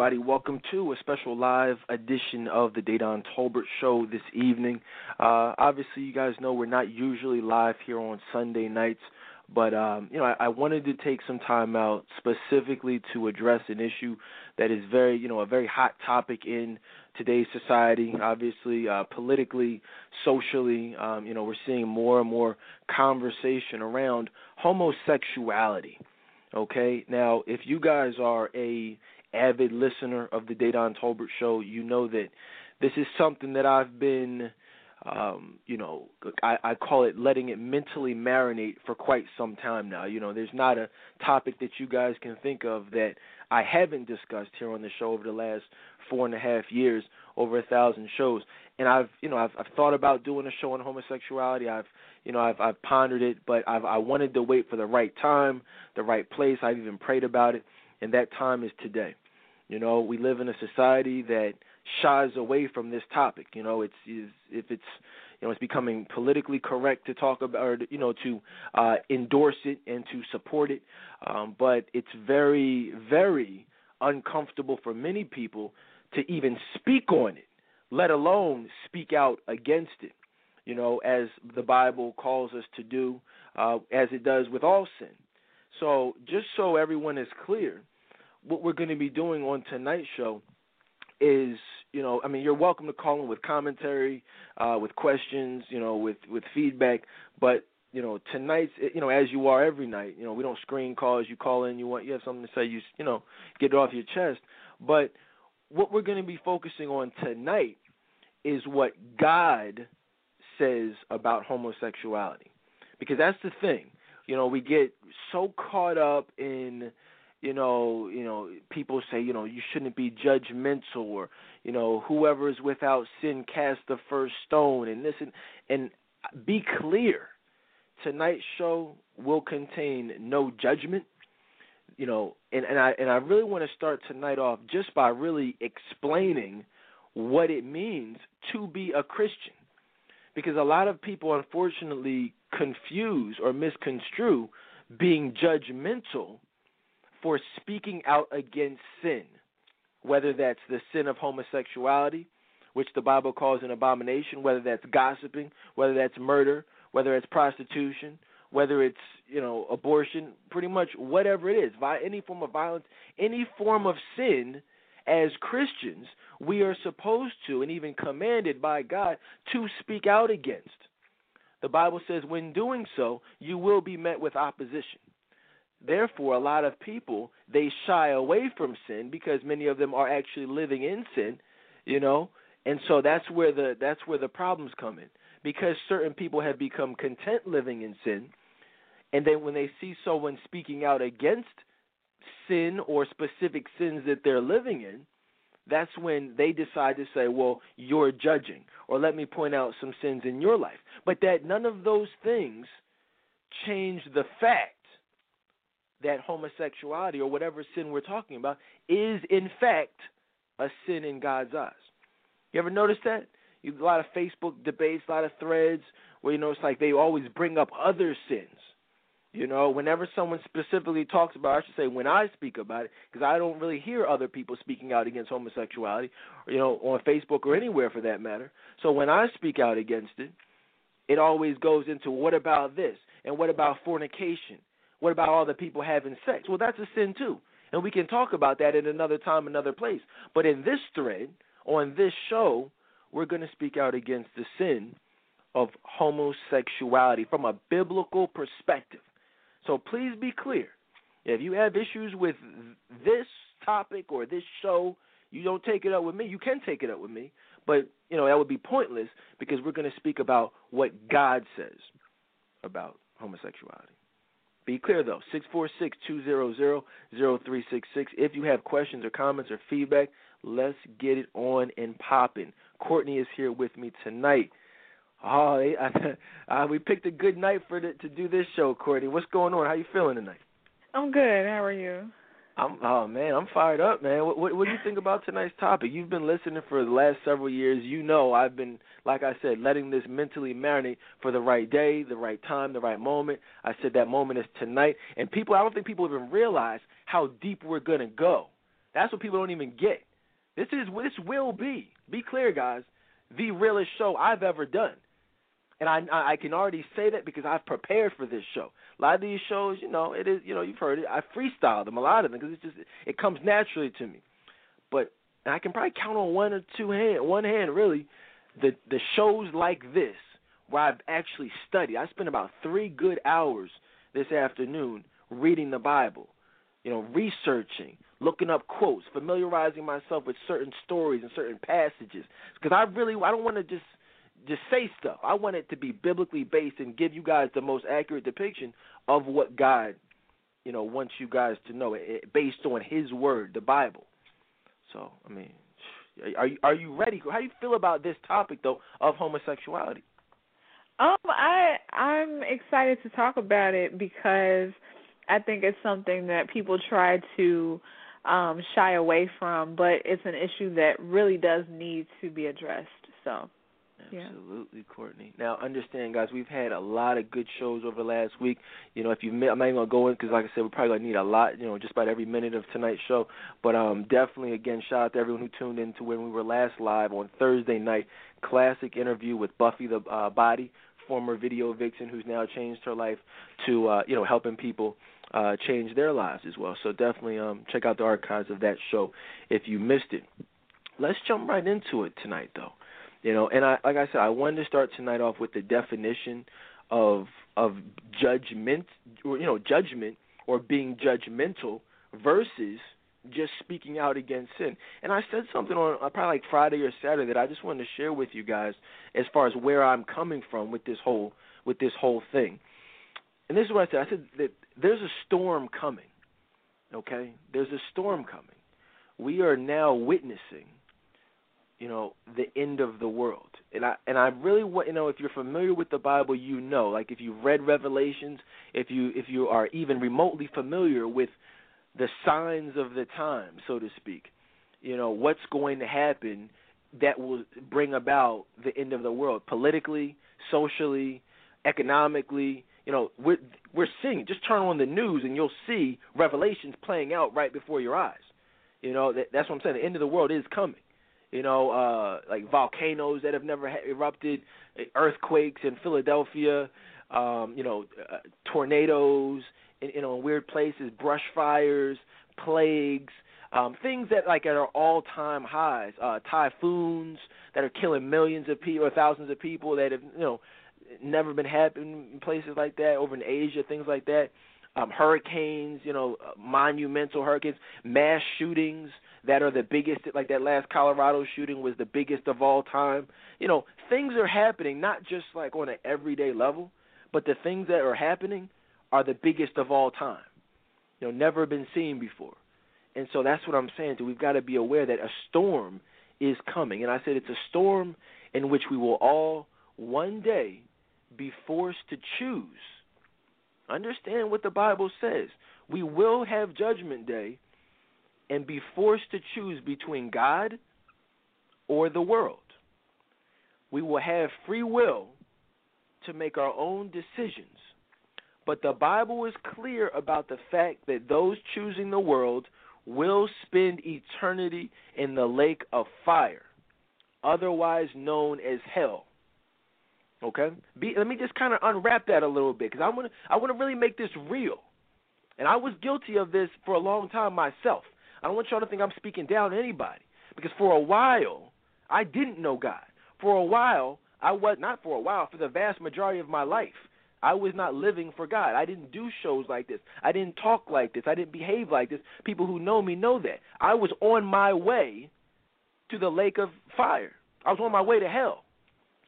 everybody? Welcome to a special live edition of the Dedan Tolbert Show this evening. Uh, obviously, you guys know we're not usually live here on Sunday nights, but um, you know, I, I wanted to take some time out specifically to address an issue that is very, you know, a very hot topic in today's society. Obviously, uh, politically, socially, um, you know, we're seeing more and more conversation around homosexuality. Okay, now if you guys are a avid listener of the Dedan Tolbert Show, you know that this is something that I've been, um, you know, I, I call it letting it mentally marinate for quite some time now. You know, there's not a topic that you guys can think of that I haven't discussed here on the show over the last four and a half years, over a thousand shows. And I've, you know, I've, I've thought about doing a show on homosexuality. I've you know, I've I've pondered it, but I've I wanted to wait for the right time, the right place. I've even prayed about it, and that time is today. You know, we live in a society that shies away from this topic. You know, it's if it's you know it's becoming politically correct to talk about or you know to uh, endorse it and to support it, um, but it's very very uncomfortable for many people to even speak on it, let alone speak out against it you know, as the Bible calls us to do, uh, as it does with all sin. So, just so everyone is clear, what we're going to be doing on tonight's show is, you know, I mean, you're welcome to call in with commentary, uh, with questions, you know, with with feedback, but you know, tonight's, you know, as you are every night, you know, we don't screen calls. You call in, you want, you have something to say, you, you know, get it off your chest. But what we're going to be focusing on tonight is what God says about homosexuality. Because that's the thing. You know, we get so caught up in you know, you know, people say, you know, you shouldn't be judgmental or, you know, whoever is without sin cast the first stone and this and and be clear. Tonight's show will contain no judgment. You know, and, and I and I really want to start tonight off just by really explaining what it means to be a Christian because a lot of people unfortunately confuse or misconstrue being judgmental for speaking out against sin, whether that's the sin of homosexuality, which the Bible calls an abomination, whether that's gossiping, whether that's murder, whether it's prostitution, whether it's you know abortion, pretty much whatever it is, any form of violence, any form of sin as Christians, we are supposed to and even commanded by God to speak out against. The Bible says, when doing so, you will be met with opposition. Therefore, a lot of people they shy away from sin because many of them are actually living in sin, you know, and so that's where the that's where the problems come in. Because certain people have become content living in sin, and then when they see someone speaking out against sin or specific sins that they're living in, that's when they decide to say, well, you're judging, or let me point out some sins in your life. But that none of those things change the fact that homosexuality or whatever sin we're talking about is, in fact, a sin in God's eyes. You ever notice that? You, a lot of Facebook debates, a lot of threads where you know it's like they always bring up other sins. You know, whenever someone specifically talks about, I should say, when I speak about it, because I don't really hear other people speaking out against homosexuality, you know, on Facebook or anywhere for that matter. So when I speak out against it, it always goes into what about this and what about fornication? What about all the people having sex? Well, that's a sin too, and we can talk about that at another time, another place. But in this thread, on this show, we're going to speak out against the sin of homosexuality from a biblical perspective. So please be clear. If you have issues with this topic or this show, you don't take it up with me. You can take it up with me, but you know that would be pointless because we're going to speak about what God says about homosexuality. Be clear though, six four six two zero zero zero three six six. If you have questions or comments or feedback, let's get it on and popping. Courtney is here with me tonight. Oh, I, uh, we picked a good night for the, to do this show, Courtney. What's going on? How you feeling tonight? I'm good. How are you? I'm oh man, I'm fired up, man. What, what, what do you think about tonight's topic? You've been listening for the last several years. You know, I've been, like I said, letting this mentally marinate for the right day, the right time, the right moment. I said that moment is tonight, and people, I don't think people even realize how deep we're gonna go. That's what people don't even get. This is this will be. Be clear, guys. The realest show I've ever done. And I I can already say that because I've prepared for this show. A lot of these shows, you know, it is you know you've heard it. I freestyle them a lot of them because it's just it comes naturally to me. But I can probably count on one or two hand, one hand really, the the shows like this where I've actually studied. I spent about three good hours this afternoon reading the Bible, you know, researching, looking up quotes, familiarizing myself with certain stories and certain passages. Because I really I don't want to just just say stuff. I want it to be biblically based and give you guys the most accurate depiction of what God, you know, wants you guys to know, it, based on His Word, the Bible. So, I mean, are you are you ready? How do you feel about this topic though of homosexuality? Um, I I'm excited to talk about it because I think it's something that people try to um shy away from, but it's an issue that really does need to be addressed. So Absolutely, yeah. Courtney. Now, understand, guys, we've had a lot of good shows over the last week. You know, if you, I'm not even gonna go in because, like I said, we're probably gonna need a lot. You know, just about every minute of tonight's show. But um, definitely, again, shout out to everyone who tuned in to when we were last live on Thursday night. Classic interview with Buffy the uh, Body, former video vixen who's now changed her life to, uh, you know, helping people uh, change their lives as well. So definitely, um, check out the archives of that show if you missed it. Let's jump right into it tonight, though. You know, and I like I said, I wanted to start tonight off with the definition of of judgment or you know, judgment or being judgmental versus just speaking out against sin. And I said something on uh, probably like Friday or Saturday that I just wanted to share with you guys as far as where I'm coming from with this whole with this whole thing. And this is what I said. I said that there's a storm coming. Okay? There's a storm coming. We are now witnessing you know the end of the world. And i and i really want you know if you're familiar with the bible you know like if you've read revelations if you if you are even remotely familiar with the signs of the time so to speak you know what's going to happen that will bring about the end of the world politically socially economically you know we're we're seeing just turn on the news and you'll see revelations playing out right before your eyes. You know that, that's what i'm saying. The end of the world is coming you know, uh, like volcanoes that have never erupted, earthquakes in Philadelphia, um, you know, uh, tornadoes, in, you know, in weird places, brush fires, plagues, um, things that like are all-time highs, uh, typhoons that are killing millions of people or thousands of people that have, you know, never been happening in places like that over in Asia, things like that. Um, hurricanes, you know, uh, monumental hurricanes, mass shootings, that are the biggest like that last Colorado shooting was the biggest of all time. You know, things are happening not just like on an everyday level, but the things that are happening are the biggest of all time. You know, never been seen before. And so that's what I'm saying. So we've got to be aware that a storm is coming. And I said it's a storm in which we will all one day be forced to choose. Understand what the Bible says. We will have judgment day and be forced to choose between God or the world. We will have free will to make our own decisions. But the Bible is clear about the fact that those choosing the world will spend eternity in the lake of fire, otherwise known as hell. Okay? Be, let me just kind of unwrap that a little bit because I want to I want to really make this real. And I was guilty of this for a long time myself. I don't want y'all to think I'm speaking down to anybody because for a while I didn't know God. For a while I was not for a while for the vast majority of my life. I was not living for God. I didn't do shows like this. I didn't talk like this. I didn't behave like this. People who know me know that. I was on my way to the lake of fire. I was on my way to hell.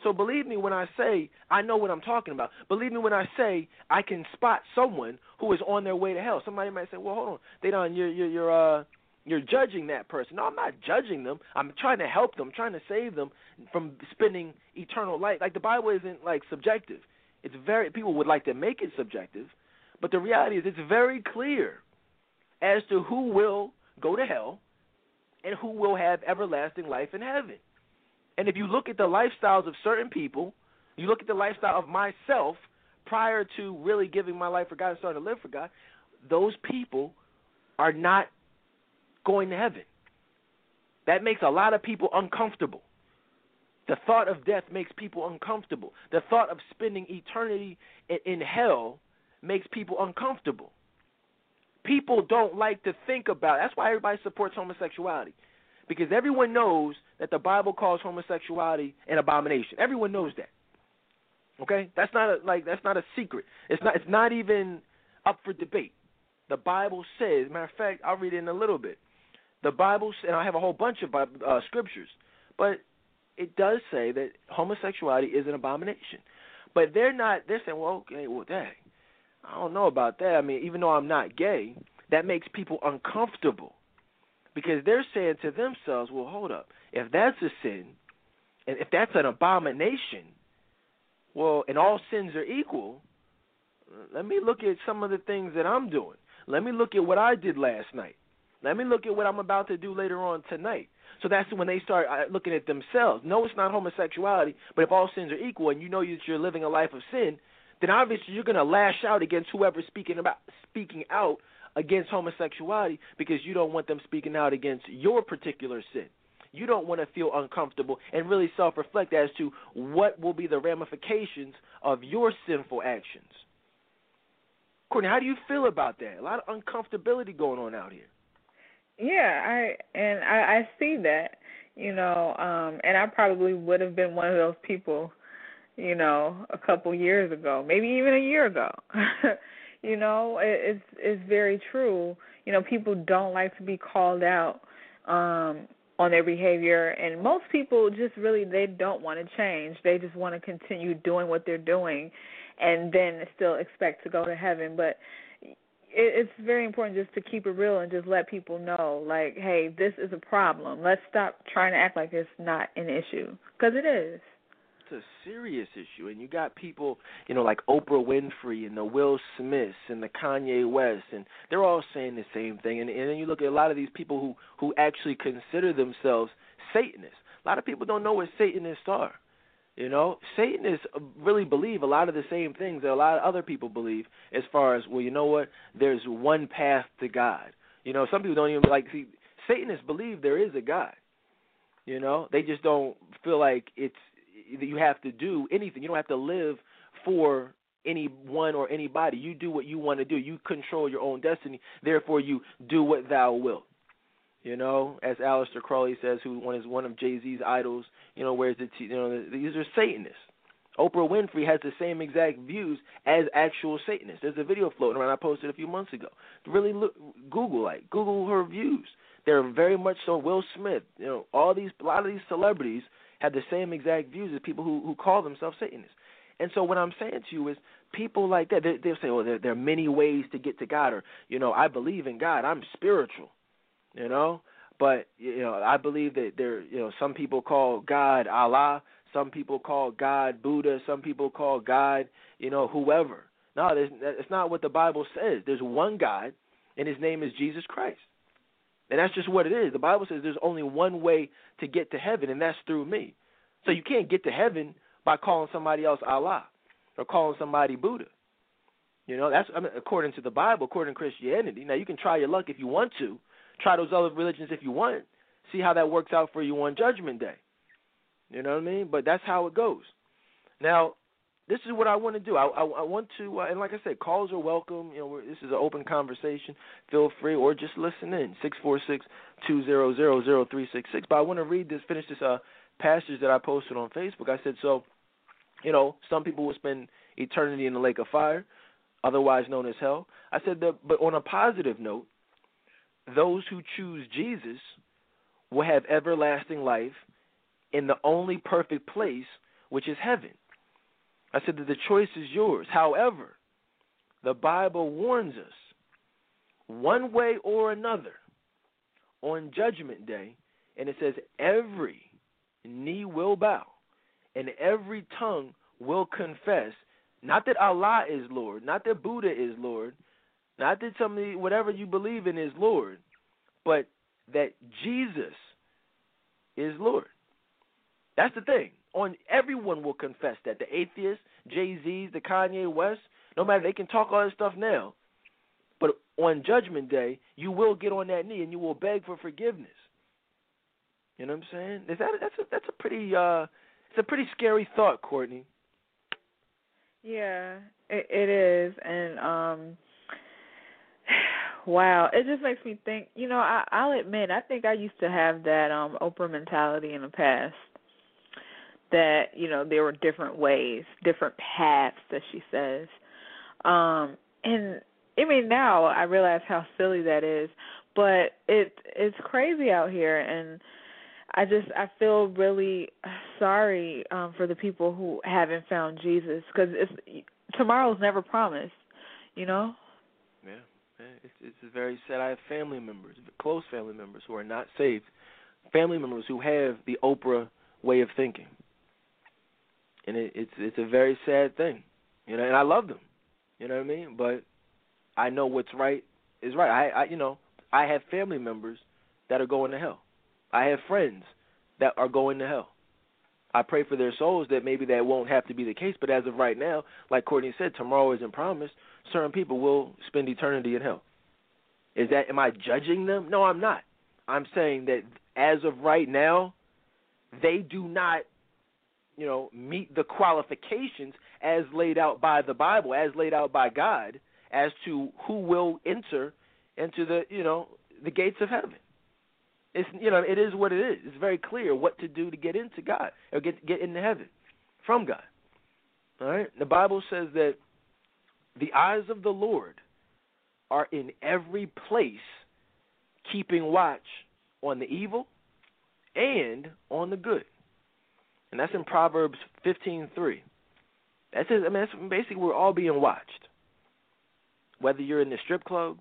So believe me when I say I know what I'm talking about. Believe me when I say I can spot someone who is on their way to hell. Somebody might say, "Well, hold on, they don't. You're you're uh you're judging that person. No, I'm not judging them. I'm trying to help them, trying to save them from spending eternal life. Like the Bible isn't like subjective. It's very people would like to make it subjective, but the reality is it's very clear as to who will go to hell and who will have everlasting life in heaven. And if you look at the lifestyles of certain people, you look at the lifestyle of myself prior to really giving my life for God and starting to live for God, those people are not going to heaven. That makes a lot of people uncomfortable. The thought of death makes people uncomfortable. The thought of spending eternity in, hell makes people uncomfortable. People don't like to think about. That's why everybody supports homosexuality, because everyone knows that the Bible calls homosexuality an abomination. Everyone knows that. Okay, that's not a, like that's not a secret. It's not. It's not even up for debate. The Bible says. Matter of fact, I'll read it in a little bit. The Bible, and I have a whole bunch of uh, scriptures, but it does say that homosexuality is an abomination. But they're not. They're saying, well, okay, well, dang, I don't know about that. I mean, even though I'm not gay, that makes people uncomfortable because they're saying to themselves, well, hold up, if that's a sin, and if that's an abomination, well, and all sins are equal, let me look at some of the things that I'm doing. Let me look at what I did last night. Let me look at what I'm about to do later on tonight. So that's when they start uh, looking at themselves. No, it's not homosexuality, but if all sins are equal and you know that you're living a life of sin, then obviously you're going to lash out against whoever's speaking about speaking out against homosexuality because you don't want them speaking out against your particular sin. You don't want to feel uncomfortable and really self-reflect as to what will be the ramifications of your sinful actions. Courtney, how do you feel about that? A lot of uncomfortability going on out here. Yeah, I and I, I see that, you know, um, and I probably would have been one of those people, you know, a couple years ago, maybe even a year ago. you know, it, it's it's very true. You know, people don't like to be called out um on their behavior and most people just really they don't want to change. They just want to continue doing what they're doing and then still expect to go to heaven, but it's very important just to keep it real and just let people know, like, hey, this is a problem. Let's stop trying to act like it's not an issue, because it is. It's a serious issue, and you got people, you know, like Oprah Winfrey and the Will Smiths and the Kanye West, and they're all saying the same thing. And, and then you look at a lot of these people who who actually consider themselves Satanists. A lot of people don't know what Satanists are. You know, Satanists uh, really believe a lot of the same things that a lot of other people believe as far as, well, you know what, there's one path to God. You know, some people don't even like see Satanists believe there is a God. You know, they just don't feel like it's you have to do anything. You don't have to live for anyone or anybody. You do what you want to do. You control your own destiny. Therefore, you do what thou wilt. You know, as Aleister Crowley says, who one is one of Jay Z's idols. You know, where's the t- you know these are Satanists. Oprah Winfrey has the same exact views as actual Satanists. There's a video floating around I posted a few months ago. Really look, Google like Google her views. They're very much so. Will Smith, you know, all these a lot of these celebrities have the same exact views as people who who call themselves Satanists. And so what I'm saying to you is, people like that, they, they'll say, "Well, there, there are many ways to get to God," or you know, I believe in God. I'm spiritual you know. But you know, I believe that there, you know, some people call God Allah, some people call God Buddha, some people call God, you know, whoever. No, that's not what the Bible says. There's one God, and His name is Jesus Christ, and that's just what it is. The Bible says there's only one way to get to heaven, and that's through me. So you can't get to heaven by calling somebody else Allah or calling somebody Buddha. You know, that's I mean, according to the Bible, according to Christianity. Now you can try your luck if you want to, Try those other religions if you want. See how that works out for you on Judgment Day. You know what I mean? But that's how it goes. Now, this is what I want to do. I, I, I want to, uh, and like I said, calls are welcome. You know, this is an open conversation. Feel free, or just listen in. Six four six two zero zero zero three six six. But I want to read this, finish this uh, passage that I posted on Facebook. I said, so, you know, some people will spend eternity in the lake of fire, otherwise known as hell. I said that, but on a positive note, those who choose Jesus will have everlasting life in the only perfect place, which is heaven. I said that the choice is yours. However, the Bible warns us one way or another on Judgment Day, and it says, every knee will bow and every tongue will confess, not that Allah is Lord, not that Buddha is Lord, Not that somebody, whatever you believe in is Lord, but that Jesus is Lord. That's the thing. On everyone will confess that. The atheists, Jay Z's, the Kanye West, no matter they can talk all this stuff now. But on judgment day, you will get on that knee and you will beg for forgiveness. You know what I'm saying? Is that that's a that's a pretty uh it's a pretty scary thought, Courtney. Yeah, it, it is, and um, wow, it just makes me think. You know, I, I'll admit, I think I used to have that um Oprah mentality in the past. That you know there were different ways, different paths that she says, um, and I mean now I realize how silly that is, but it it's crazy out here, and I just I feel really sorry um for the people who haven't found Jesus because it's tomorrow's never promised, you know. Yeah, it's it's very sad. I have family members, close family members who are not saved, family members who have the Oprah way of thinking, and it, it's it's a very sad thing, you know. And I love them, you know what I mean. But I know what's right is right. I, I you know I have family members that are going to hell I have friends that are going to hell. I pray for their souls that maybe that won't have to be the case, but as of right now, like Courtney said, tomorrow isn't promised. Certain people will spend eternity in hell. Is that am I judging them? No, I'm not. I'm saying that as of right now, they do not, you know, meet the qualifications as laid out by the Bible, as laid out by God, as to who will enter into the, you know, the gates of heaven. It's you know it is what it is. It's very clear what to do to get into God or get get into heaven from God. All right. The Bible says that the eyes of the Lord are in every place, keeping watch on the evil and on the good. And that's in Proverbs fifteen three. That says I mean that's basically we're all being watched. Whether you're in the strip club,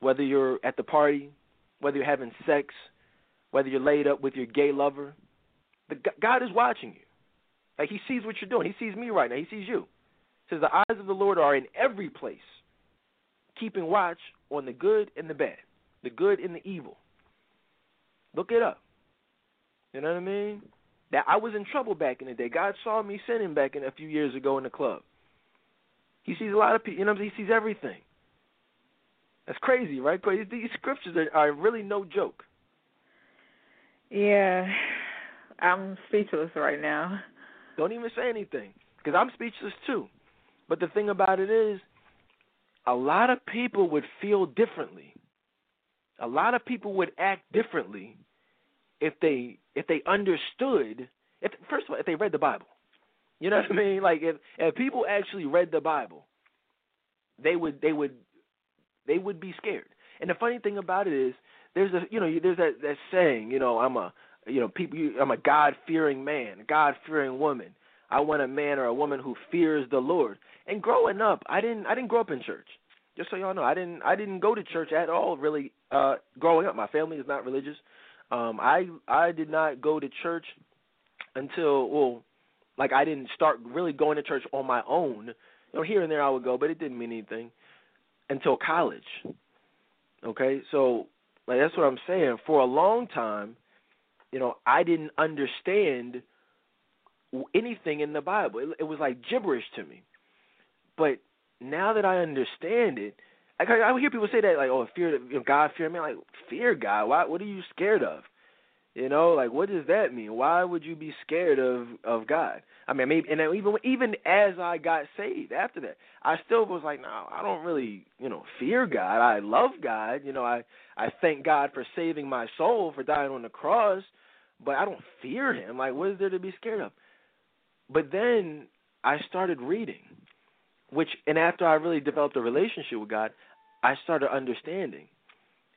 whether you're at the party, whether you're having sex, whether you're laid up with your gay lover, the, God is watching you. Like He sees what you're doing. He sees me right now. He sees you. Says the eyes of the Lord are in every place, keeping watch on the good and the bad, the good and the evil. Look it up. You know what I mean? That I was in trouble back in the day. God saw me sinning back in a few years ago in the club. He sees a lot of people. You know, He sees everything. That's crazy, right? Because these scriptures are, are really no joke. Yeah, I'm speechless right now. Don't even say anything, because I'm speechless too. But the thing about it is, a lot of people would feel differently. A lot of people would act differently if they if they understood. If first of all, if they read the Bible, you know what I mean. Like if if people actually read the Bible, they would they would they would be scared. And the funny thing about it is, there's a you know there's that that saying you know I'm a you know people I'm a God fearing man, God fearing woman. I want a man or a woman who fears the Lord. And growing up, I didn't I didn't grow up in church. Just so y'all know, I didn't I didn't go to church at all. Really, uh, growing up, my family is not religious. Um, I I did not go to church until well, like I didn't start really going to church on my own. You know, here and there I would go, but it didn't mean anything until college. Okay, so like that's what I'm saying. For a long time, you know, I didn't understand anything in the Bible. It, it was like gibberish to me. But now that I understand it, I, I hear people say that like, "Oh, fear you know, God, fear me." I'm like, fear God? Why? What are you scared of? You know, like what does that mean? Why would you be scared of of God? I mean, maybe, and even even as I got saved after that, I still was like, no, I don't really, you know, fear God. I love God. You know, I I thank God for saving my soul for dying on the cross, but I don't fear Him. Like, what is there to be scared of? But then I started reading, which, and after I really developed a relationship with God, I started understanding,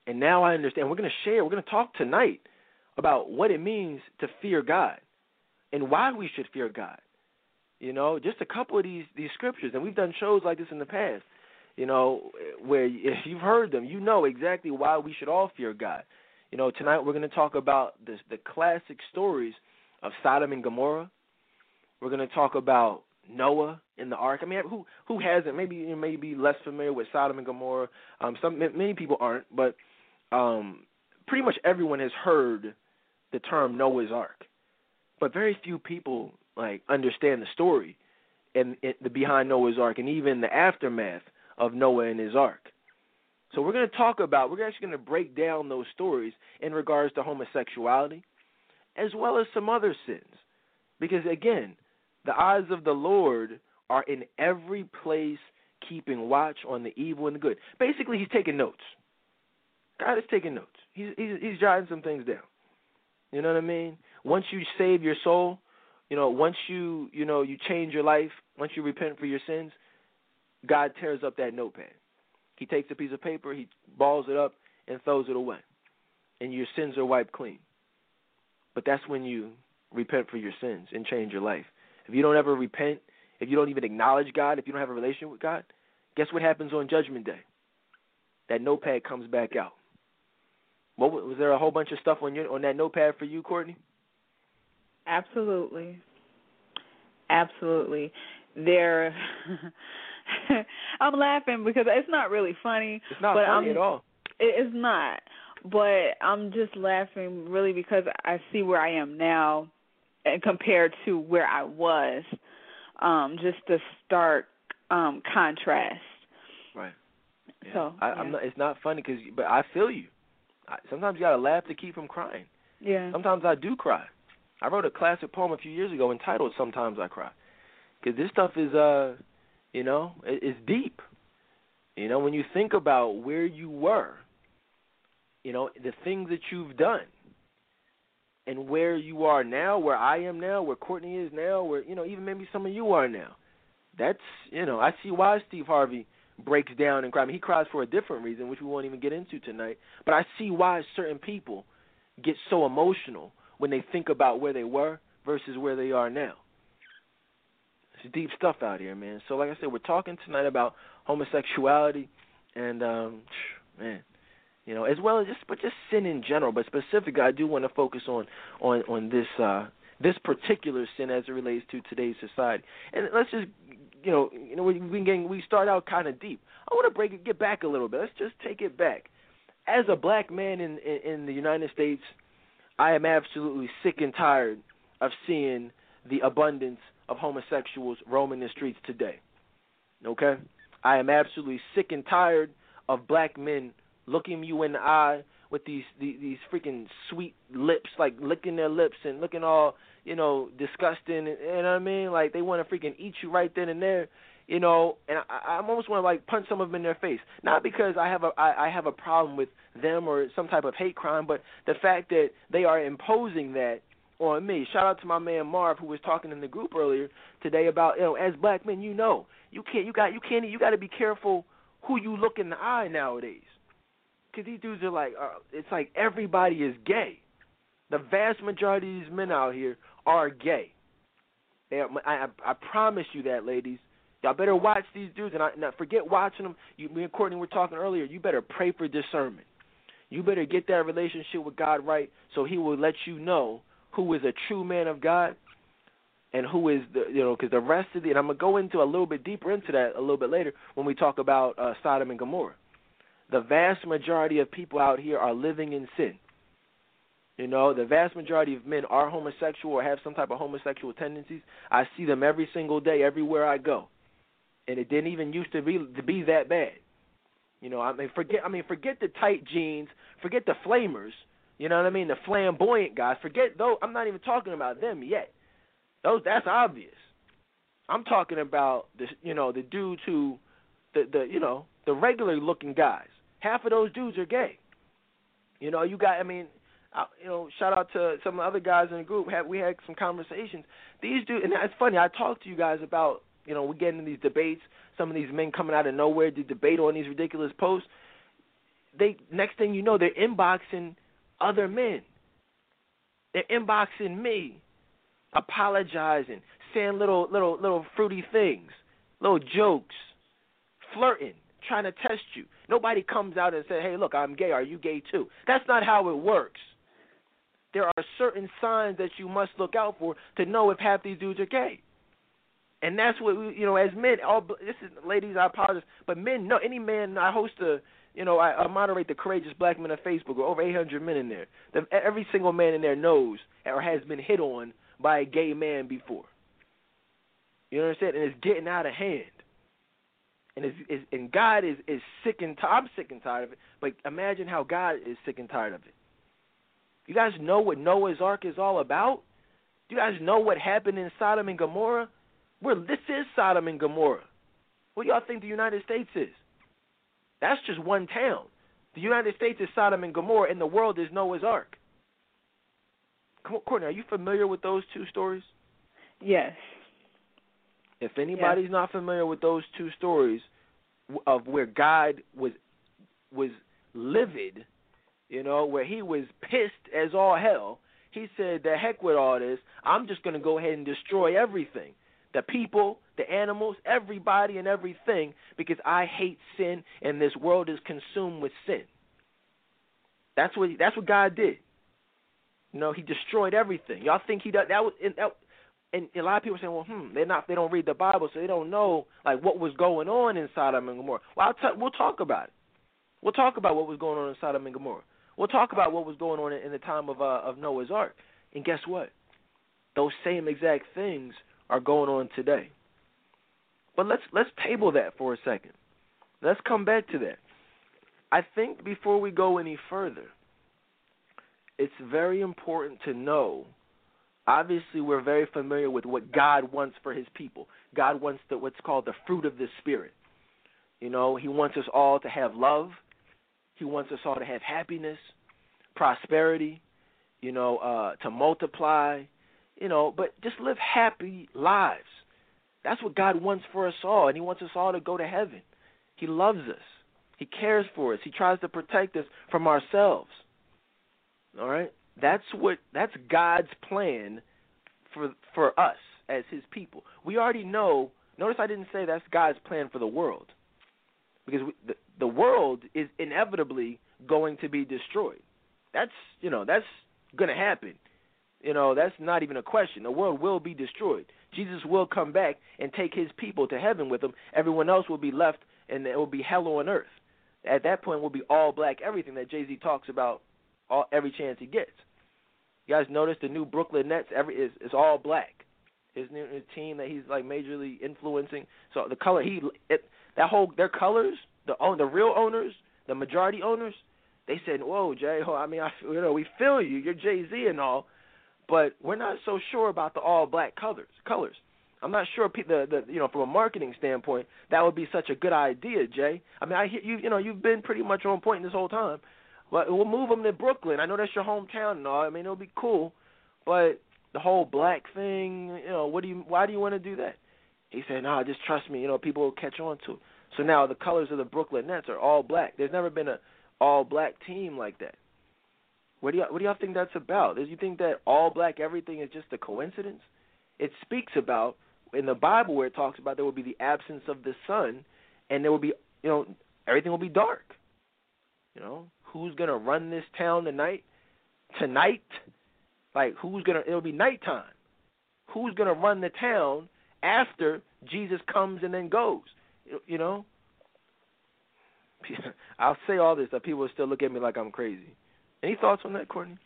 and now I understand. We're going to share. We're going to talk tonight about what it means to fear God and why we should fear God. You know, just a couple of these these scriptures, and we've done shows like this in the past. You know, where if you've heard them, you know exactly why we should all fear God. You know, tonight we're going to talk about this, the classic stories of Sodom and Gomorrah. We're going to talk about Noah in the ark. I mean, who who hasn't? Maybe you may be less familiar with Sodom and Gomorrah. Um, some many people aren't, but um, pretty much everyone has heard the term Noah's Ark. But very few people like understand the story and, and the behind Noah's Ark, and even the aftermath of Noah and his ark. So we're going to talk about, we're actually going to break down those stories in regards to homosexuality, as well as some other sins. Because again, the eyes of the Lord are in every place, keeping watch on the evil and the good. Basically, he's taking notes. God is taking notes. He's he's, he's jotting some things down. You know what I mean? Once you save your soul, you know, once you you know you change your life, once you repent for your sins, God tears up that notepad. He takes a piece of paper, he balls it up, and throws it away, and your sins are wiped clean. But that's when you repent for your sins and change your life. If you don't ever repent, if you don't even acknowledge God, if you don't have a relationship with God, guess what happens on Judgment Day? That notepad comes back out. What was there a whole bunch of stuff on your on that notepad for you, Courtney? Absolutely, absolutely. There, I'm laughing because it's not really funny. It's not but funny I'm, at all. It is not. But I'm just laughing really because I see where I am now and compared to where I was. Um, just the stark um, contrast. Right. Yeah. So I, yeah. I'm not. It's not funny because, but I feel you. I, sometimes you gotta laugh to keep from crying. Yeah. Sometimes I do cry. I wrote a classic poem a few years ago entitled "Sometimes I Cry," because this stuff is, uh, you know, it, it's deep. You know, when you think about where you were, you know, the things that you've done, and where you are now, where I am now, where Courtney is now, where you know, even maybe some of you are now. That's you know, I see why Steve Harvey breaks down and cries. I mean, he cries for a different reason, which we won't even get into tonight. But I see why certain people get so emotional when they think about where they were versus where they are now. It's deep stuff out here, man. So, like I said, we're talking tonight about homosexuality and, um, man, you know, as well as just, but just sin in general. But specifically, I do want to focus on on on this uh, this particular sin as it relates to today's society. And let's just, you know, you know, we we, getting, we start out kind of deep. I want to break it, get back a little bit. Let's just take it back. As a black man in, in in the United States, I am absolutely sick and tired of seeing the abundance of homosexuals roaming the streets today. Okay? I am absolutely sick and tired of black men looking you in the eye with these these, these freaking sweet lips, like licking their lips and looking all you know disgusting. You know what I mean? Like they want to freaking eat you right then and there. You know, and I, I almost want to like punch some of them in their face, not because I have a I, I have a problem with them or some type of hate crime, but the fact that they are imposing that on me. Shout out to my man Marv who was talking in the group earlier today about you know as black men you know you can't you got you can't you got to be careful who you look in the eye nowadays because these dudes are like uh, it's like everybody is gay. The vast majority of these men out here are gay. They are, I, I promise you that, ladies. Y'all better watch these dudes, and I now forget watching them. You, me and Courtney were talking earlier. You better pray for discernment. You better get that relationship with God right, so He will let you know who is a true man of God, and who is the you know because the rest of the and I'm gonna go into a little bit deeper into that a little bit later when we talk about uh, Sodom and Gomorrah. The vast majority of people out here are living in sin. You know, the vast majority of men are homosexual or have some type of homosexual tendencies. I see them every single day, everywhere I go and it didn't even used to be to be that bad. You know, I mean, forget I mean, forget the tight jeans, forget the flamers. You know what I mean? The flamboyant guys. Forget those. I'm not even talking about them yet. Those that's obvious. I'm talking about the you know the dudes who, the the you know the regular looking guys. Half of those dudes are gay. You know, you got. I mean, I, you know, shout out to some other guys in the group. We had some conversations. These dudes, and it's funny. I talked to you guys about you know, we get into these debates. Some of these men coming out of nowhere to debate on these ridiculous posts. They next thing you know, they're inboxing other men. They're inboxing me, apologizing, saying little little little fruity things, little jokes, flirting, trying to test you. Nobody comes out and says, "Hey, look, I'm gay. Are you gay too?" That's not how it works. There are certain signs that you must look out for to know if half these dudes are gay And that's what we, you know, as men, all this is ladies. I apologize, but men, no, any man. I host a, you know, I, I moderate the Courageous Black Men on Facebook. We're over 800 men in there. The, every single man in there knows or has been hit on by a gay man before. You saying? And it's getting out of hand. And it's, it's and God is is sick and tired. I'm sick and tired of it. But imagine how God is sick and tired of it. You guys know what Noah's Ark is all about? Do you guys know what happened in Sodom and Gomorrah? Where this is Sodom and Gomorrah. What do y'all think the United States is? That's just one town. The United States is Sodom and Gomorrah, and the world is Noah's Ark. Come on, Courtney, are you familiar with those two stories? Yes. If anybody's yes. not familiar with those two stories of where God was was livid, you know, where he was pissed as all hell, he said, "The heck with all this. I'm just going to go ahead and destroy everything." the people, the animals, everybody and everything because I hate sin and this world is consumed with sin. That's what that's what God did. You know, he destroyed everything. Y'all think he does that was that, and a lot of people are saying, well, hmm, they're not they don't read the Bible, so they don't know like what was going on in Sodom and Gomorrah. Well, I'll t- we'll talk about it. We'll talk about what was going on in Sodom and Gomorrah. We'll talk about what was going on in, the time of uh, of Noah's Ark. And guess what? Those same exact things are going on today. But let's let's table that for a second. Let's come back to that. I think before we go any further, it's very important to know. Obviously, we're very familiar with what God wants for His people. God wants the, what's called the fruit of the Spirit. You know, He wants us all to have love. He wants us all to have happiness, prosperity. You know, uh, to multiply you know, but just live happy lives. That's what God wants for us all, and He wants us all to go to heaven. He loves us. He cares for us. He tries to protect us from ourselves. All right? That's what that's God's plan for for us as his people. We already know, notice I didn't say that's God's plan for the world. Because we, the the world is inevitably going to be destroyed. That's, you know, that's going to happen. You know, that's not even a question. The world will be destroyed. Jesus will come back and take his people to heaven with him. Everyone else will be left and it will be hell on earth. At that point will be all black everything that Jay Z talks about all every chance he gets. You guys notice the new Brooklyn Nets every is is all black. His new his team that he's like majorly influencing. So the color he it, that whole their colors, the own the real owners, the majority owners, they said, "Whoa, Jay, I mean, I you know, we feel you. You're Jay Z and all, but we're not so sure about the all black colors. Colors. I'm not sure the the you know from a marketing standpoint that would be such a good idea, Jay. I mean, I hear you you know you've been pretty much on point this whole time. But we'll move them to Brooklyn. I know that's your hometown and all. I mean, it'll be cool. But the whole black thing, you know, what do you why do you want to do that? He said, "No, just trust me. You know, people will catch on to it." So now the colors of the Brooklyn Nets are all black. There's never been a all black team like that. What do y'all what do y'all think that's about? Do you think that all black everything is just a coincidence? It speaks about in the Bible where it talks about there will be the absence of the sun, and there will be you know everything will be dark. You know who's gonna run this town tonight? Tonight, like who's gonna? It'll be nighttime. Who's gonna run the town after Jesus comes and then goes? You know. I'll say all this that people will still look at me like I'm crazy. Any thoughts on that, Courtney?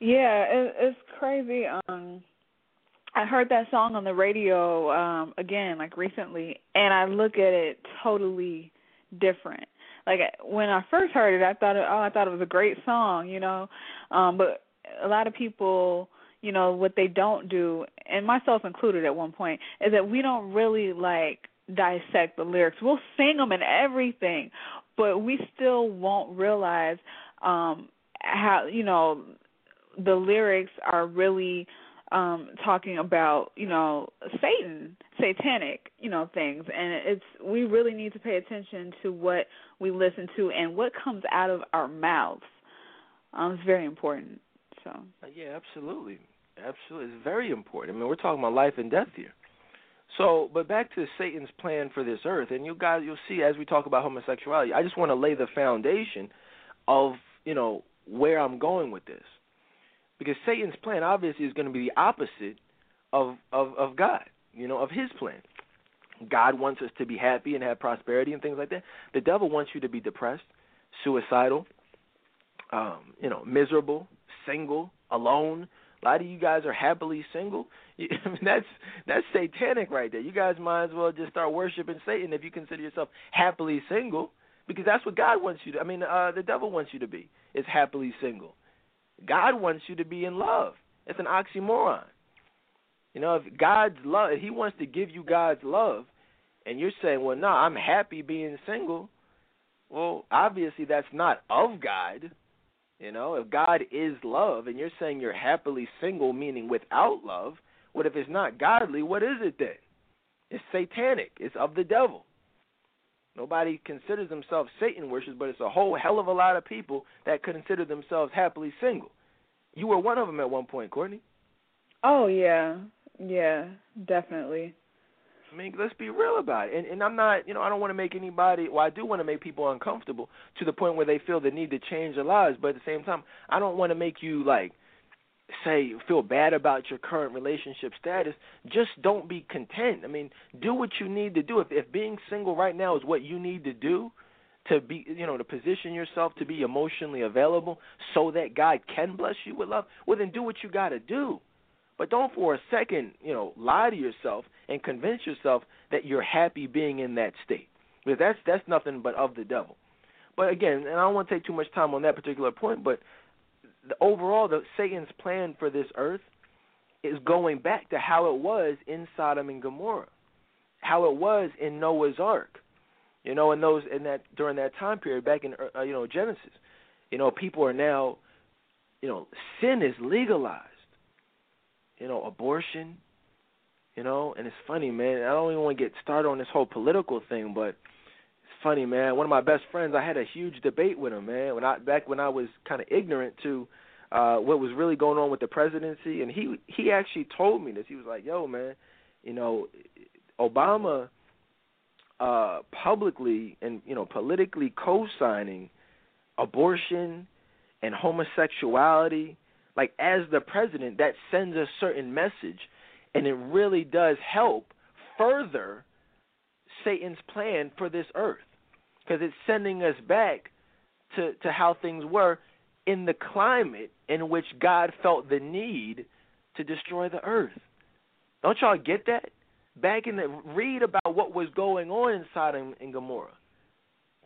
Yeah, it, it's crazy. Um, I heard that song on the radio um again, like recently, and I look at it totally different. Like when I first heard it, I thought, oh, I thought it was a great song, you know. Um, but a lot of people, you know, what they don't do, and myself included at one point, is that we don't really like dissect the lyrics. We'll sing them and everything, but we still won't realize um how you know the lyrics are really um talking about you know satan satanic you know things. And it's we really need to pay attention to what we listen to and what comes out of our mouths. Um it's very important so. Uh, yeah absolutely. Absolutely. It's very important. I mean we're talking about life and death here. So but back to satan's plan for this earth and you guys you'll see as we talk about homosexuality i just want to lay the foundation of you know, where I'm going with this. Because Satan's plan obviously is going to be the opposite of of of God. You know, of his plan. God wants us to be happy and have prosperity and things like that. The devil wants you to be depressed, suicidal, um, you know, miserable, single, alone. A lot of you guys are happily single. That's that's satanic right there. You guys might as well just start worshiping Satan if you consider yourself happily single, because that's what God wants you to. I mean, uh, the devil wants you to be is happily single. God wants you to be in love. It's an oxymoron. You know, if God's love, if He wants to give you God's love, and you're saying, "Well, no, I'm happy being single," well, obviously that's not of God. You know, if God is love, and you're saying you're happily single, meaning without love, what if it's not godly? What is it then? It's satanic. It's of the devil. Nobody considers themselves Satan worshippers, but it's a whole hell of a lot of people that consider themselves happily single. You were one of them at one point, Courtney. Oh yeah, yeah, definitely. I mean, let's be real about it. And and I'm not, you know, I don't want to make anybody. Well, I do want to make people uncomfortable to the point where they feel the need to change their lives. But at the same time, I don't want to make you like say feel bad about your current relationship status. Just don't be content. I mean, do what you need to do. If if being single right now is what you need to do to be, you know, to position yourself to be emotionally available so that God can bless you with love, well then do what you got to do. But don't for a second, you know, lie to yourself and convince yourself that you're happy being in that state. Because that's that's nothing but of the devil. But again, and I don't want to take too much time on that particular point, but the overall the Satan's plan for this earth is going back to how it was in Sodom and Gomorrah. How it was in Noah's Ark. You know, in those in that during that time period back in uh, you know Genesis. You know, people are now you know, sin is legalized you know, abortion, you know, and it's funny, man. I don't even want to get started on this whole political thing, but it's funny, man. One of my best friends, I had a huge debate with him, man. When I back when I was kind of ignorant to uh what was really going on with the presidency, and he he actually told me this. He was like, "Yo, man, you know, Obama uh publicly and you know politically co-signing abortion and homosexuality like as the president, that sends a certain message, and it really does help further Satan's plan for this earth, because it's sending us back to to how things were in the climate in which God felt the need to destroy the earth. Don't y'all get that? Back in the read about what was going on in Sodom and Gomorrah.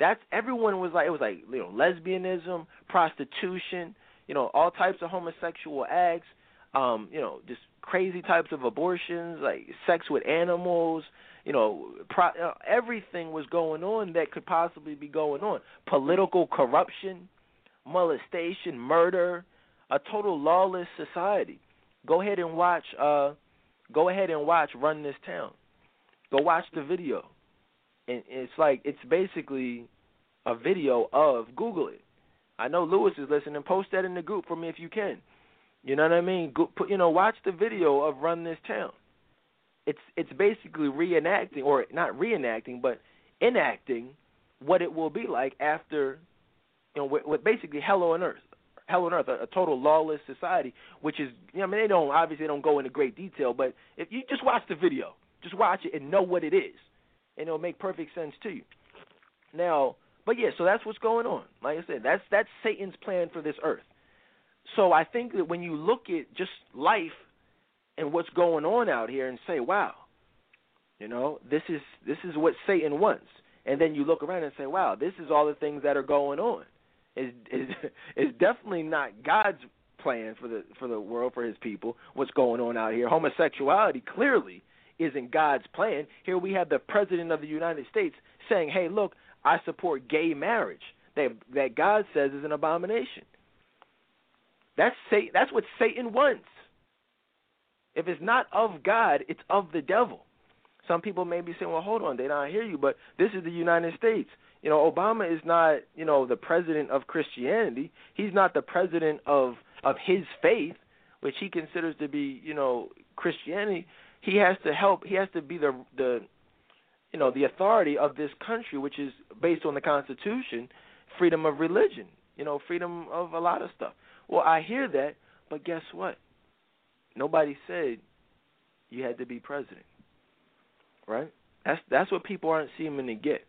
That's everyone was like it was like you know lesbianism, prostitution, you know, all types of homosexual acts, um, you know, just crazy types of abortions, like sex with animals, you know, pro- uh, everything was going on that could possibly be going on. Political corruption, molestation, murder, a total lawless society. Go ahead and watch uh go ahead and watch Run This Town. Go watch the video. And it's like it's basically a video of Google it. I know Lewis is listening. Post that in the group for me if you can. You know what I mean? Go, put, you know, watch the video of Run This Town. It's it's basically reenacting, or not reenacting, but enacting what it will be like after, you know, with, with basically hell on earth, hell on earth, a, a total lawless society. Which is, you know, I mean, they don't obviously they don't go into great detail, but if you just watch the video, just watch it and know what it is, and it'll make perfect sense to you. Now, but yeah, so that's what's going on. Like I said, that's that's Satan's plan for this earth. So I think that when you look at just life and what's going on out here and say, "Wow, you know, this is this is what Satan wants," and then you look around and say, "Wow, this is all the things that are going on." Is is is definitely not God's plan for the for the world for His people. What's going on out here? Homosexuality clearly isn't God's plan. Here we have the president of the United States saying, "Hey, look, I support gay marriage that that God says is an abomination. That's that's what Satan wants. If it's not of God, it's of the devil. Some people may be saying, "Well, hold on, they don't hear you," but this is the United States. You know, Obama is not, you know, the president of Christianity. He's not the president of of his faith, which he considers to be, you know, Christianity. He has to help. He has to be the the you know the authority of this country, which is based on the Constitution, freedom of religion, you know, freedom of a lot of stuff. Well, I hear that, but guess what? Nobody said you had to be president. right? That's that's what people aren't seeming to get.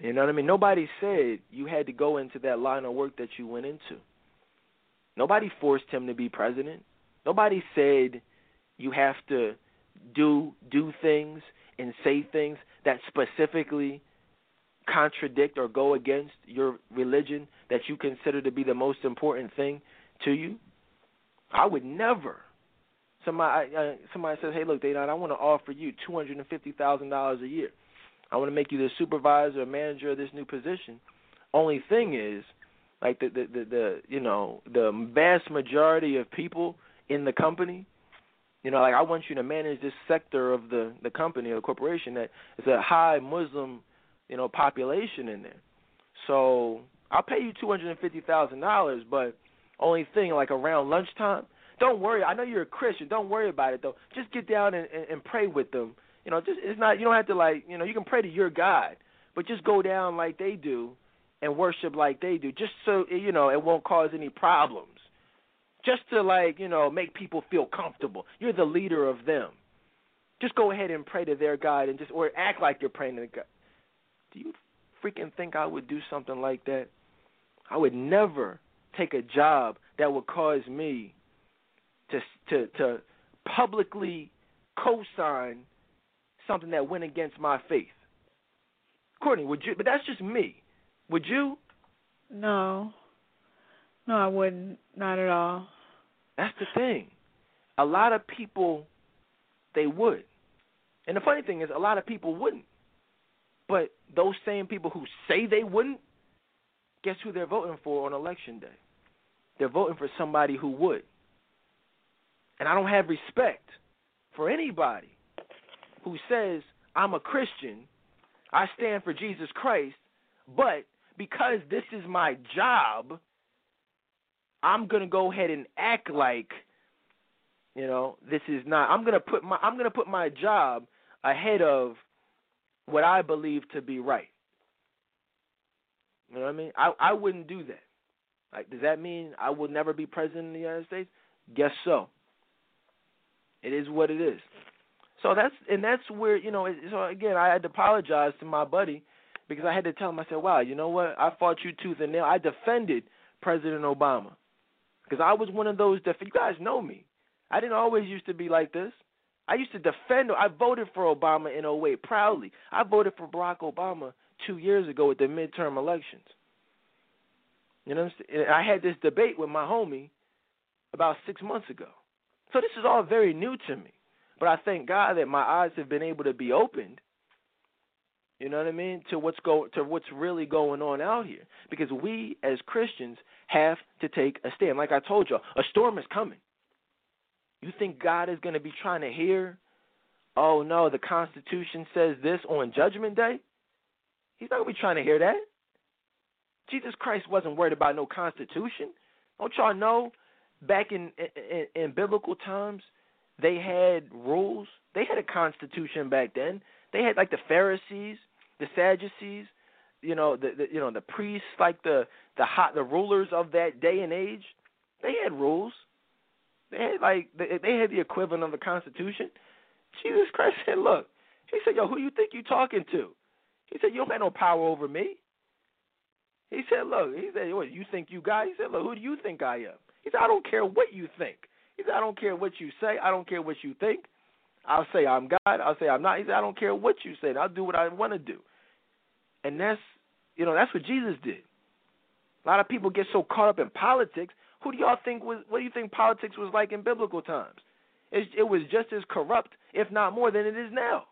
You know what I mean? Nobody said you had to go into that line of work that you went into. Nobody forced him to be president. Nobody said you have to do do things and say things that specifically contradict or go against your religion that you consider to be the most important thing to you. I would never. Somebody uh, somebody says, "Hey, look, Dedan, I want to offer you two hundred and fifty thousand dollars a year. I want to make you the supervisor or manager of this new position." Only thing is, like the the the, the you know the vast majority of people in the company you know, like I want you to manage this sector of the the company or the corporation that is a high Muslim, you know, population in there. So I'll pay you two hundred and fifty thousand dollars, but only thing like around lunchtime. Don't worry. I know you're a Christian. Don't worry about it though. Just get down and, and, and pray with them. You know, just it's not. You don't have to like. You know, you can pray to your God, but just go down like they do, and worship like they do, just so you know it won't cause any problems just to like you know make people feel comfortable. You're the leader of them. Just go ahead and pray to their God and just or act like you're praying to the God. Do you freaking think I would do something like that? I would never take a job that would cause me to to to publicly co-sign something that went against my faith. Courtney, would you? But that's just me. Would you? No. No, I wouldn't. Not at all. That's the thing. A lot of people, they would. And the funny thing is, a lot of people wouldn't. But those same people who say they wouldn't, guess who they're voting for on election day? They're voting for somebody who would. And I don't have respect for anybody who says, I'm a Christian, I stand for Jesus Christ, but because this is my job, I'm gonna go ahead and act like, you know, this is not. I'm gonna put my I'm gonna put my job ahead of what I believe to be right. You know what I mean? I I wouldn't do that. Like, does that mean I will never be president of the United States? Guess so. It is what it is. So that's and that's where you know. So again, I had to apologize to my buddy because I had to tell him. I said, "Wow, you know what? I fought you tooth and nail. I defended President Obama. Because I was one of those that you guys know me. I didn't always used to be like this. I used to defend. I voted for Obama in 08 proudly. I voted for Barack Obama two years ago at the midterm elections. You know, I had this debate with my homie about six months ago. So this is all very new to me. But I thank God that my eyes have been able to be opened you know what I mean? To what's go to what's really going on out here. Because we as Christians have to take a stand. Like I told you, a storm is coming. You think God is going to be trying to hear, oh no, the Constitution says this on Judgment Day? He's not going to be trying to hear that. Jesus Christ wasn't worried about no Constitution. Don't y'all know back in, in, in biblical times, they had rules. They had a constitution back then. They had like the Pharisees, the Sadducees, you know, the, the you know the priests, like the the hot the rulers of that day and age. They had rules. They had like they, they had the equivalent of the Constitution. Jesus Christ said, "Look," he said, "Yo, who you think you talking to?" He said, "You don't have no power over me." He said, "Look," he said, "What you think you got?" He said, "Look, who do you think I am?" He said, "I don't care what you think." He said, "I don't care what you say. I don't care what you think. I'll say I'm God. I'll say I'm not. He said, I don't care what you say. I'll do what I want to do. And that's, you know, that's what Jesus did. A lot of people get so caught up in politics. Who do y'all think was? What do you think politics was like in biblical times? It, it was just as corrupt, if not more, than it is now.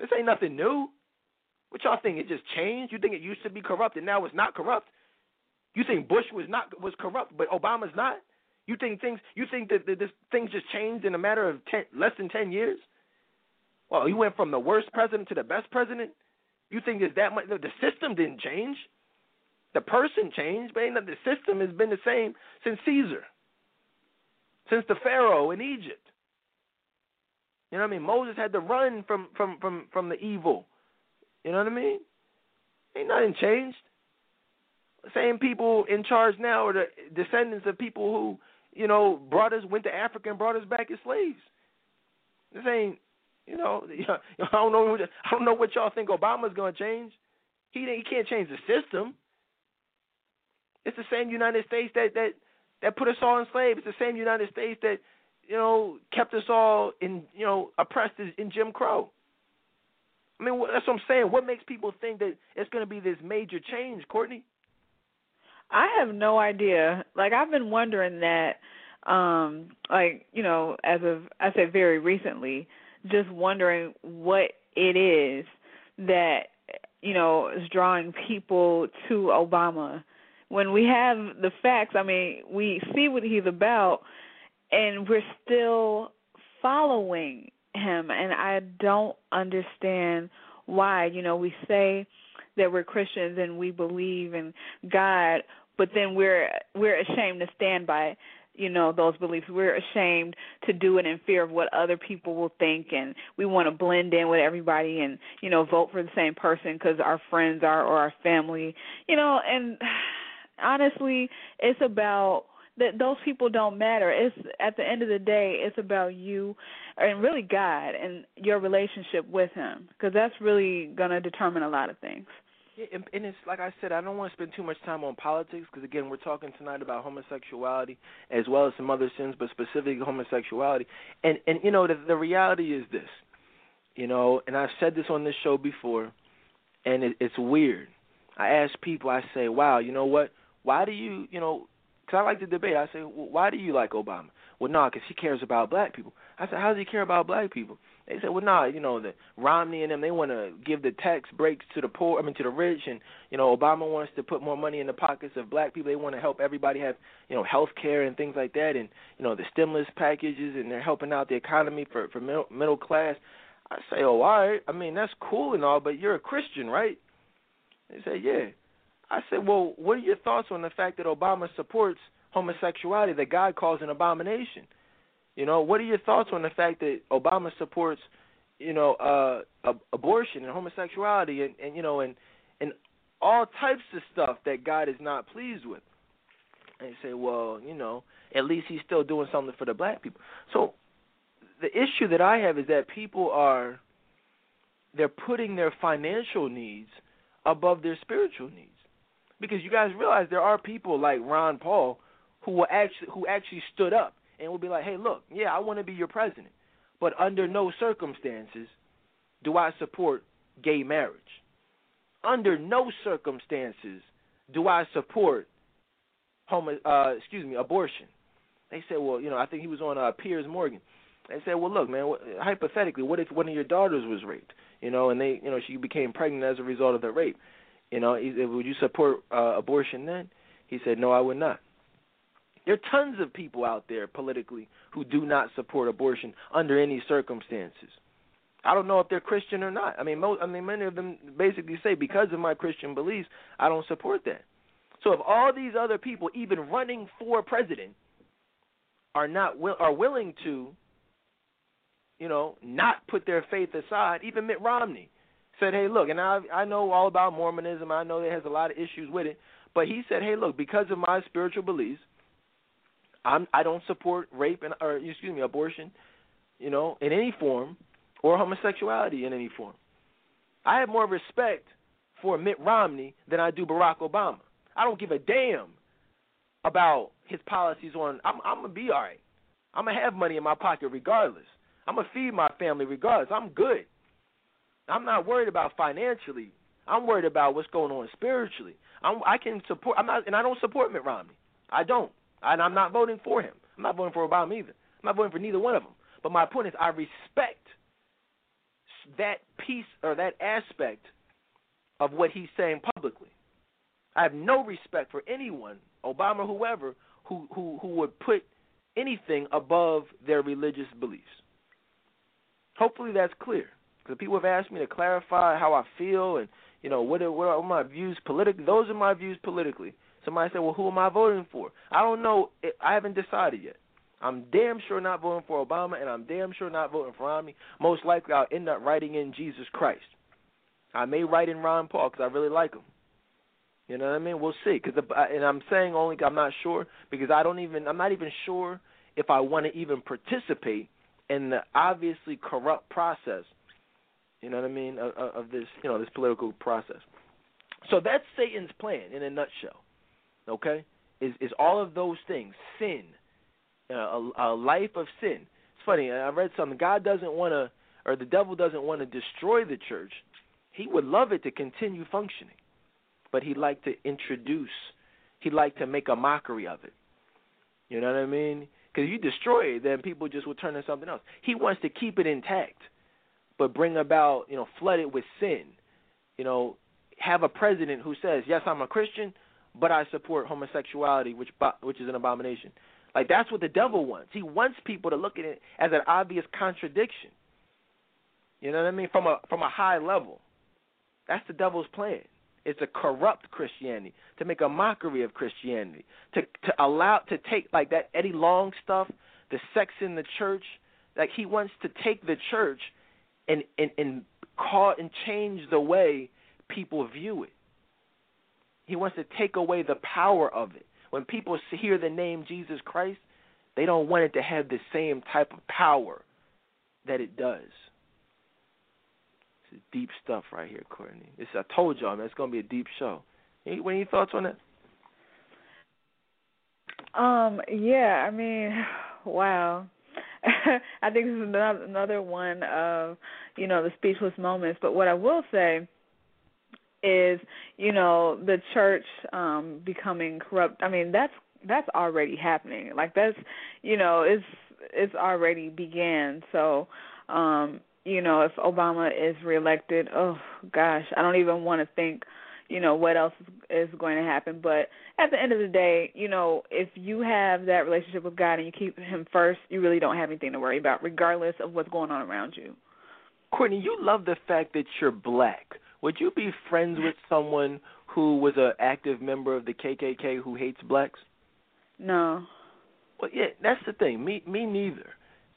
This ain't nothing new. What y'all think? It just changed? You think it used to be corrupt and now it's not corrupt? You think Bush was not was corrupt, but Obama's not? You think things? You think that, that this things just changed in a matter of ten, less than ten years? Well, he went from the worst president to the best president. You think there's that much? The system didn't change. The person changed, but ain't the system has been the same since Caesar, since the Pharaoh in Egypt. You know what I mean? Moses had to run from from from from the evil. You know what I mean? Ain't nothing changed. Same people in charge now are the descendants of people who you know, brought us went to Africa and brought us back as slaves. This ain't You know, I don't know. I don't know what y'all think Obama's going to change. He he can't change the system. It's the same United States that that that put us all enslaved. It's the same United States that you know kept us all in you know oppressed in Jim Crow. I mean, that's what I'm saying. What makes people think that it's going to be this major change, Courtney? I have no idea. Like I've been wondering that um like, you know, as of I said very recently, just wondering what it is that you know is drawing people to Obama. When we have the facts, I mean, we see what he's about and we're still following him and I don't understand why. You know, we say that we're Christians and we believe in God, but then we're we're ashamed to stand by you know those beliefs. We're ashamed to do it in fear of what other people will think and we want to blend in with everybody and you know vote for the same person because our friends are or our family you know and honestly it's about that those people don't matter. It's at the end of the day it's about you and really god and your relationship with him because that's really going to determine a lot of things and, and it's like I said, I don't want to spend too much time on politics because again, we're talking tonight about homosexuality as well as some other sins, but specifically homosexuality. And and you know, the the reality is this, you know, and I've said this on this show before, and it, it's weird. I ask people, I say, wow, you know what? Why do you, you know, because I like to debate. I say, well, why do you like Obama? Well, no, because he cares about black people. I said, how does he care about black people? They said, well, nah, you know, the Romney and them, they want to give the tax breaks to the poor, I mean, to the rich, and you know, Obama wants to put more money in the pockets of black people. They want to help everybody have, you know, health care and things like that, and you know, the stimulus packages, and they're helping out the economy for for middle, middle class. I say, oh, all right. I mean, that's cool and all, but you're a Christian, right? They say, yeah. I said, well, what are your thoughts on the fact that Obama supports homosexuality that God calls an abomination? You know, what are your thoughts on the fact that Obama supports, you know, uh, abortion and homosexuality and, and you know and and all types of stuff that God is not pleased with? And you say, well, you know, at least he's still doing something for the black people. So the issue that I have is that people are they're putting their financial needs above their spiritual needs. Because you guys realize there are people like Ron Paul who will actually who actually stood up and will be like, hey, look, yeah, I want to be your president, but under no circumstances do I support gay marriage. Under no circumstances do I support homo, uh, excuse me, abortion. They said, well, you know, I think he was on uh, Piers Morgan. They said, well, look, man, hypothetically, what if one of your daughters was raped, you know, and they, you know, she became pregnant as a result of the rape, you know, would you support uh, abortion then? He said, no, I would not. There are tons of people out there politically who do not support abortion under any circumstances. I don't know if they're Christian or not. I mean, most, I mean, many of them basically say because of my Christian beliefs, I don't support that. So if all these other people, even running for president, are not are willing to, you know, not put their faith aside, even Mitt Romney said, "Hey, look," and I I know all about Mormonism. I know it has a lot of issues with it, but he said, "Hey, look, because of my spiritual beliefs, I'm I don't support rape and or excuse me abortion, you know, in any form, or homosexuality in any form. I have more respect for Mitt Romney than I do Barack Obama. I don't give a damn about his policies on. I'm I'm gonna be all right. I'm gonna have money in my pocket regardless. I'm gonna feed my family regardless. I'm good. I'm not worried about financially. I'm worried about what's going on spiritually. I'm, I can support. I'm not, and I don't support Mitt Romney. I don't. And I'm not voting for him. I'm not voting for Obama either. I'm not voting for neither one of them. But my point is, I respect that piece or that aspect of what he's saying publicly. I have no respect for anyone, Obama, whoever, who who who would put anything above their religious beliefs. Hopefully that's clear. Because people have asked me to clarify how I feel and you know what are, what are my views politically. Those are my views politically. Somebody said, "Well, who am I voting for?" I don't know. I haven't decided yet. I'm damn sure not voting for Obama, and I'm damn sure not voting for Romney. Most likely, I'll end up writing in Jesus Christ. I may write in Ron Paul because I really like him. You know what I mean? We'll see. Cause the, and I'm saying only I'm not sure because I don't even I'm not even sure if I want to even participate and the obviously corrupt process. You know what I mean of, of this you know this political process. So that's Satan's plan in a nutshell. Okay, is is all of those things sin, uh, a, a life of sin. It's funny. I read something. God doesn't want to, or the devil doesn't want to destroy the church. He would love it to continue functioning, but he'd like to introduce. He'd like to make a mockery of it. You know what I mean? Because you destroy it, then people just will turn to something else. He wants to keep it intact, but bring about, you know, flood it with sin. You know, have a president who says, "Yes, I'm a Christian, but I support homosexuality, which which is an abomination." Like that's what the devil wants. He wants people to look at it as an obvious contradiction. You know what I mean? From a from a high level. That's the devil's plan. It's a corrupt Christianity to make a mockery of Christianity, to to allow to take like that Eddie Long stuff, the sex in the church. Like he wants to take the church and and and call and change the way people view it. He wants to take away the power of it. When people hear the name Jesus Christ, they don't want it to have the same type of power that it does. It's deep stuff right here, Courtney. It's, I told y'all, man, it's gonna be a deep show. Any, any thoughts on that? Um. Yeah. I mean, wow. I think this is another one of you know the speechless moments. But what I will say is you know the church um becoming corrupt. I mean that's that's already happening. Like that's you know it's it's already began. So um you know if obama is reelected oh gosh i don't even want to think you know what else is going to happen. But at the end of the day you know if you have that relationship with god and you keep him first you really don't have anything to worry about regardless of what's going on around you. Courtney you love the fact that you're black would you be friends with someone who was an active member of the KKK who hates blacks? No. Well, yeah, that's the thing. Me, me neither.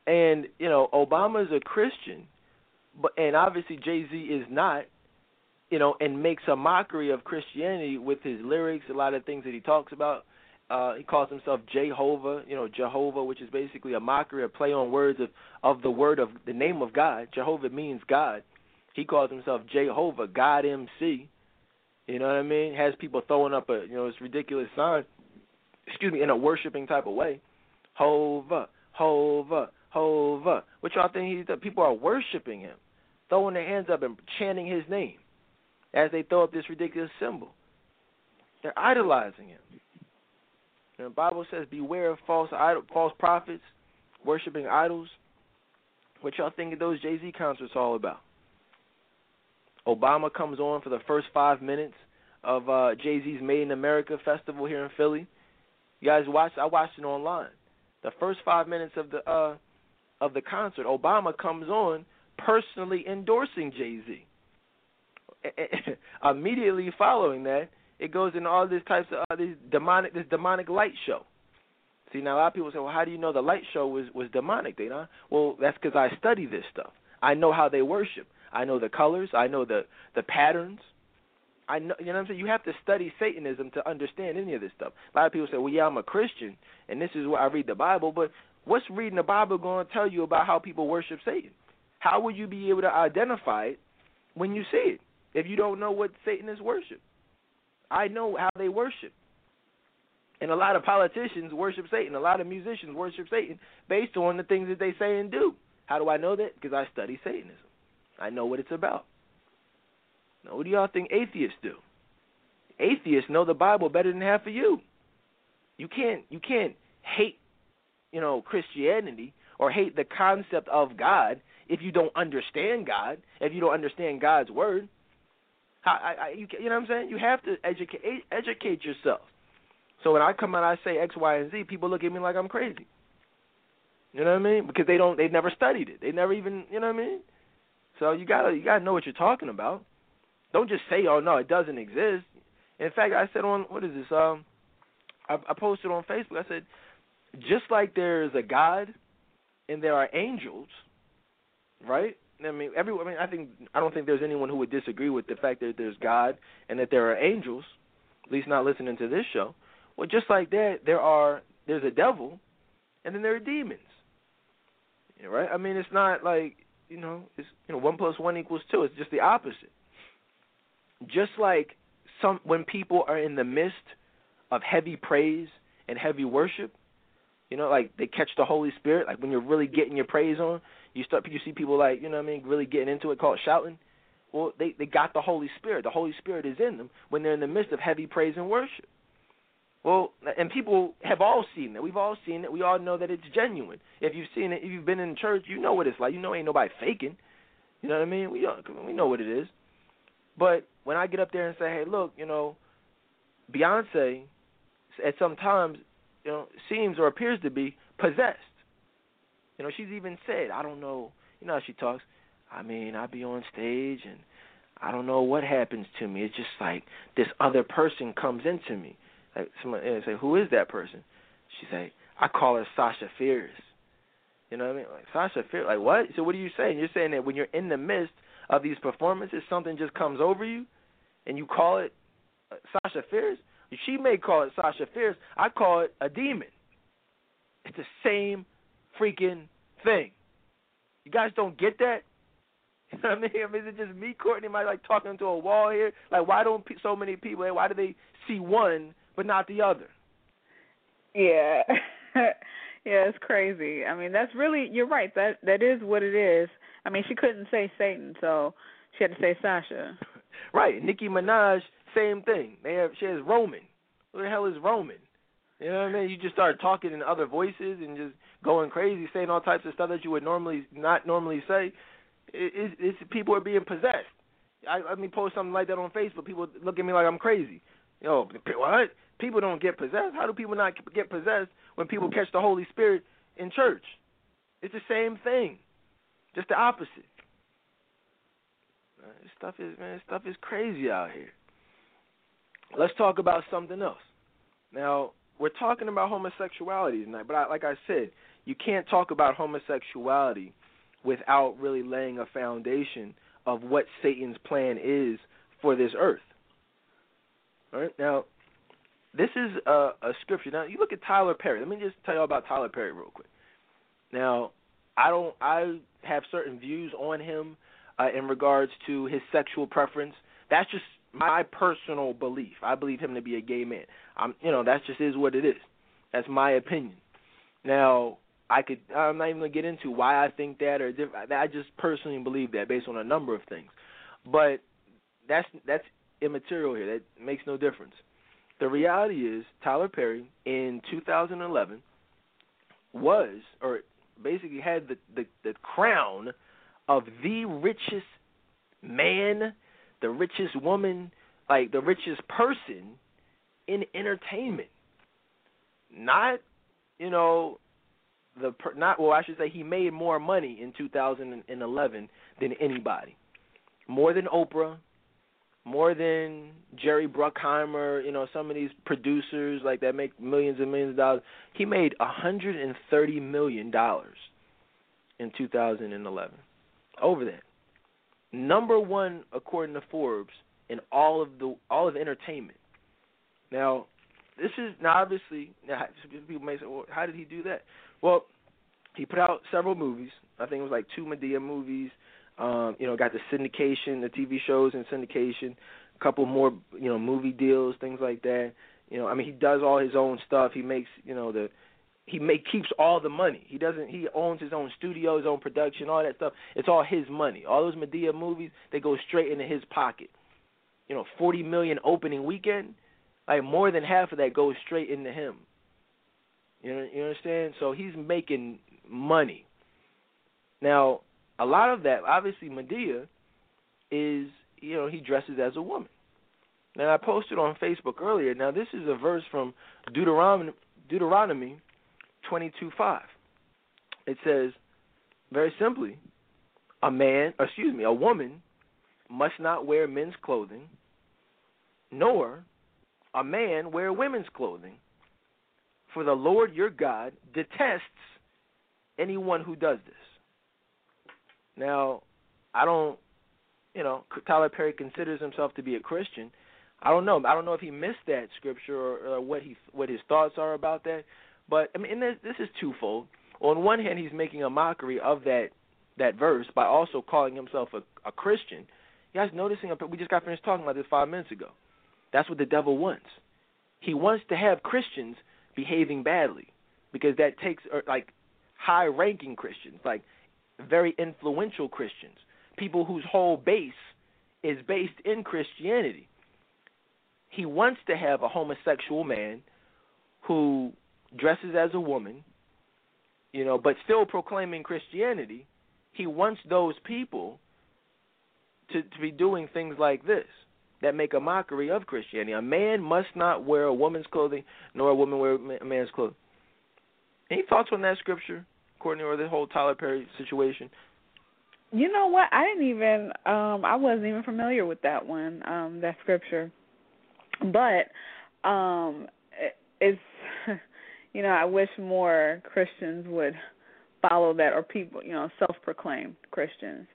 And you know, Obama's a Christian, but and obviously Jay Z is not. You know, and makes a mockery of Christianity with his lyrics, a lot of things that he talks about. Uh, he calls himself Jehovah, you know, Jehovah, which is basically a mockery, a play on words of of the word of the name of God. Jehovah means God. He calls himself Jehovah, God MC. You know what I mean? Has people throwing up a you know this ridiculous sign, excuse me, in a worshiping type of way. Hova, Hova, Hova. What y'all think he's? People are worshiping him, throwing their hands up and chanting his name as they throw up this ridiculous symbol. They're idolizing him. And the Bible says, "Beware of false idol, false prophets, worshiping idols." What y'all think of those Jay Z concerts all about? Obama comes on for the first five minutes of uh, Jay Z's Made in America festival here in Philly. You guys watched? I watched it online. The first five minutes of the uh, of the concert, Obama comes on personally endorsing Jay Z. Immediately following that, it goes into all these types of uh, these demonic this demonic light show. See now a lot of people say, well, how do you know the light show was was demonic? They know. Well, that's because I study this stuff. I know how they worship. I know the colors. I know the the patterns. I know, you know what I'm saying. You have to study Satanism to understand any of this stuff. A lot of people say, "Well, yeah, I'm a Christian, and this is where I read the Bible." But what's reading the Bible going to tell you about how people worship Satan? How would you be able to identify it when you see it if you don't know what Satanists worship? I know how they worship. And a lot of politicians worship Satan. A lot of musicians worship Satan based on the things that they say and do. How do I know that? Because I study Satanism. I know what it's about. Now, what do y'all think atheists do? Atheists know the Bible better than half of you. You can't you can't hate, you know, Christianity or hate the concept of God if you don't understand God, if you don't understand God's word. I, I, you, you know what I'm saying? You have to educate educate yourself. So when I come out, I say X, Y, and Z. People look at me like I'm crazy. You know what I mean? Because they don't, they've never studied it. They never even, you know what I mean? So you gotta you gotta know what you're talking about. Don't just say, "Oh no, it doesn't exist." In fact, I said on what is this? Um, I, I posted on Facebook. I said, just like there's a God and there are angels, right? I mean, everyone. I mean, I think I don't think there's anyone who would disagree with the fact that there's God and that there are angels. At least not listening to this show. Well, just like that, there are there's a devil, and then there are demons. right? I mean, it's not like you know, it's you know, one plus one equals two. It's just the opposite. Just like some when people are in the midst of heavy praise and heavy worship, you know, like they catch the Holy Spirit. Like when you're really getting your praise on, you start you see people like you know what I mean, really getting into it, called shouting. Well, they they got the Holy Spirit. The Holy Spirit is in them when they're in the midst of heavy praise and worship. Well, and people have all seen it. We've all seen it. We all know that it's genuine. If you've seen it, if you've been in church, you know what it's like. You know, ain't nobody faking. You know what I mean? We we know what it is. But when I get up there and say, "Hey, look, you know, Beyonce," at some times, you know, seems or appears to be possessed. You know, she's even said, "I don't know." You know how she talks. I mean, I be on stage and I don't know what happens to me. It's just like this other person comes into me. Like someone and say, "Who is that person?" She say, "I call her Sasha Fierce." You know what I mean? Like Sasha Fierce. Like what? So what are you saying? You're saying that when you're in the midst of these performances, something just comes over you, and you call it uh, Sasha Fierce. She may call it Sasha Fierce. I call it a demon. It's the same freaking thing. You guys don't get that? You know what I mean? I mean, is it just me, Courtney? Am I like talking to a wall here? Like, why don't so many people? Why do they see one but not the other. Yeah. yeah, it's crazy. I mean, that's really you're right. That that is what it is. I mean, she couldn't say Satan, so she had to say Sasha. right. Nicki Minaj, same thing. They have she has Roman. Who the hell is Roman? You know what I mean? You just start talking in other voices and just going crazy, saying all types of stuff that you would normally not normally say. It, it, it's people are being possessed. I let me post something like that on Facebook. People look at me like I'm crazy. Yo, what? People don't get possessed. How do people not get possessed when people catch the Holy Spirit in church? It's the same thing, just the opposite. This stuff is man, this stuff is crazy out here. Let's talk about something else. Now we're talking about homosexuality tonight, but I, like I said, you can't talk about homosexuality without really laying a foundation of what Satan's plan is for this earth. All right, now this is a, a scripture. Now you look at Tyler Perry. Let me just tell you about Tyler Perry real quick. Now, I don't. I have certain views on him uh, in regards to his sexual preference. That's just my personal belief. I believe him to be a gay man. I'm, you know, that just is what it is. That's my opinion. Now, I could. I'm not even gonna get into why I think that or I just personally believe that based on a number of things. But that's that's immaterial here. That makes no difference. The reality is, Tyler Perry in 2011 was, or basically had the, the, the crown of the richest man, the richest woman, like the richest person in entertainment. Not, you know, the not well, I should say he made more money in 2011 than anybody, more than Oprah, more than Jerry Bruckheimer, you know, some of these producers like that make millions and millions of dollars. He made a hundred and thirty million dollars in 2011. Over that, number one according to Forbes in all of the all of entertainment. Now, this is now obviously now people may say, well, how did he do that? Well, he put out several movies. I think it was like two Madea movies. Um, you know, got the syndication, the TV shows and syndication, a couple more, you know, movie deals, things like that. You know, I mean, he does all his own stuff. He makes, you know, the he make keeps all the money. He doesn't. He owns his own studio, his own production, all that stuff. It's all his money. All those Madea movies, they go straight into his pocket. You know, forty million opening weekend, like more than half of that goes straight into him. You know, you understand? So he's making money. Now, a lot of that, obviously, Madea is, you know, he dresses as a woman. Now, I posted on Facebook earlier. Now, this is a verse from Deuteronomy, Deuteronomy 22:5. It says, very simply, a man, excuse me, a woman must not wear men's clothing, nor a man wear women's clothing. For the Lord your God detests anyone who does this. Now, I don't, you know, Tyler Perry considers himself to be a Christian. I don't know. I don't know if he missed that scripture or, or what he what his thoughts are about that. But I mean, this, this is twofold. on one hand, he's making a mockery of that that verse by also calling himself a, a Christian. You guys noticing? We just got finished talking about this five minutes ago. That's what the devil wants. He wants to have Christians behaving badly because that takes er, like high-ranking Christians, like very influential Christians, people whose whole base is based in Christianity. He wants to have a homosexual man who dresses as a woman, you know, but still proclaiming Christianity. He wants those people to, to be doing things like this that make a mockery of Christianity. A man must not wear a woman's clothing, nor a woman wear a man's clothing. Any thoughts on that scripture, Courtney, or the whole Tyler Perry situation? You know what? I didn't even um I wasn't even familiar with that one, um, that scripture. But um it's you know, I wish more Christians would follow that or people, you know, self proclaimed Christians,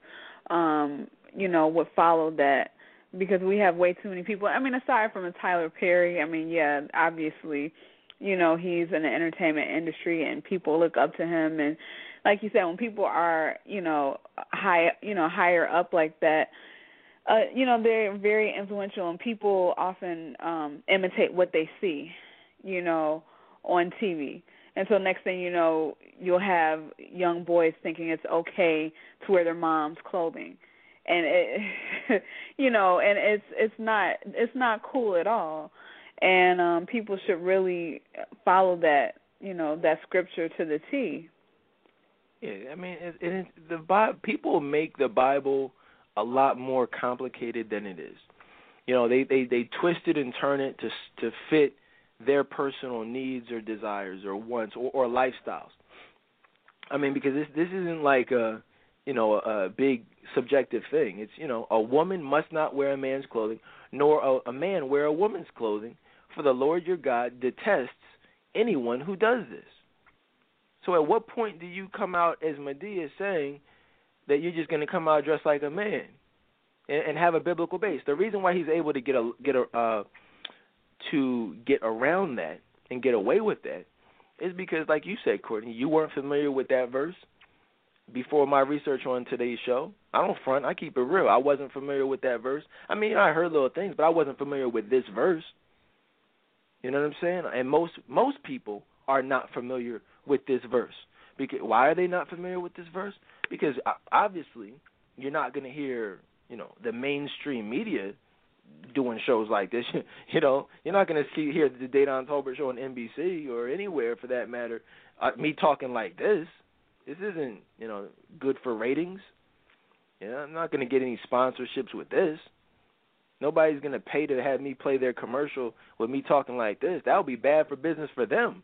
um, you know, would follow that because we have way too many people. I mean, aside from a Tyler Perry, I mean, yeah, obviously, you know, he's in the entertainment industry and people look up to him. And like you said, when people are, you know, high you know, higher up like that, uh, you know, they're very influential and people often um imitate what they see, you know, on TV. And so next thing you know, you'll have young boys thinking it's okay to wear their mom's clothing. And it you know and it's it's not it's not cool at all and um people should really follow that you know that scripture to the T. Yeah, I mean, it, it, the Bible, people make the Bible a lot more complicated than it is. You know, they they they twist it and turn it to to fit their personal needs or desires or wants or, or lifestyles. I mean, because this this isn't like a you know a, a big subjective thing. It's you know a woman must not wear a man's clothing, nor a, a man wear a woman's clothing, for the Lord your God detests anyone who does this. So at what point do you come out as Madea saying that you're just going to come out dressed like a man and, and have a biblical base? The reason why he's able to get a get a uh, to get around that and get away with that is because, like you said, Courtney, you weren't familiar with that verse before my research on today's show. I don't front. I keep it real. I wasn't familiar with that verse. I mean, I heard little things, but I wasn't familiar with this verse. You know what I'm saying? And most most people are not familiar with this verse. Because why are they not familiar with this verse? Because obviously you're not going to hear, you know, the mainstream media doing shows like this. you know, you're not going to see hear the Dedan Tolbert show on NBC or anywhere for that matter. Uh, me talking like this. This isn't, you know, good for ratings. Yeah, I'm not going to get any sponsorships with this. Nobody's to pay to have me play their commercial with me talking like this. That would be bad for business for them.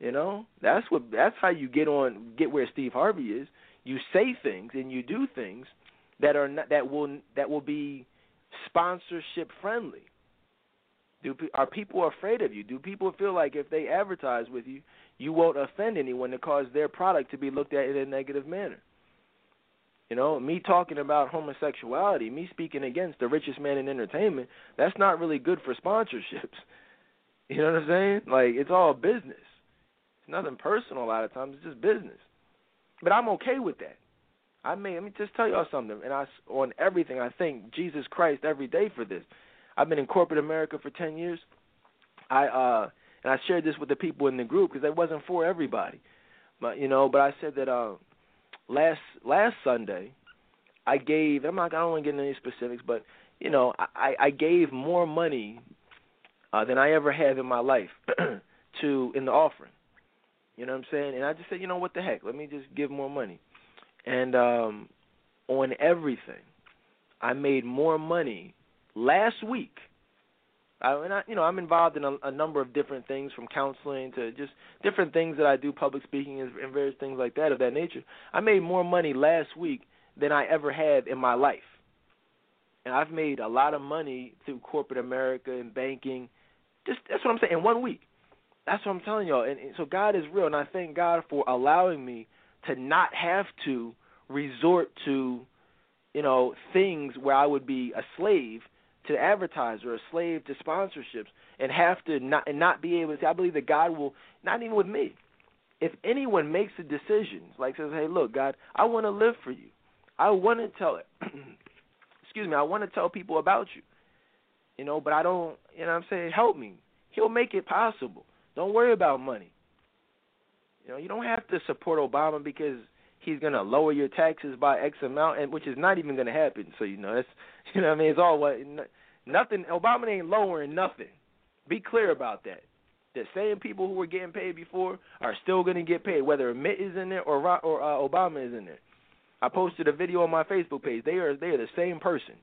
You know, that's what that's how you get on get where Steve Harvey is. You say things and you do things that are not, that will that will be sponsorship friendly. Do are people afraid of you? Do people feel like if they advertise with you, you won't offend anyone to cause their product to be looked at in a negative manner? You know, me talking about homosexuality, me speaking against the richest man in entertainment, that's not really good for sponsorships. You know what I'm saying? Like it's all business. It's nothing personal a lot of times, it's just business. But I'm okay with that. I mean, let me just tell y'all something, and I on everything I thank Jesus Christ every day for this. I've been in corporate America for 10 years. I uh and I shared this with the people in the group because it wasn't for everybody. But you know, but I said that uh last last Sunday I gave I'm not I don't want to get into any specifics, but you know, I I gave more money uh than I ever have in my life to in the offering. You know what I'm saying? And I just said, you know what the heck, let me just give more money. And um on everything, I made more money last week I, and I, you know, I'm involved in a, a number of different things, from counseling to just different things that I do, public speaking and, various things like that of that nature. I made more money last week than I ever had in my life, and I've made a lot of money through corporate America and banking. Just that's what I'm saying in one week. That's what I'm telling y'all. And, and so God is real, and I thank God for allowing me to not have to resort to, you know, things where I would be a slave to advertise or a slave to sponsorships, and have to not and not be able to. I believe that God will not even with me. if anyone makes a decision, like says, "Hey, look, God, I want to live for you. I want to tell it. excuse me, I want to tell people about you. You know, but I don't. You know, what I'm saying, help me. He'll make it possible. Don't worry about money. You know, you don't have to support Obama because he's to lower your taxes by X amount, and which is not even to happen. So you know, that's you know, what I mean, it's all what nothing. Obama ain't lowering nothing. Be clear about that. The same people who were getting paid before are still to get paid, whether Mitt is in there or or uh, Obama is in there. I posted a video on my Facebook page. They are they are the same person.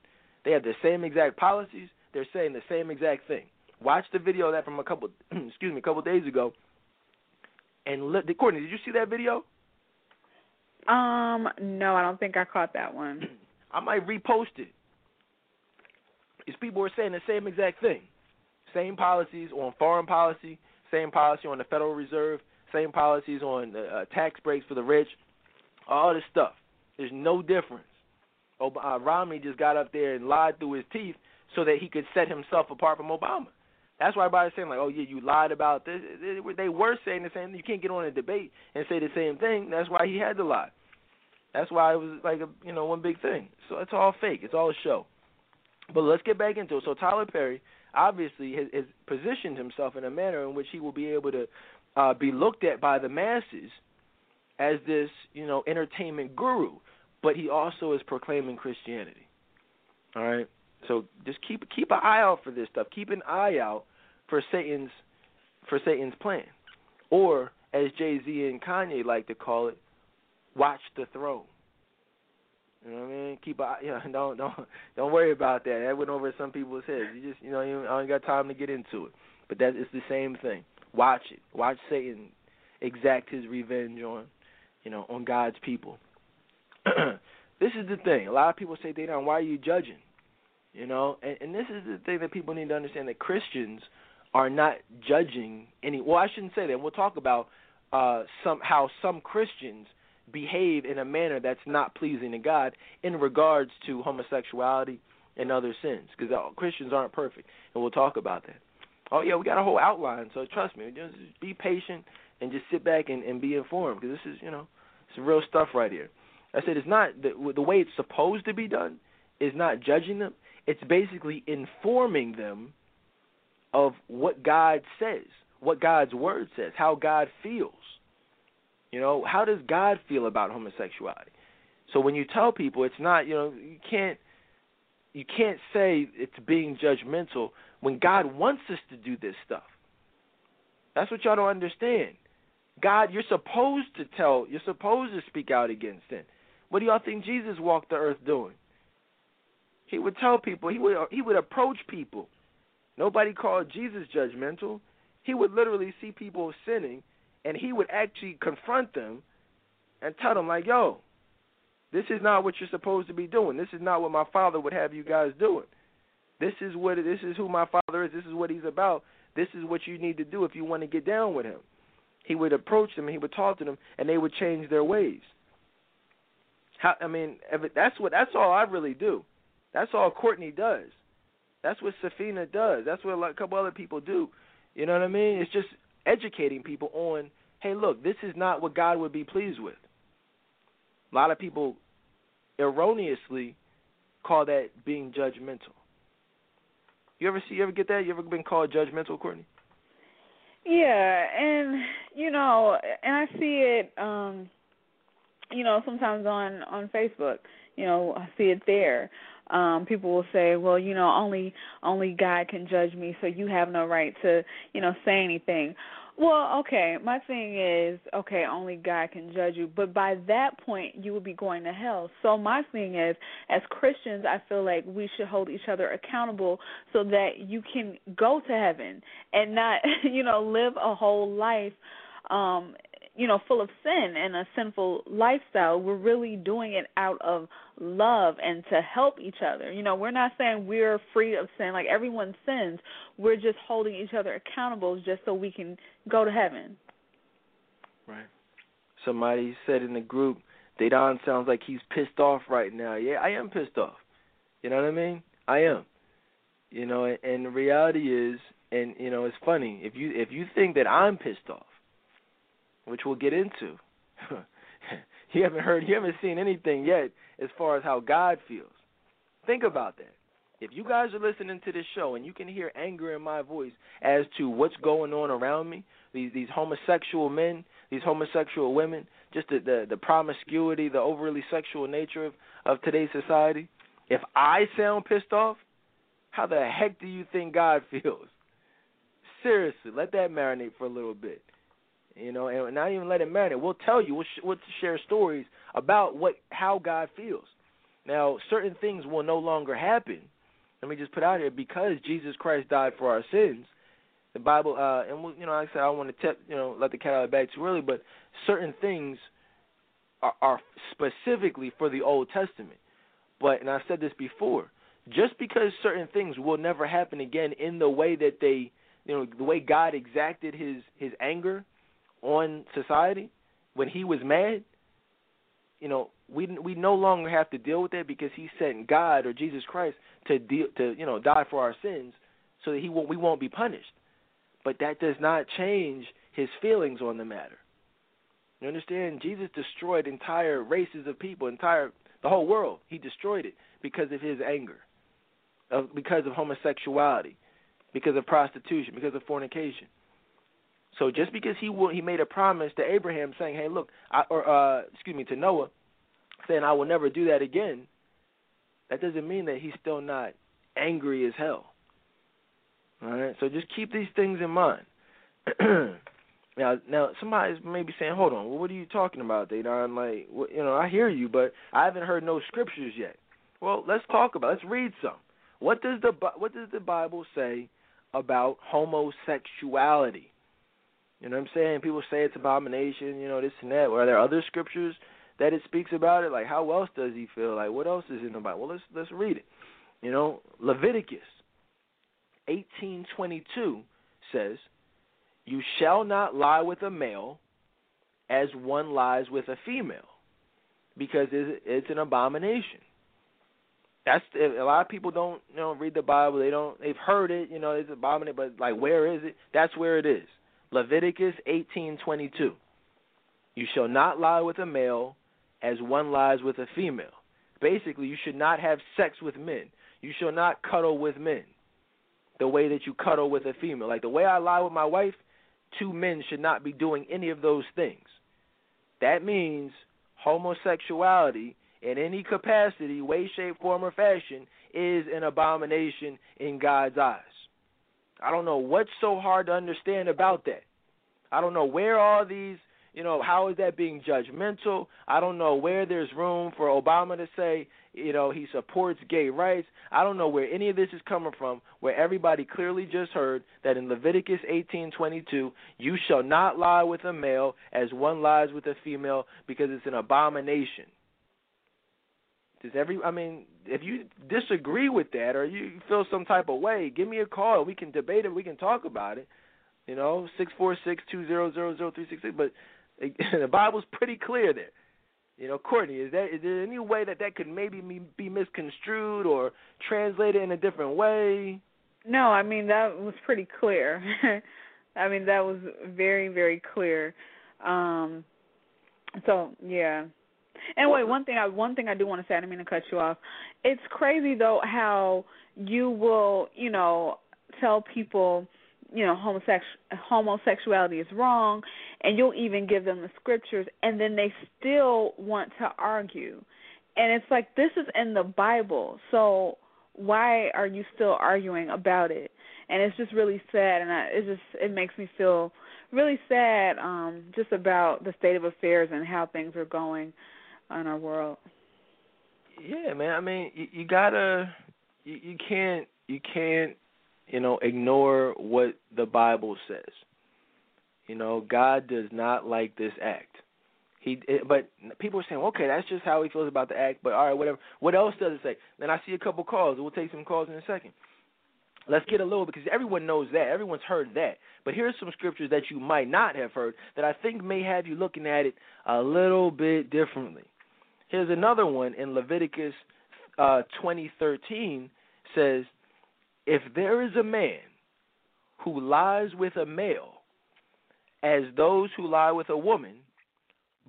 They have the same exact policies. They're saying the same exact thing. Watch the video of that from a couple excuse me a couple days ago. And let, Courtney, did you see that video? Um, no, I don't think I caught that one. I might repost it. These people are saying the same exact thing. Same policies on foreign policy, same policy on the Federal Reserve, same policies on uh, tax breaks for the rich, all this stuff. There's no difference. Uh, Romney just got up there and lied through his teeth so that he could set himself apart from Obama. That's why everybody's saying like, "Oh yeah, you lied about this." They were saying the same. thing. You can't get on a debate and say the same thing. That's why he had to lie. That's why it was like a you know one big thing. So it's all fake. It's all a show. But let's get back into it. So Tyler Perry obviously has, has positioned himself in a manner in which he will be able to uh, be looked at by the masses as this you know entertainment guru, but he also is proclaiming Christianity. All right. So just keep keep an eye out for this stuff. Keep an eye out for Satan's for Satan's plan, or as Jay Z and Kanye like to call it, watch the throne. You know what I mean? Keep a you know, don't don't don't worry about that. That went over some people's heads. You just you know you I ain't got time to get into it. But that it's the same thing. Watch it. Watch Satan exact his revenge on you know on God's people. this is the thing. A lot of people say, "Dedan, why are you judging?" You know, and, and this is the thing that people need to understand that Christians are not judging any. Well, I shouldn't say that. We'll talk about uh, some how some Christians behave in a manner that's not pleasing to God in regards to homosexuality and other sins, because Christians aren't perfect, and we'll talk about that. Oh yeah, we got a whole outline, so trust me, just be patient and just sit back and, and be informed, because this is you know some real stuff right here. I said it's not the, the way it's supposed to be done is not judging them. It's basically informing them of what God says, what God's word says, how God feels. You know, how does God feel about homosexuality? So when you tell people it's not, you know, you can't you can't say it's being judgmental when God wants us to do this stuff. That's what y'all don't understand. God, you're supposed to tell, you're supposed to speak out against it. What do y'all think Jesus walked the earth doing? He would tell people, he would he would approach people. Nobody called Jesus judgmental. He would literally see people sinning and he would actually confront them and tell them like, "Yo, this is not what you're supposed to be doing. This is not what my father would have you guys doing. This is what this is who my father is. This is what he's about. This is what you need to do if you want to get down with him." He would approach them, he would talk to them, and they would change their ways. How, I mean, that's what that's all I really do. That's all Courtney does. That's what Safina does. That's what a couple other people do. You know what I mean? It's just educating people on, hey, look, this is not what God would be pleased with. A lot of people erroneously call that being judgmental. You ever see? You ever get that? You ever been called judgmental, Courtney? Yeah, and you know, and I see it. um You know, sometimes on on Facebook. You know, I see it there um people will say well you know only only god can judge me so you have no right to you know say anything. Well okay my thing is okay only god can judge you. But by that point you will be going to hell. So my thing is as christians i feel like we should hold each other accountable so that you can go to heaven and not you know live a whole life um you know full of sin and a sinful lifestyle we're really doing it out of love and to help each other. You know we're not saying we're free of sin like everyone sins. We're just holding each other accountable just so we can go to heaven. Right. Somebody said in the group Dedan sounds like he's pissed off right now. Yeah I am pissed off. You know what I mean? I am. You know and the reality is and you know it's funny. If you if you think that I'm pissed off which we'll get into. you haven't heard, you haven't seen anything yet as far as how God feels. Think about that. If you guys are listening to this show and you can hear anger in my voice as to what's going on around me, these these homosexual men, these homosexual women, just the the, the promiscuity, the overly sexual nature of, of today's society, if I sound pissed off, how the heck do you think God feels? Seriously, let that marinate for a little bit. You know, and not even let it matter. We'll tell you. We'll, sh- we'll share stories about what how God feels. Now, certain things will no longer happen. Let me just put out here because Jesus Christ died for our sins. The Bible, uh, and we, you know, like I said, I don't want to tip, you know, let the cat out of the bag too early, but certain things are, are specifically for the Old Testament. But, and I've said this before, just because certain things will never happen again in the way that they, you know, the way God exacted His His anger on society when He was mad, you know, we we no longer have to deal with that because He sent God or Jesus Christ to deal to you know die for our sins, so that He won't we won't be punished. But that does not change His feelings on the matter. You understand? Jesus destroyed entire races of people, entire the whole world. He destroyed it because of his anger, of, because of homosexuality, because of prostitution, because of fornication. So just because he will, he made a promise to Abraham saying, "Hey, look," I, or uh, excuse me, to Noah, saying, "I will never do that again." That doesn't mean that he's still not angry as hell. All right. So just keep these things in mind. Now, now somebody's maybe saying, "Hold on, well, what are you talking about, I'm Like, what, you know, I hear you, but I haven't heard no scriptures yet. Well, let's talk about. Let's read some. What does the what does the Bible say about homosexuality? You know what I'm saying? People say it's abomination, you know, this and that. Are there other scriptures that it speaks about it? Like, how else does he feel? Like, what else is in the Bible? Well, let's let's read it. You know, Leviticus 18:22 says, you shall not lie with a male as one lies with a female, because it's an abomination. That's a lot of people don't you know read the Bible. They don't. They've heard it. You know, it's abomination, but like where is it? That's where it is. Leviticus eighteen twenty two. You shall not lie with a male as one lies with a female. Basically, you should not have sex with men. You shall not cuddle with men the way that you cuddle with a female. Like the way I lie with my wife, two men should not be doing any of those things. That means homosexuality in any capacity, way, shape, form, or fashion is an abomination in God's eyes. I don't know what's so hard to understand about that. I don't know where all these you know, how is that being judgmental? I don't know where there's room for Obama to say, you know, he supports gay rights. I don't know where any of this is coming from. Where everybody clearly just heard that in Leviticus 18:22, you shall not lie with a male as one lies with a female because it's an abomination. Does every I mean, if you disagree with that or you feel some type of way, give me a call. We can debate it. We can talk about it. You know, six four six two zero zero zero three six six. But the Bible's pretty clear there. You know, Courtney, is that is there any way that that could maybe be misconstrued or translated in a different way? No, I mean that was pretty clear. I mean that was very very clear. Um so yeah. And wait, one thing I one thing I do want to say, I didn't mean to cut you off. It's crazy though how you will, you know, tell people you know homosex homosexuality is wrong and you'll even give them the scriptures and then they still want to argue. And it's like this is in the bible so why are you still arguing about it? And it's just really sad and I, it just it makes me feel really sad um just about the state of affairs and how things are going in our world yeah man i mean you, you gotta you, you can't you can't you know, ignore what the Bible says. You know, God does not like this act. He, it, but people are saying, okay, that's just how he feels about the act. But all right, whatever. What else does it say? Then I see a couple calls. We'll take some calls in a second. Let's get a little because everyone knows that. Everyone's heard that. But here's some scriptures that you might not have heard that I think may have you looking at it a little bit differently. Here's another one in Leviticus uh, 2013 says, if there is a man who lies with a male as those who lie with a woman,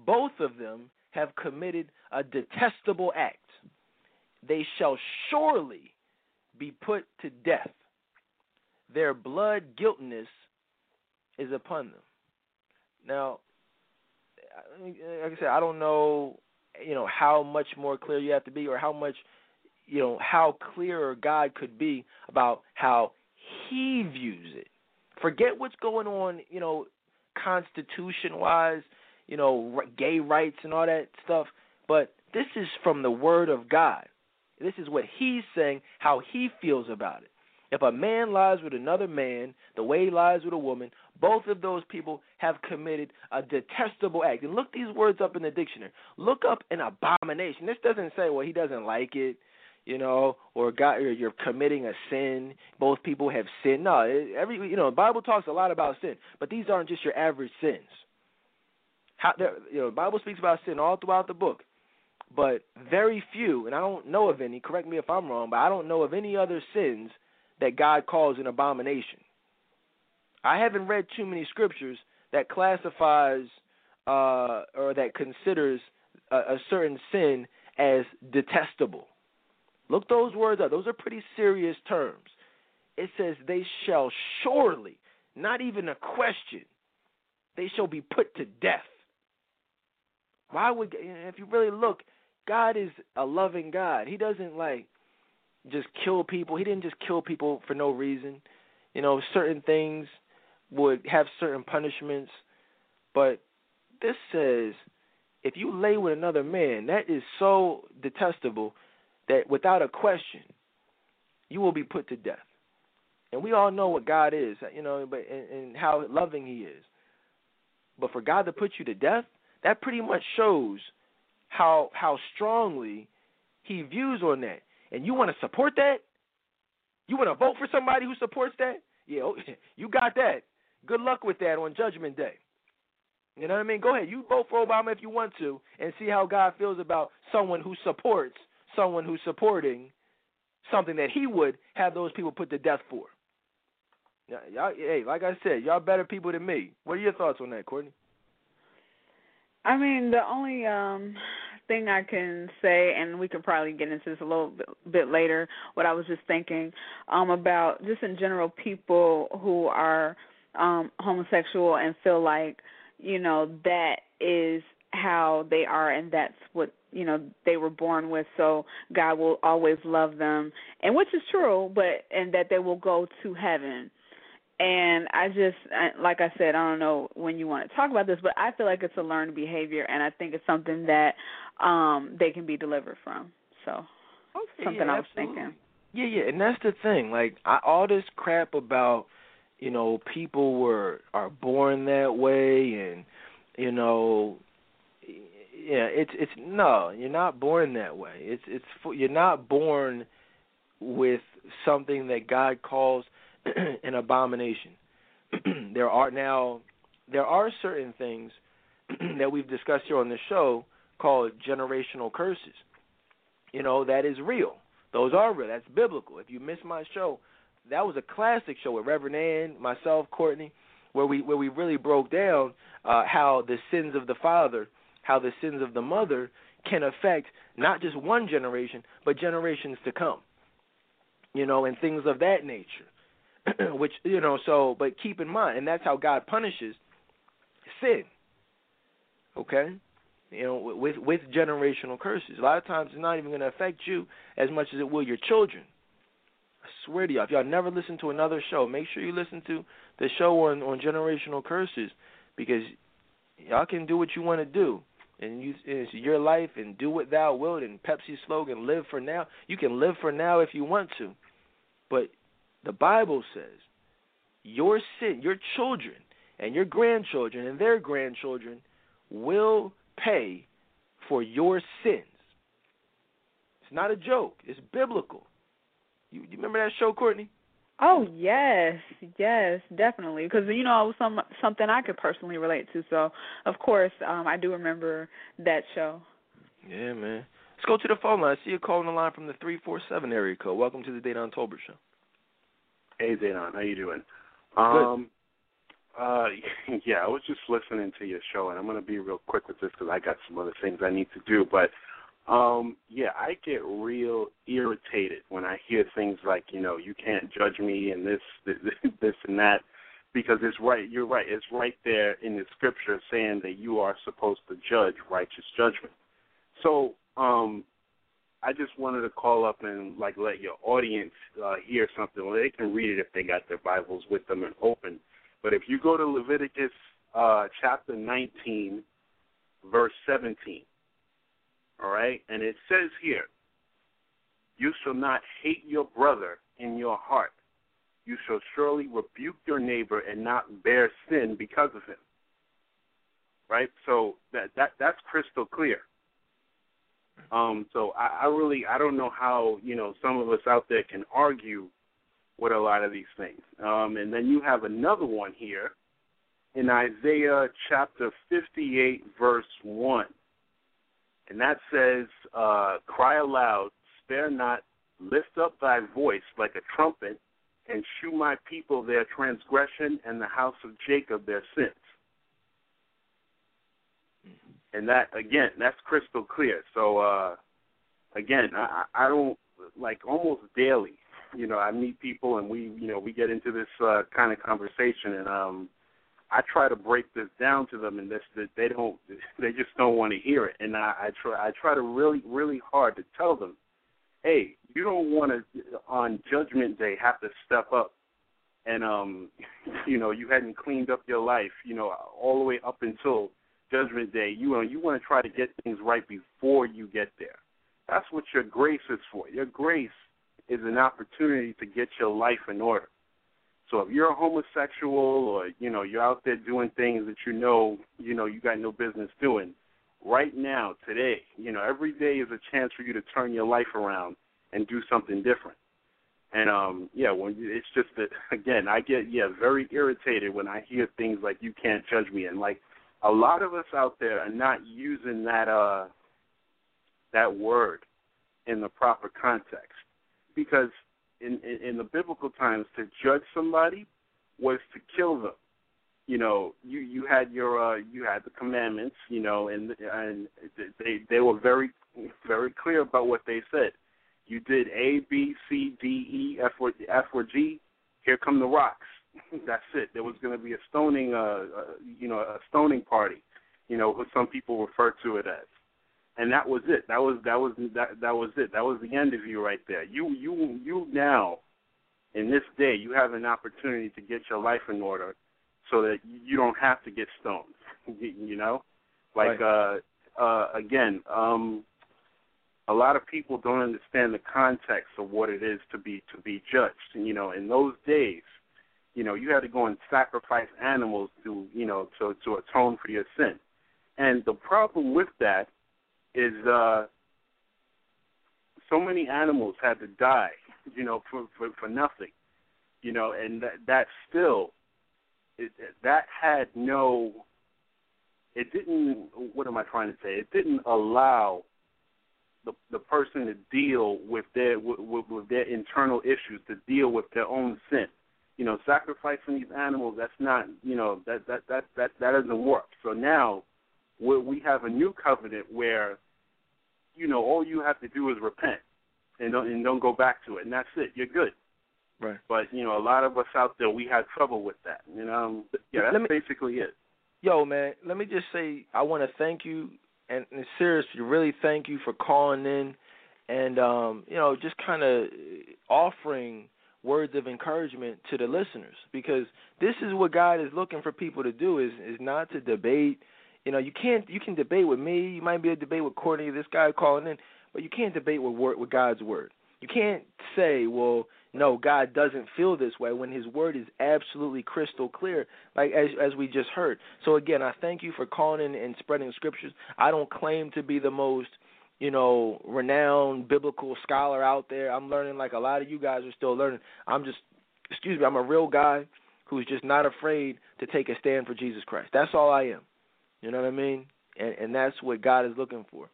both of them have committed a detestable act. They shall surely be put to death. Their blood guiltiness is upon them. Now, like I said, I don't know, you know, how much more clear you have to be, or how much, you know, how clear God could be about how He views it. Forget what's going on, you know, constitution wise, you know, gay rights and all that stuff. But this is from the Word of God. This is what He's saying, how He feels about it. If a man lies with another man the way he lies with a woman, both of those people have committed a detestable act. And look these words up in the dictionary. Look up an abomination. This doesn't say, well, he doesn't like it, you know, or God, or you're committing a sin. Both people have sinned. No, every you know, the Bible talks a lot about sin, but these aren't just your average sins. How, you know, the Bible speaks about sin all throughout the book, but very few, and I don't know of any. Correct me if I'm wrong, but I don't know of any other sins that God calls an abomination. I haven't read too many scriptures that classifies uh, or that considers a, a certain sin as detestable. Look those words up. Those are pretty serious terms. It says, They shall surely, not even a question, they shall be put to death. Why would, if you really look, God is a loving God. He doesn't like just kill people. He didn't just kill people for no reason. You know, certain things would have certain punishments, but this says if you lay with another man, that is so detestable that without a question, you will be put to death. And we all know what God is, you know, but and, and how loving He is. But for God to put you to death, that pretty much shows how how strongly He views on that and you want to support that? You want to vote for somebody who supports that? Yeah, oh, you got that. Good luck with that on Judgment Day. You know what I mean? Go ahead. You vote for Obama if you want to and see how God feels about someone who supports someone who's supporting something that he would have those people put to death for. Y'all, hey, like I said, y'all better people than me. What are your thoughts on that, Courtney? I mean, the only um thing I can say, and we can probably get into this a little bit, bit later. What I was just thinking um, about, just in general, people who are um, homosexual and feel like you know that is how they are, and that's what you know they were born with. So God will always love them, and which is true, but and that they will go to heaven and I just, like I said, I don't know when you want to talk about this, but I feel like it's a learned behavior, and I think it's something that um they can be delivered from. So, okay, something yeah, I was absolutely. thinking. Yeah, yeah, and that's the thing. Like I, all this crap about, you know, people were are born that way, and you know, yeah, it's it's no, you're not born that way. It's it's you're not born with something that God calls an abomination. there are now there are certain things that we've discussed here on the show called generational curses. You know, that is real. Those are real. That's biblical. If you miss my show, that was a classic show with Reverend Ann, myself, Courtney, where we where we really broke down uh, how the sins of the father, how the sins of the mother can affect not just one generation, but generations to come. You know, and things of that nature. which you know so but keep in mind and that's how god punishes sin okay you know with with generational curses a lot of times it's not even going to affect you as much as it will your children swear to y'all if y'all never listen to another show make sure you listen to the show on on generational curses because y'all can do what you want to do and you it's your life and do what thou wilt and Pepsi slogan live for now you can live for now if you want to but the Bible says your sin, your children and your grandchildren and their grandchildren will pay for your sins. It's not a joke. It's biblical. You, you remember that show, Courtney? Oh yes, yes, definitely. Because you know it was some something I could personally relate to. So of course, um, I do remember that show. Yeah, man. Let's go to the phone line. I see you calling the line from the three four seven area code. Welcome to the Dedan Tolbert Show. Hey, Zaynon, how you doing? Um, Uh, yeah, I was just listening to your show, and I'm going to be real quick with this because I got some other things I need to do. But um, yeah, I get real irritated when I hear things like, you know, you can't judge me and this, this, this and that, because it's right. You're right. It's right there in the scripture saying that you are supposed to judge righteous judgment. So, um, I just wanted to call up and like let your audience uh, hear something. Well, they can read it if they got their Bibles with them and open. But if you go to Leviticus uh, chapter 19, verse 17, all right, and it says here, "You shall not hate your brother in your heart. You shall surely rebuke your neighbor and not bear sin because of him." Right. So that that that's crystal clear. Um, so I, I really I don't know how you know some of us out there can argue with a lot of these things. Um, and then you have another one here in Isaiah chapter 58 verse one, and that says, uh, "Cry aloud, spare not, lift up thy voice like a trumpet, and shew my people their transgression and the house of Jacob their sins." and that again, that's crystal clear. So uh, again, I, I don't like almost daily. You know, I meet people and we, you know, we get into this uh, kind of conversation, and um, I try to break this down to them, and this they don't, they just don't want to hear it. And I, I try, I try to really, really hard to tell them, hey, you don't want to on Judgment Day have to step up and um you know you hadn't cleaned up your life you know all the way up until Judgment Day, you know, you want to try to get things right before you get there. That's what your grace is for. Your grace is an opportunity to get your life in order. So if you're a homosexual or you know you're out there doing things that you know you know you got no business doing, right now today, you know every day is a chance for you to turn your life around and do something different. And um yeah, when it's just that again, I get yeah very irritated when I hear things like you can't judge me and like a lot of us out there are not using that uh that word in the proper context because in, in in the biblical times to judge somebody was to kill them. You know you you had your uh you had the commandments you know and and they they were very very clear about what they said. You did a b c d e f or f or g here come the rocks. That's it. There was going to be a stoning, uh, uh, you know, a stoning party, you know, what some people refer to it as, and that was it. That was that was that that was it. That was the end of you right there. You you you now, in this day, you have an opportunity to get your life in order, so that you don't have to get stoned. you know, like right. uh, uh, again, um, a lot of people don't understand the context of what it is to be to be judged. And you know, in those days you know, you had to go and sacrifice animals to, you know, to to atone for your sin. And the problem with that is uh so many animals had to die, you know, for for, for nothing. You know, and that that still it, that had no it didn't what am I trying to say? It didn't allow the the person to deal with their with, with their internal issues, to deal with their own sin you know, sacrificing these animals, that's not, you know, that that that that that doesn't work. So now we we have a new covenant where, you know, all you have to do is repent and don't and don't go back to it, and that's it. You're good. Right. But you know, a lot of us out there, we had trouble with that. You know, yeah, that's me, basically it. Yo, man, let me just say, I want to thank you, and, and seriously, really thank you for calling in, and um, you know, just kind of offering words of encouragement to the listeners because this is what God is looking for people to do is is not to debate. You know, you can't you can debate with me, you might be able to debate with Courtney, this guy calling in, but you can't debate with word with God's word. You can't say, well, no, God doesn't feel this way when His word is absolutely crystal clear, like as as we just heard. So again, I thank you for calling in and spreading scriptures. I don't claim to be the most you know, renowned biblical scholar out there. I'm learning like a lot of you guys are still learning. I'm just, excuse me, I'm a real guy who's just not afraid to take a stand for Jesus Christ. That's all I am. You know what I mean? And and that's what God is looking for.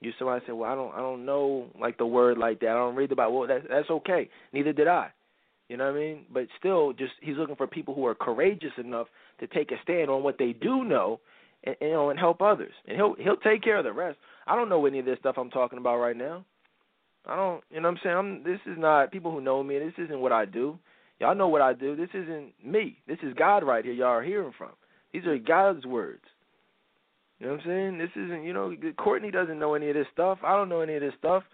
You somebody say, well, I don't I don't know like the word like that. I don't read the Bible. Well, that's that's okay. Neither did I. You know what I mean? But still, just he's looking for people who are courageous enough to take a stand on what they do know, and you know, and help others. And he'll he'll take care of the rest. I don't know any of this stuff I'm talking about right now. I don't, you know what I'm saying? I'm, this is not people who know me. This isn't what I do. Y'all know what I do. This isn't me. This is God right here. Y'all are hearing from. These are God's words. You know what I'm saying? This isn't, you know, Courtney doesn't know any of this stuff. I don't know any of this stuff.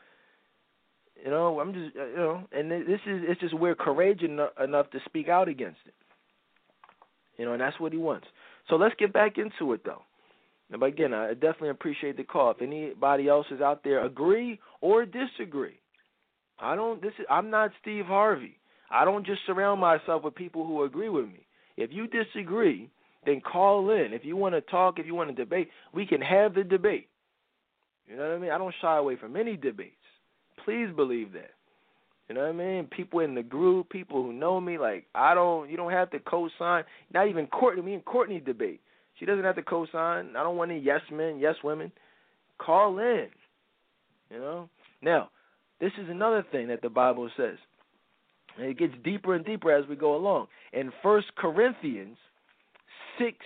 You know, I'm just, uh, you know, and this is, it's just we're courageous enough to speak out against it. You know, and that's what he wants. So let's get back into it, though. But again, I definitely appreciate the call. If anybody else is out there, agree or disagree. I don't. This is. I'm not Steve Harvey. I don't just surround myself with people who agree with me. If you disagree, then call in. If you want to talk, if you want to debate, we can have the debate. You know what I mean? I don't shy away from any debates. Please believe that. You know what I mean? People in the group, people who know me, like I don't. You don't have to co-sign. Not even Courtney. Me and Courtney debate. She doesn't have to co-sign. I don't want any yes men, yes women. Call in. You know. Now, this is another thing that the Bible says. And it gets deeper and deeper as we go along. In First Corinthians six,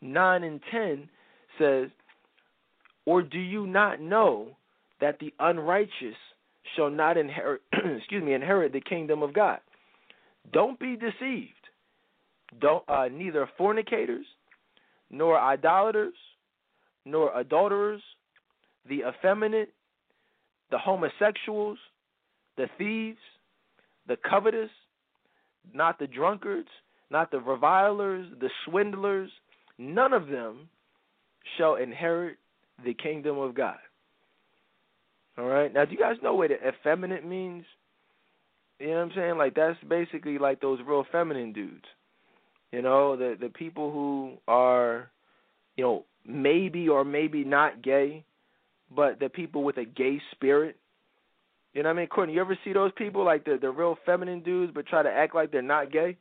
nine, and ten says, "Or do you not know that the unrighteous shall not inherit excuse me inherit the kingdom of God. Don't be deceived. Don't uh, neither fornicators, nor idolaters, nor adulterers, the effeminate, the homosexuals, the thieves, the covetous, not the drunkards, not the revilers, the swindlers, none of them shall inherit the kingdom of God. All right. Now, do you guys know what effeminate means? You know what I'm saying? Like that's basically like those real feminine dudes. You know, the the people who are, you know, maybe or maybe not gay, but the people with a gay spirit. You know what I mean, Courtney? You ever see those people like the the real feminine dudes, but try to act like they're not gay?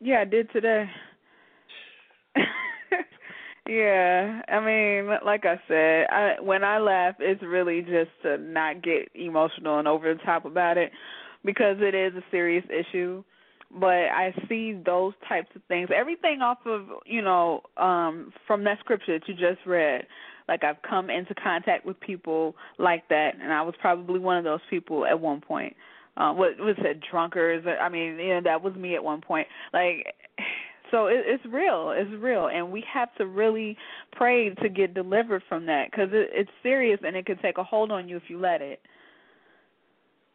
Yeah, I did today. Yeah, I mean, like I said, I when I laugh, it's really just to not get emotional and over the top about it because it is a serious issue. But I see those types of things, everything off of you know um from that scripture that you just read. Like I've come into contact with people like that, and I was probably one of those people at one point. Uh, what was it, drunkards? I mean, you know, that was me at one point. Like so it, it's real. It's real, and we have to really pray to get delivered from that because it, it's serious and it can take a hold on you if you let it.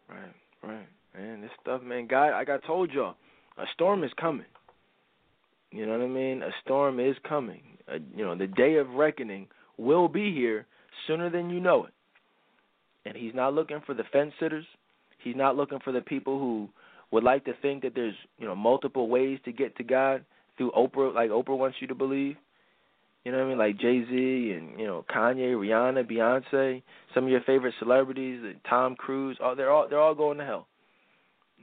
Right, right, man. This stuff, man. God, like I told y'all, a storm is coming. You know what I mean? A storm is coming. Uh, you know, the day of reckoning will be here sooner than you know it. And He's not looking for the fence sitters. He's not looking for the people who would like to think that there's you know multiple ways to get to God through Oprah, like Oprah wants you to believe. You know what I mean? Like Jay Z and you know Kanye, Rihanna, Beyonce, some of your favorite celebrities, uh, Tom Cruise. All they're all they're all going to hell.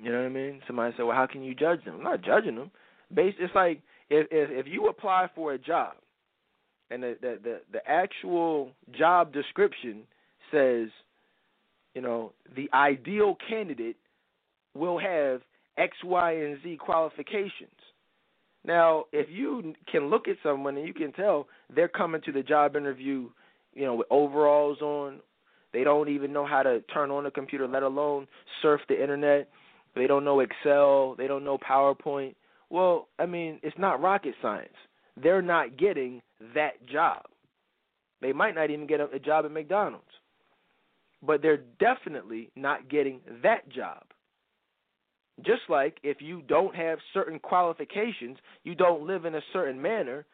You know what I mean? Somebody said, "Well, how can you judge them?" I'm not judging them. Based, it's like if if if you apply for a job, and the the the, the actual job description says, you know, the ideal candidate will have X, Y, and Z qualifications. Now, if you can look at someone and you can tell they're coming to the job interview, you know, with overalls on, they don't even know how to turn on a computer, let alone surf the internet. They don't know Excel, they don't know PowerPoint. Well, I mean, it's not rocket science. They're not getting that job. They might not even get a, a job at McDonald's. But they're definitely not getting that job. Just like if you don't have certain qualifications, you don't live in a certain manner,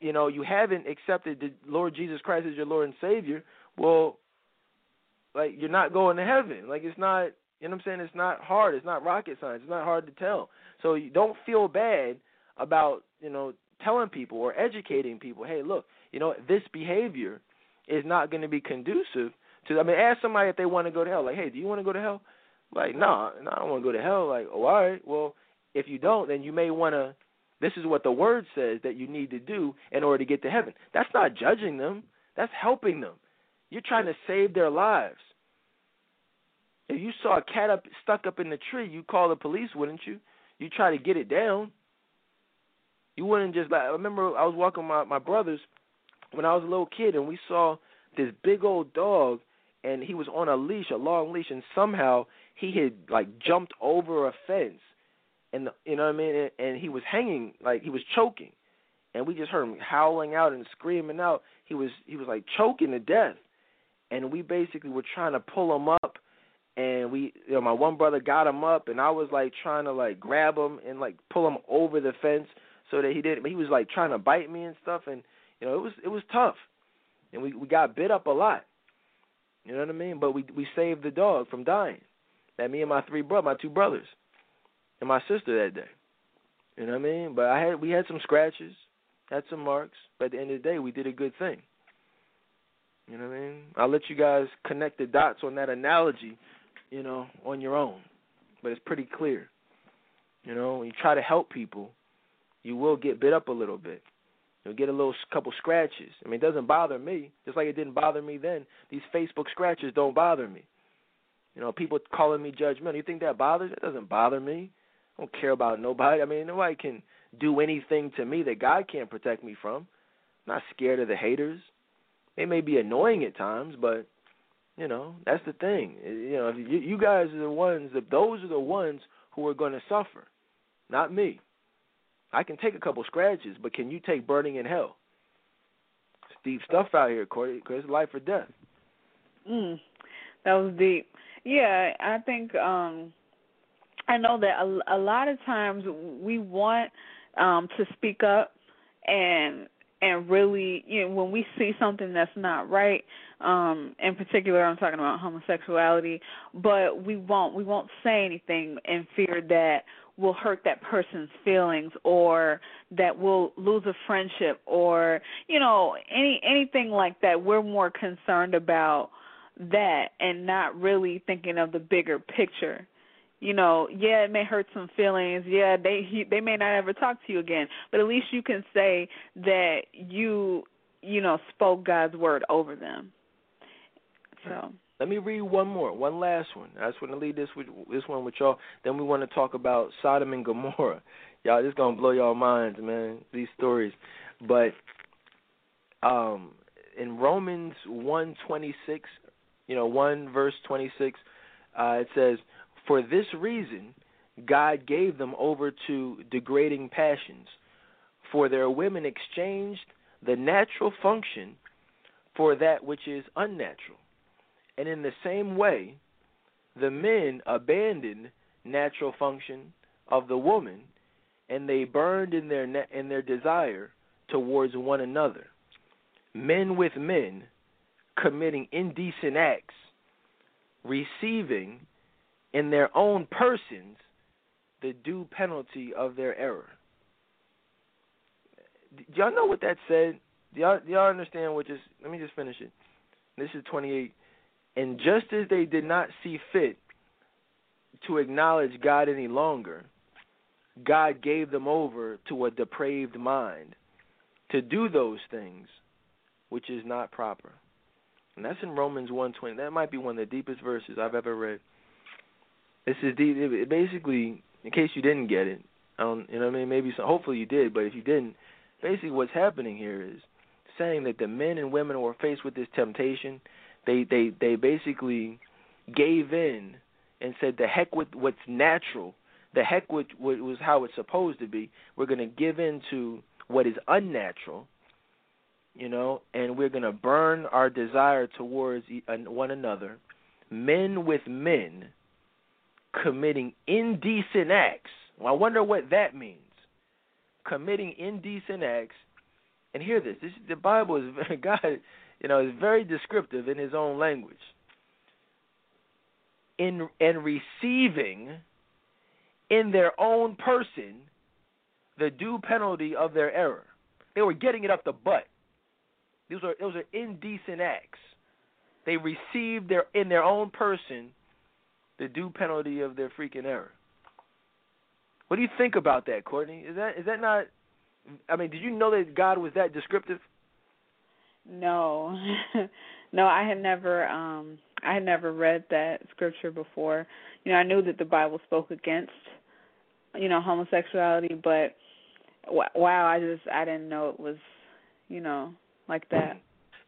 you know, you haven't accepted the Lord Jesus Christ as your Lord and Savior, well, like you're not going to heaven. Like it's not, you know what I'm saying? It's not hard. It's not rocket science. It's not hard to tell. So you don't feel bad about, you know, telling people or educating people, hey, look, you know, this behavior is not going to be conducive to. I mean, ask somebody if they want to go to hell. Like, hey, do you want to go to hell? Like, no, no, I don't want to go to hell. Like, oh, all right, well, if you don't, then you may want to. This is what the word says that you need to do in order to get to heaven. That's not judging them. That's helping them. You're trying to save their lives. If you saw a cat up stuck up in the tree, you call the police, wouldn't you? You try to get it down. You wouldn't just like. I remember I was walking my my brothers when I was a little kid, and we saw this big old dog, and he was on a leash, a long leash, and somehow he had like jumped over a fence, and you know what I mean, and, and he was hanging like he was choking, and we just heard him howling out and screaming out. He was he was like choking to death, and we basically were trying to pull him up and we you know my one brother got him up and I was like trying to like grab him and like pull him over the fence so that he didn't he was like trying to bite me and stuff. And you know it was it was tough. And we we got bit up a lot you know what I mean but we we saved the dog from dying that me and my three brothers my two brothers and my sister that day you know what I mean but I had we had some scratches had some marks but at the end of the day we did a good thing you know what I mean I'll let you guys connect the dots on that analogy you know, on your own. But it's pretty clear. You know, when you try to help people, you will get bit up a little bit. You'll get a little couple scratches. I mean, it doesn't bother me, just like it didn't bother me then. These Facebook scratches don't bother me. You know, people calling me judgmental. You think that bothers? It doesn't bother me. I don't care about nobody. I mean, nobody can do anything to me that God can't protect me from. I'm not scared of the haters. They may be annoying at times, but you know, that's the thing. You know, you, you guys are the ones that those are the ones who are going to suffer, not me. I can take a couple scratches, but can you take burning in hell? It's deep stuff out here, Corey, it's life or death. Mm, that was deep. Yeah, I think um I know that a, a lot of times we want um to speak up and and really you know when we see something that's not right um in particular i'm talking about homosexuality but we won't we won't say anything in fear that will hurt that person's feelings or that we'll lose a friendship or you know any anything like that we're more concerned about that and not really thinking of the bigger picture you know, yeah, it may hurt some feelings. Yeah, they he, they may not ever talk to you again, but at least you can say that you you know spoke God's word over them. So let me read one more, one last one. I just want to leave this with this one with y'all. Then we want to talk about Sodom and Gomorrah. Y'all, this gonna blow y'all minds, man. These stories, but um, in Romans one twenty six, you know, one verse twenty six, uh, it says for this reason, God gave them over to degrading passions, for their women exchanged the natural function for that which is unnatural. And in the same way, the men abandoned natural function of the woman, and they burned in their in their desire towards one another, men with men committing indecent acts, receiving in their own persons the due penalty of their error. Do y'all know what that said? Do y'all, do y'all understand what just? Let me just finish it. This is 28. And just as they did not see fit to acknowledge God any longer, God gave them over to a depraved mind to do those things which is not proper. And that's in Romans 1:20. That might be one of the deepest verses I've ever read. This is the basically in case you didn't get it. Don't, you know what I mean? Maybe some, hopefully you did, but if you didn't, basically what's happening here is saying that the men and women who are faced with this temptation, they they they basically gave in and said the heck with what's natural, the heck with what was how it's supposed to be. We're going to give in to what is unnatural, you know, and we're going to burn our desire towards one another, men with men committing indecent acts. Well, I wonder what that means. Committing indecent acts. And hear this. This the Bible is God, you know, is very descriptive in his own language. In and receiving in their own person the due penalty of their error. They were getting it up the butt. Those are those are indecent acts. They received their in their own person the due penalty of their freaking error. What do you think about that, Courtney? Is that is that not? I mean, did you know that God was that descriptive? No, no, I had never, um, I had never read that scripture before. You know, I knew that the Bible spoke against, you know, homosexuality, but wow, I just, I didn't know it was, you know, like that.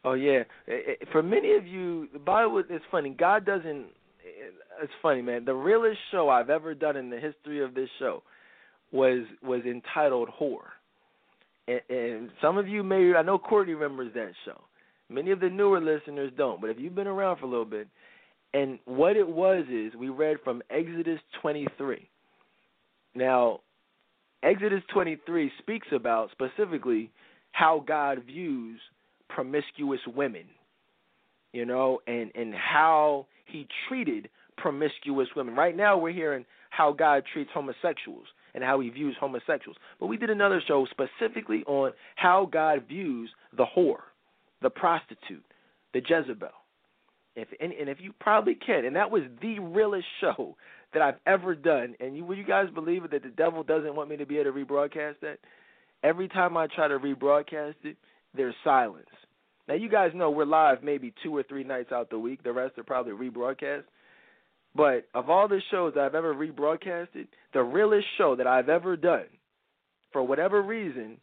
Oh yeah, eh, eh, for many of you, the Bible is funny. God doesn't. Eh, it's funny, man. The realest show I've ever done in the history of this show was was entitled "Whore." And, and some of you may I know Courtney remembers that show. Many of the newer listeners don't, but if you've been around for a little bit, and what it was is we read from Exodus 23. Now, Exodus 23 speaks about specifically how God views promiscuous women, you know, and and how He treated promiscuous women. Right now, we're hearing how God treats homosexuals and how he views homosexuals. But we did another show specifically on how God views the whore, the prostitute, the Jezebel. If and, and if you probably can, and that was the realest show that I've ever done. And you, will you guys believe it that the devil doesn't want me to be able to rebroadcast that? Every time I try to rebroadcast it, there's silence. Now you guys know we're live maybe two or three nights out the week. The rest are probably rebroadcast. But of all the shows I've ever rebroadcasted, the realest show that I've ever done, for whatever reason,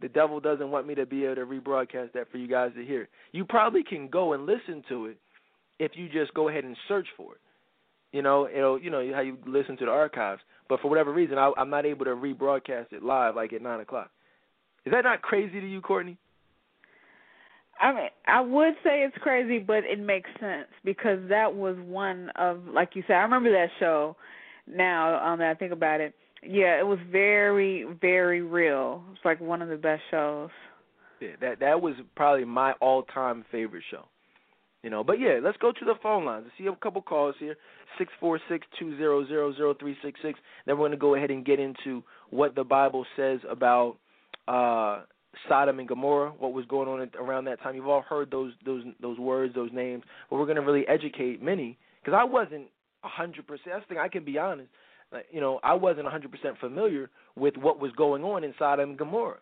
the devil doesn't want me to be able to rebroadcast that for you guys to hear. You probably can go and listen to it if you just go ahead and search for it. You know, it'll you know how you listen to the archives. But for whatever reason, I, I'm not able to rebroadcast it live like at nine o'clock. Is that not crazy to you, Courtney? I mean, I would say it's crazy, but it makes sense because that was one of, like you said, I remember that show. Now um, that I think about it, yeah, it was very, very real. It's like one of the best shows. Yeah, that that was probably my all-time favorite show. You know, but yeah, let's go to the phone lines. I see a couple calls here. Six four six two zero zero zero three six six. Then we're gonna go ahead and get into what the Bible says about uh Sodom and Gomorrah, what was going on around that time. You've all heard those those those words, those names, but we're going to really educate many because I wasn't a hundred percent. That's the thing. I can be honest. Like, you know, I wasn't a hundred percent familiar with what was going on in Sodom and Gomorrah.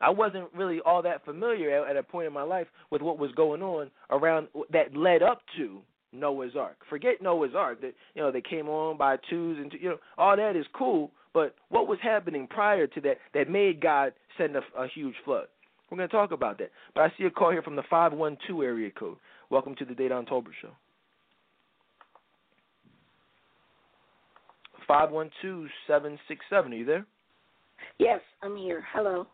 I wasn't really all that familiar at, at a point in my life with what was going on around that led up to Noah's Ark. Forget Noah's Ark that you know they came on by twos and two, you know all that is cool, but what was happening prior to that that made God send a, a huge flood? We're going to talk about that. But I see a call here from the 512 area code. Welcome to the Dedan Tolbert Show. 512767. Are you there? Yes, I'm here. Hello.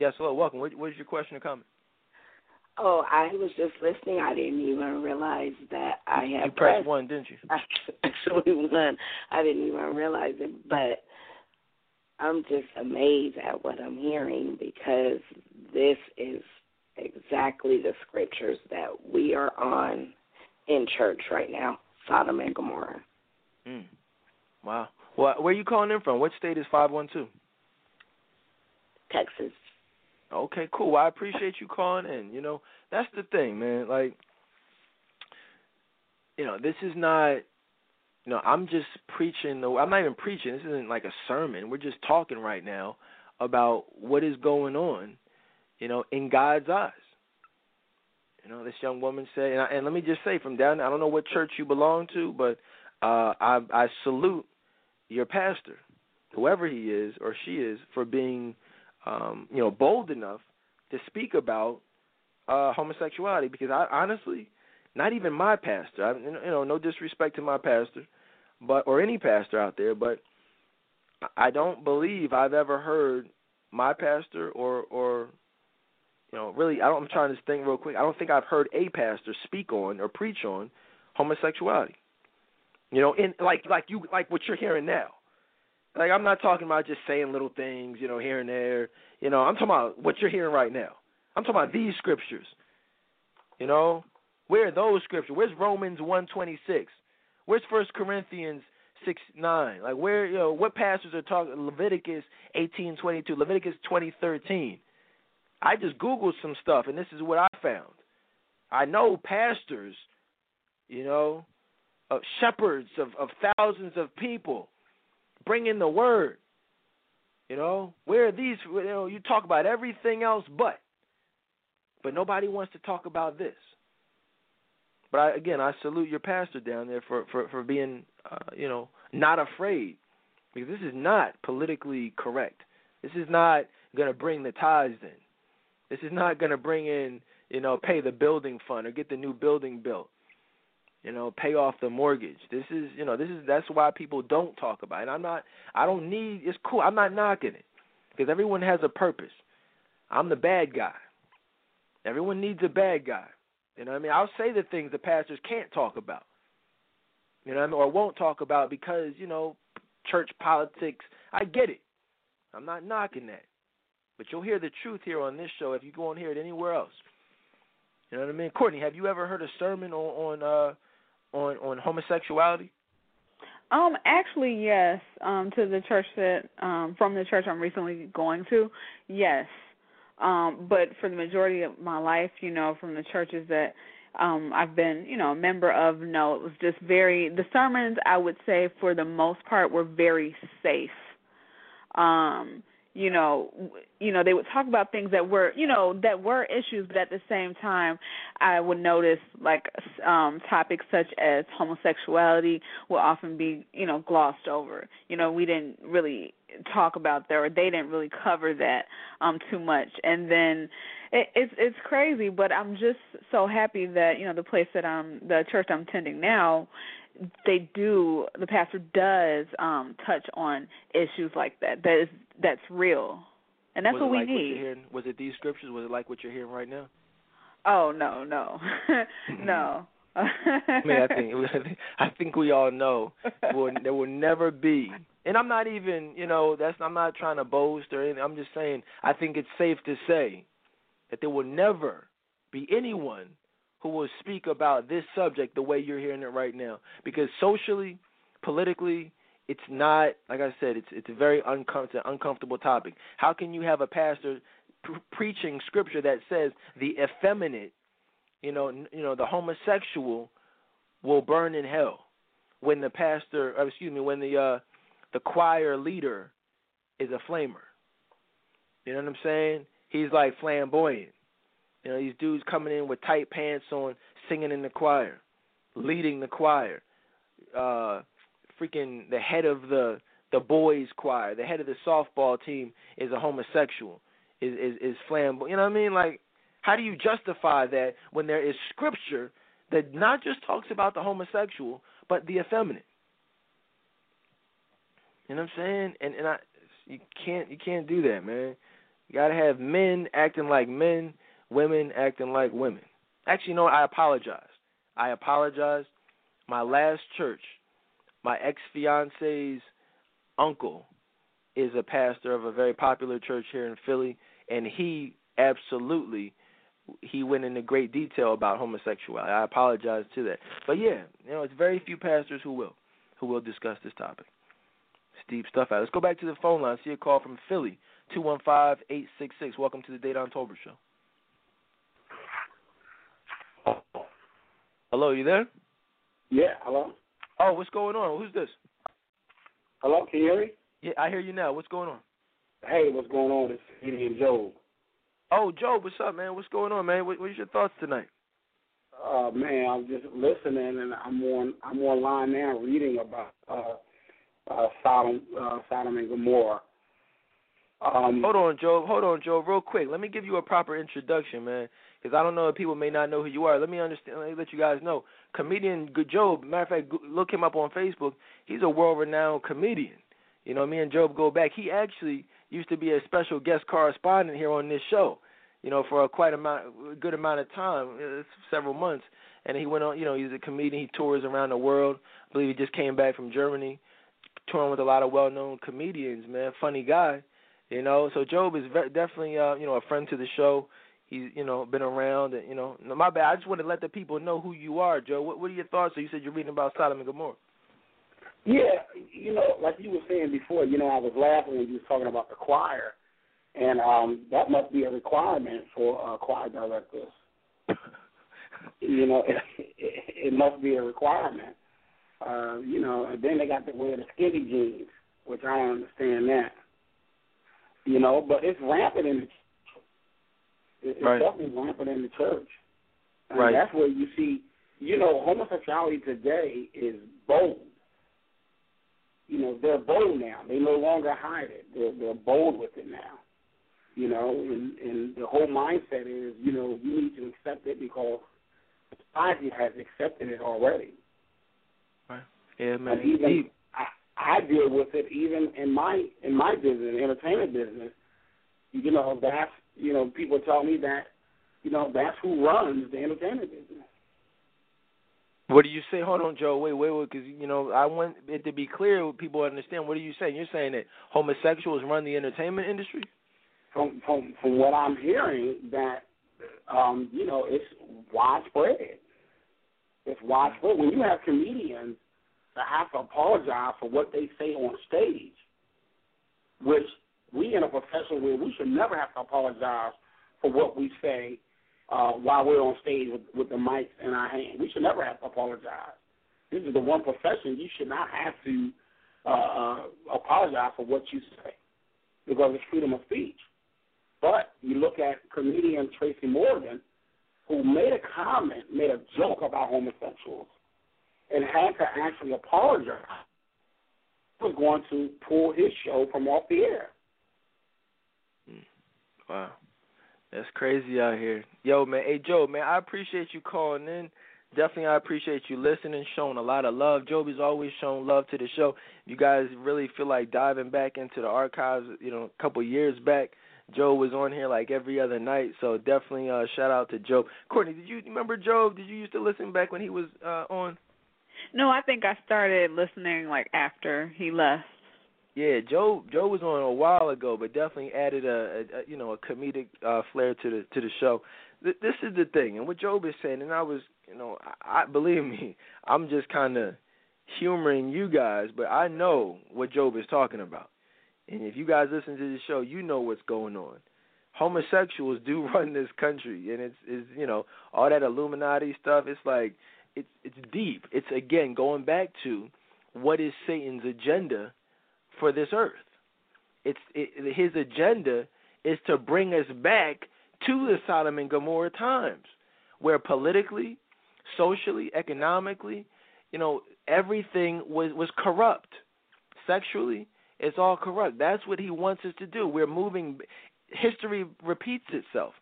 Yes, hello. Welcome. What, what is your question or comment? Oh, I was just listening. I didn't even realize that I had. You pressed, pressed one, didn't you? Actually, one. I didn't even realize it, but I'm just amazed at what I'm hearing because this is exactly the scriptures that we are on in church right now Sodom and Gomorrah. Mm. Wow. Well, where are you calling in from? What state is 512? Texas. Okay, cool. Well, I appreciate you calling in. You know, that's the thing, man. Like, you know, this is not you know, I'm just preaching. The, I'm not even preaching. This isn't like a sermon. We're just talking right now about what is going on, you know, in God's eyes. You know, this young woman said, and, I, and let me just say from down, I don't know what church you belong to, but uh, I, I salute your pastor, whoever he is or she is, for being, um, you know, bold enough to speak about uh, homosexuality. Because I honestly, not even my pastor. I, you know, no disrespect to my pastor, but or any pastor out there, but I don't believe I've ever heard my pastor or or you know really I don't, I'm trying to think real quick. I don't think I've heard a pastor speak on or preach on homosexuality. You know, in like like you like what you're hearing now. Like I'm not talking about just saying little things, you know, here and there. You know, I'm talking about what you're hearing right now. I'm talking about these scriptures. You know, where are those scriptures? Where's Romans one twenty six? Where's First Corinthians six nine? Like where you know what pastors are talking Leviticus eighteen twenty two, Leviticus twenty thirteen. I just googled some stuff and this is what I found. I know pastors, you know, uh, shepherds of, of thousands of people, bringing the word. You know, where are these? You know, you talk about everything else but but nobody wants to talk about this. But I, again, I salute your pastor down there for for for being, uh, you know, not afraid, because this is not politically correct. This is not going to bring the tithes in. This is not going to bring in, you know, pay the building fund or get the new building built. You know, pay off the mortgage. This is, you know, this is that's why people don't talk about it. And I'm not. I don't need. It's cool. I'm not knocking it because everyone has a purpose. I'm the bad guy. Everyone needs a bad guy. You know what I mean? I'll say the things the pastors can't talk about. You know what I mean? Or won't talk about because, you know, church politics. I get it. I'm not knocking that. But you'll hear the truth here on this show if you go and hear it anywhere else. You know what I mean? Courtney, have you ever heard a sermon on on uh on on homosexuality? Um, actually, yes. Um, to the church that um from the church I'm recently going to, yes. Um, but for the majority of my life, you know, from the churches that um I've been, you know, a member of, no, it was just very the sermons I would say for the most part were very safe. Um you know you know they would talk about things that were you know that were issues but at the same time i would notice like um topics such as homosexuality will often be you know glossed over. You know we didn't really talk about that or they didn't really cover that um too much. And then it, it's it's crazy but i'm just so happy that you know the place that i'm the church i'm attending now they do the pastor does um touch on issues like that. That is that's real. And that's was what we like need. What hearing, was it these scriptures? Was it like what you're hearing right now? oh no no. No. I mean, I think I think we all know will, there will never be, and I'm not even, you know, that's I'm not trying to boast or anything. I'm just saying I think it's safe to say that there will never be anyone who will speak about this subject the way you're hearing it right now. Because socially, politically, it's not like I said. It's it's a very uncom- it's an uncomfortable topic. How can you have a pastor pre- preaching scripture that says the effeminate, you know, n- you know, the homosexual will burn in hell when the pastor, or excuse me, when the uh, the choir leader is a flamer. You know what I'm saying? He's like flamboyant. You know, these dudes coming in with tight pants on, singing in the choir, leading the choir. Uh, freaking the head of the the boys choir, the head of the softball team is a homosexual, is is, is flamboyant. You know what I mean? Like, how do you justify that when there is scripture that not just talks about the homosexual, but the effeminate? You know what I'm saying? And and I, you can't you can't do that, man. You gotta have men acting like men women acting like women. Actually, no. I apologize. I apologize. My last church, my ex fiance's uncle is a pastor of a very popular church here in Philly, and he absolutely he went into great detail about homosexuality. I apologize to that. But yeah, you know, it's very few pastors who will who will discuss this topic. It's deep stuff out. Let's go back to the phone line. See a call from Philly, two one five eight six six. Welcome to the Dedan Tolbert Show. Hello, you there? Yeah, hello. Oh, what's going on? Who's this? Hello, can you hear me? Yeah, I hear you now. What's going on? Hey, what's going on? It's Gideon Job. Oh, Joe, what's up, man? What's going on, man? What, what's your thoughts tonight? Uh, man, I'm just listening, and I'm on I'm online now reading about uh, uh, Sodom, uh, Sodom and Gomorrah. Um, Hold on, Joe. Hold on, Joe. Real quick, let me give you a proper introduction, man, because I don't know if people may not know who you are. Let me understand. Let me let you guys know. Comedian good Job. Matter of fact, look him up on Facebook. He's a world-renowned comedian. You know, me and Job go back. He actually used to be a special guest correspondent here on this show. You know, for a quite amount, a good amount of time, uh, several months. And he went on. You know, he's a comedian. He tours around the world. I believe he just came back from Germany, touring with a lot of well-known comedians. Man, funny guy. You know, so Job is very, definitely uh, you know a friend to the show. He's you know been around. And, you know, my bad. I just want to let the people know who you are, Joe. What, what are your thoughts? So you said you're reading about Sodom and Gomorrah. Yeah, you know, like you were saying before, you know, I was laughing when you was talking about the choir, and um, that must be a requirement for uh, choir directors. you know, it, it, it must be a requirement. Uh, you know, and then they got to wear the skinny jeans, which I don't understand that. You know, but it's rampant in the It's right. definitely rampant in the church. And right. That's where you see, you know, homosexuality today is bold. You know, they're bold now. They no longer hide it. They're they're bold with it now. You know, and and the whole mindset is, you know, you need to accept it because society has accepted it already. Right. Yeah, man. And even I, I deal with it even in my in my business, entertainment business. You know, that's you know, people tell me that, you know, that's who runs the entertainment business. What do you say? Hold on, Joe. Wait, wait, wait, because you know I want it to be clear. People understand. What are you saying? You're saying that homosexuals run the entertainment industry? From from from what I'm hearing, that um, you know, it's widespread. It's widespread. When you have comedians that have to apologize for what they say on stage, which we in a profession where we should never have to apologize for what we say uh, while we're on stage with, with the mic in our hand. We should never have to apologize. This is the one profession you should not have to uh, uh, apologize for what you say because it's freedom of speech. But you look at comedian Tracy Morgan, who made a comment, made a joke about homosexuals, and had to actually apologize. Was going to pull his show from off the air. Wow. That's crazy out here. Yo, man. Hey, Joe, man, I appreciate you calling in. Definitely, I appreciate you listening, showing a lot of love. Joby's always shown love to the show. You guys really feel like diving back into the archives, you know, a couple years back, Joe was on here like every other night. So definitely, uh, shout out to Joe. Courtney, did you remember Joe? Did you used to listen back when he was uh, on? No, I think I started listening like after he left. Yeah, Joe Joe was on a while ago, but definitely added a, a, a you know a comedic uh, flair to the to the show. Th- this is the thing, and what Job is saying, and I was you know I, I believe me, I'm just kind of humoring you guys, but I know what Job is talking about, and if you guys listen to the show, you know what's going on. Homosexuals do run this country, and it's is you know all that Illuminati stuff. It's like it's it's deep. It's again going back to what is Satan's agenda for this earth. It's it, his agenda is to bring us back to the Sodom and Gomorrah times, where politically, socially, economically, you know, everything was was corrupt. Sexually, it's all corrupt. That's what he wants us to do. We're moving. History repeats itself.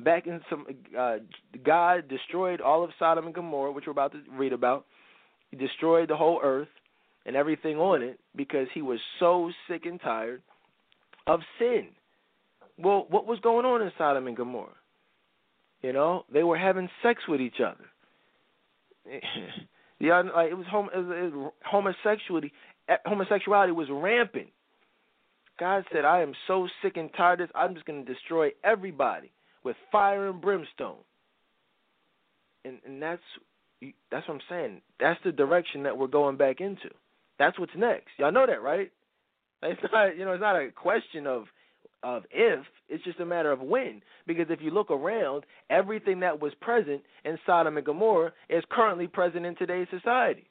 Back in some, uh, God destroyed all of Sodom and Gomorrah, which we're about to read about. He destroyed the whole earth and everything on it because he was so sick and tired of sin. Well, what was going on in Sodom and Gomorrah? You know, they were having sex with each other. yeah, like it was, hom- it was, it was homosexuality. Eh, homosexuality was rampant. God said, "I am so sick and tired of this. I'm just going to destroy everybody with fire and brimstone." And and that's that's what I'm saying. That's the direction that we're going back into. That's what's next. Y'all know that, right? It's not you know, it's not a question of of if, it's just a matter of when. Because if you look around, everything that was present in Sodom and Gomorrah is currently present in today's society.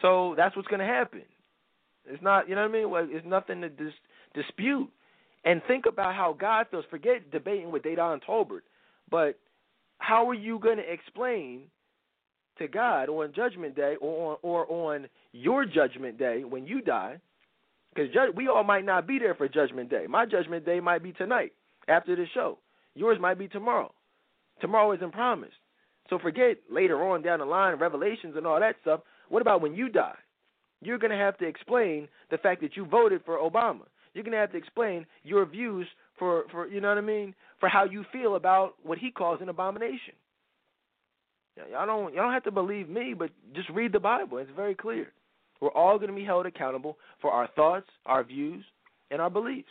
So that's what's going to happen. It's not, you know what I mean? Well, it's nothing to dis- dispute. And think about how God feels. Forget debating with Dedan Tolbert, but how are you going to explain to God on Judgment Day or on, or on your Judgment Day when you die? Because we all might not be there for Judgment Day. My Judgment Day might be tonight after the show. Yours might be tomorrow. Tomorrow isn't promised. So forget later on down the line, revelations and all that stuff. What about when you die? You're going to have to explain the fact that you voted for Obama. You're going to have to explain your views for, for you know what I mean, for how you feel about what he calls an abomination. Y'all don't y'all don't have to believe me, but just read the Bible. It's very clear. We're all going to be held accountable for our thoughts, our views, and our beliefs.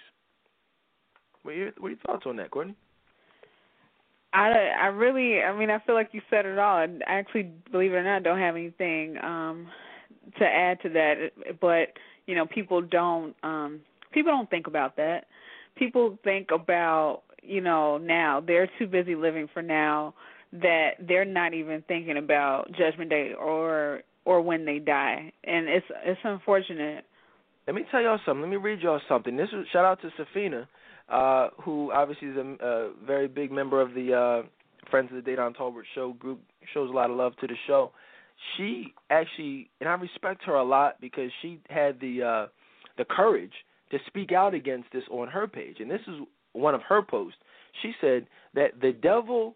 What are your, what are your thoughts on that, Courtney? I, I really, I mean, I feel like you said it all. I actually, believe it or not, don't have anything um, to add to that. But you know, people don't, um, people don't think about that. People think about, you know, now they're too busy living for now that they're not even thinking about Judgment Day or or when they die, and it's it's unfortunate let me tell y'all something. Let me read y'all something. This is shout out to Safina, uh, who obviously is a, a very big member of the uh, Friends of the Dedan Tolbert Show group. Shows a lot of love to the show. She actually, and I respect her a lot because she had the uh, the courage to speak out against this on her page. And this is one of her posts. She said that the devil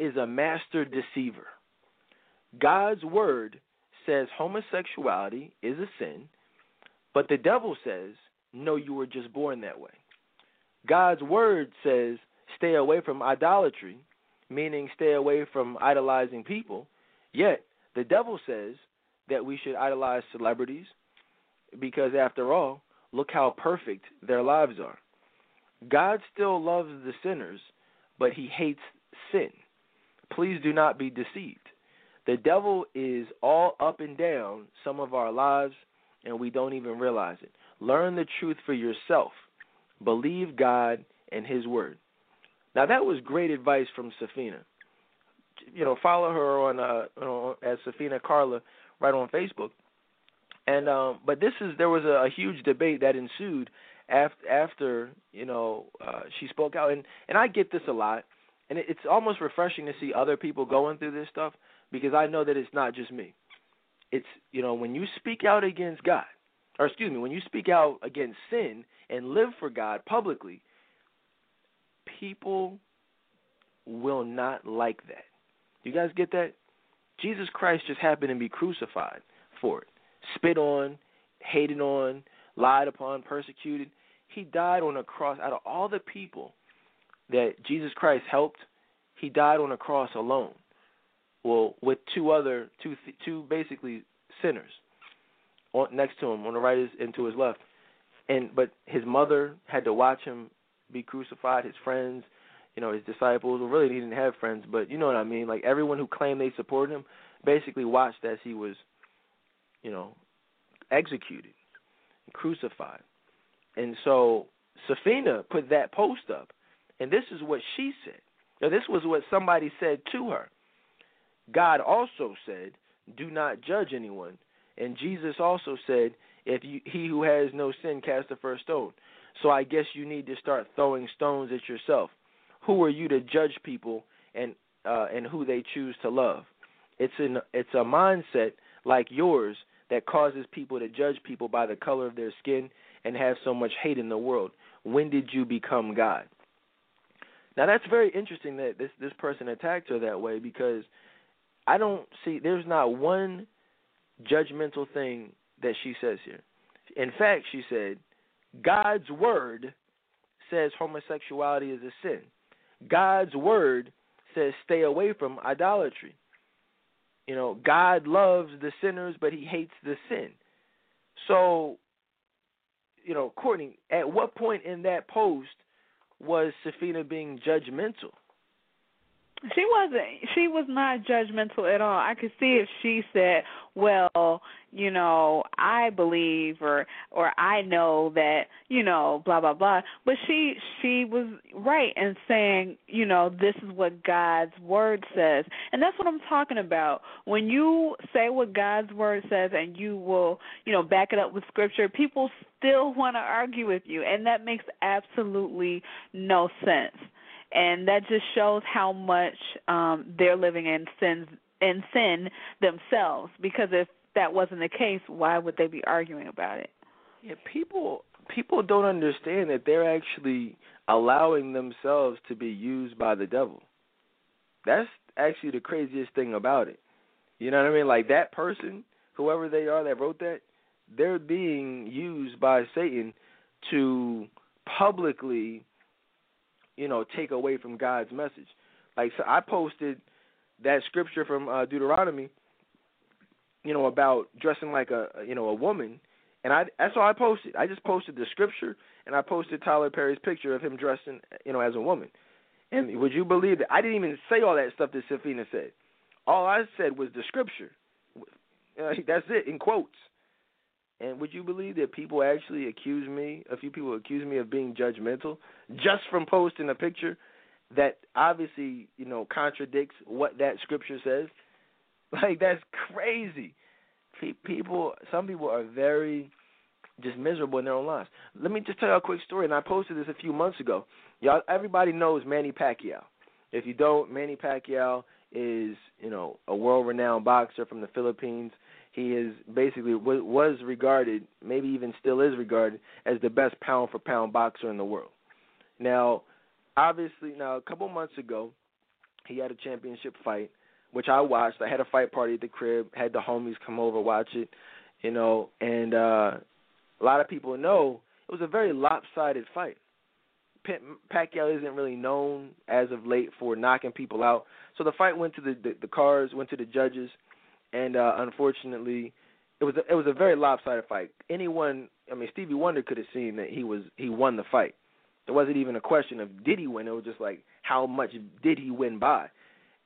is a master deceiver. God's word says homosexuality is a sin, but the devil says, no, you were just born that way. God's word says, stay away from idolatry, meaning stay away from idolizing people. Yet, the devil says that we should idolize celebrities because, after all, look how perfect their lives are. God still loves the sinners, but he hates sin. Please do not be deceived. The devil is all up and down some of our lives, and we don't even realize it. Learn the truth for yourself. Believe God and His Word. Now that was great advice from Safina. You know, follow her on uh, you know, as Safina Carla right on Facebook. And um, but this is there was a, a huge debate that ensued after after you know uh, she spoke out, and and I get this a lot, and it, it's almost refreshing to see other people going through this stuff because I know that it's not just me. It's you know when you speak out against God, or excuse me, when you speak out against sin and live for God publicly, people will not like that. You guys get that? Jesus Christ just happened to be crucified for it spit on, hated on, lied upon, persecuted. He died on a cross. Out of all the people that Jesus Christ helped, he died on a cross alone. Well, with two other, two, two basically sinners on, next to him, on the right and to his left. And but his mother had to watch him be crucified. His friends, you know, his disciples. Well, really, he didn't have friends, but you know what I mean. Like everyone who claimed they supported him, basically watched as he was you know, executed, crucified. And so Safina put that post up, and this is what she said. Now, this was what somebody said to her. God also said, "Do not judge anyone," and Jesus also said, "If you, he who has no sin cast the first stone." So I guess you need to start throwing stones at yourself. Who are you to judge people and uh, and who they choose to love? It's an it's a mindset like yours that causes people to judge people by the color of their skin and have so much hate in the world. When did you become God? Now that's very interesting that this this person attacked her that way because I don't see there's not one judgmental thing that she says here. In fact, she said, God's word says homosexuality is a sin. God's word says stay away from idolatry. You know, God loves the sinners, but he hates the sin. So, you know, Courtney, at what point in that post was Safina being judgmental? She wasn't. She was not judgmental at all. I could see if she said, "Well, you know, I believe or or I know that, you know, blah blah blah." But she she was right in saying, you know, this is what God's word says. And that's what I'm talking about. When you say what God's word says and you will, you know, back it up with scripture, people still want to argue with you, and that makes absolutely no sense and that just shows how much um they're living in sin in sin themselves. Because if that wasn't the case why would they be arguing about it? Yeah people people don't understand that they're actually allowing themselves to be used by the devil. That's actually the craziest thing about it. You know what i mean? Like that person whoever they are that wrote that they're being used by satan to publicly you know, take away from God's message. Like so I posted that scripture from uh, Deuteronomy, you know, about dressing like a you know a woman, and I that's all I posted. I just posted the scripture, and I posted Tyler Perry's picture of him dressing you know as a woman. And would you believe that I didn't even say all that stuff that Safina said? All I said was the scripture. Uh, that's it in quotes. And would you believe that people actually accuse me, a few people accuse me of being judgmental just from posting a picture that obviously, you know, contradicts what that scripture says? Like that's crazy. People some people are very just miserable in their own lives. Let me just tell you a quick story, and I posted this a few months ago. Y'all, everybody knows Manny Pacquiao. If you don't, Manny Pacquiao is you know a world-renowned boxer from the Philippines. He is basically was regarded, maybe even still is regarded, as the best pound-for-pound boxer in the world. Now, obviously, now a couple months ago, he had a championship fight, which I watched. I had a fight party at the crib, had the homies come over watch it, you know, and uh a lot of people know it was a very lopsided fight. Pacquiao isn't really known as of late for knocking people out. So the fight went to the the, the cars, went to the judges, and uh, unfortunately, it was a, it was a very lopsided fight. Anyone, I mean, Stevie Wonder could have seen that he was he won the fight. It wasn't even a question of did he win. It was just like how much did he win by,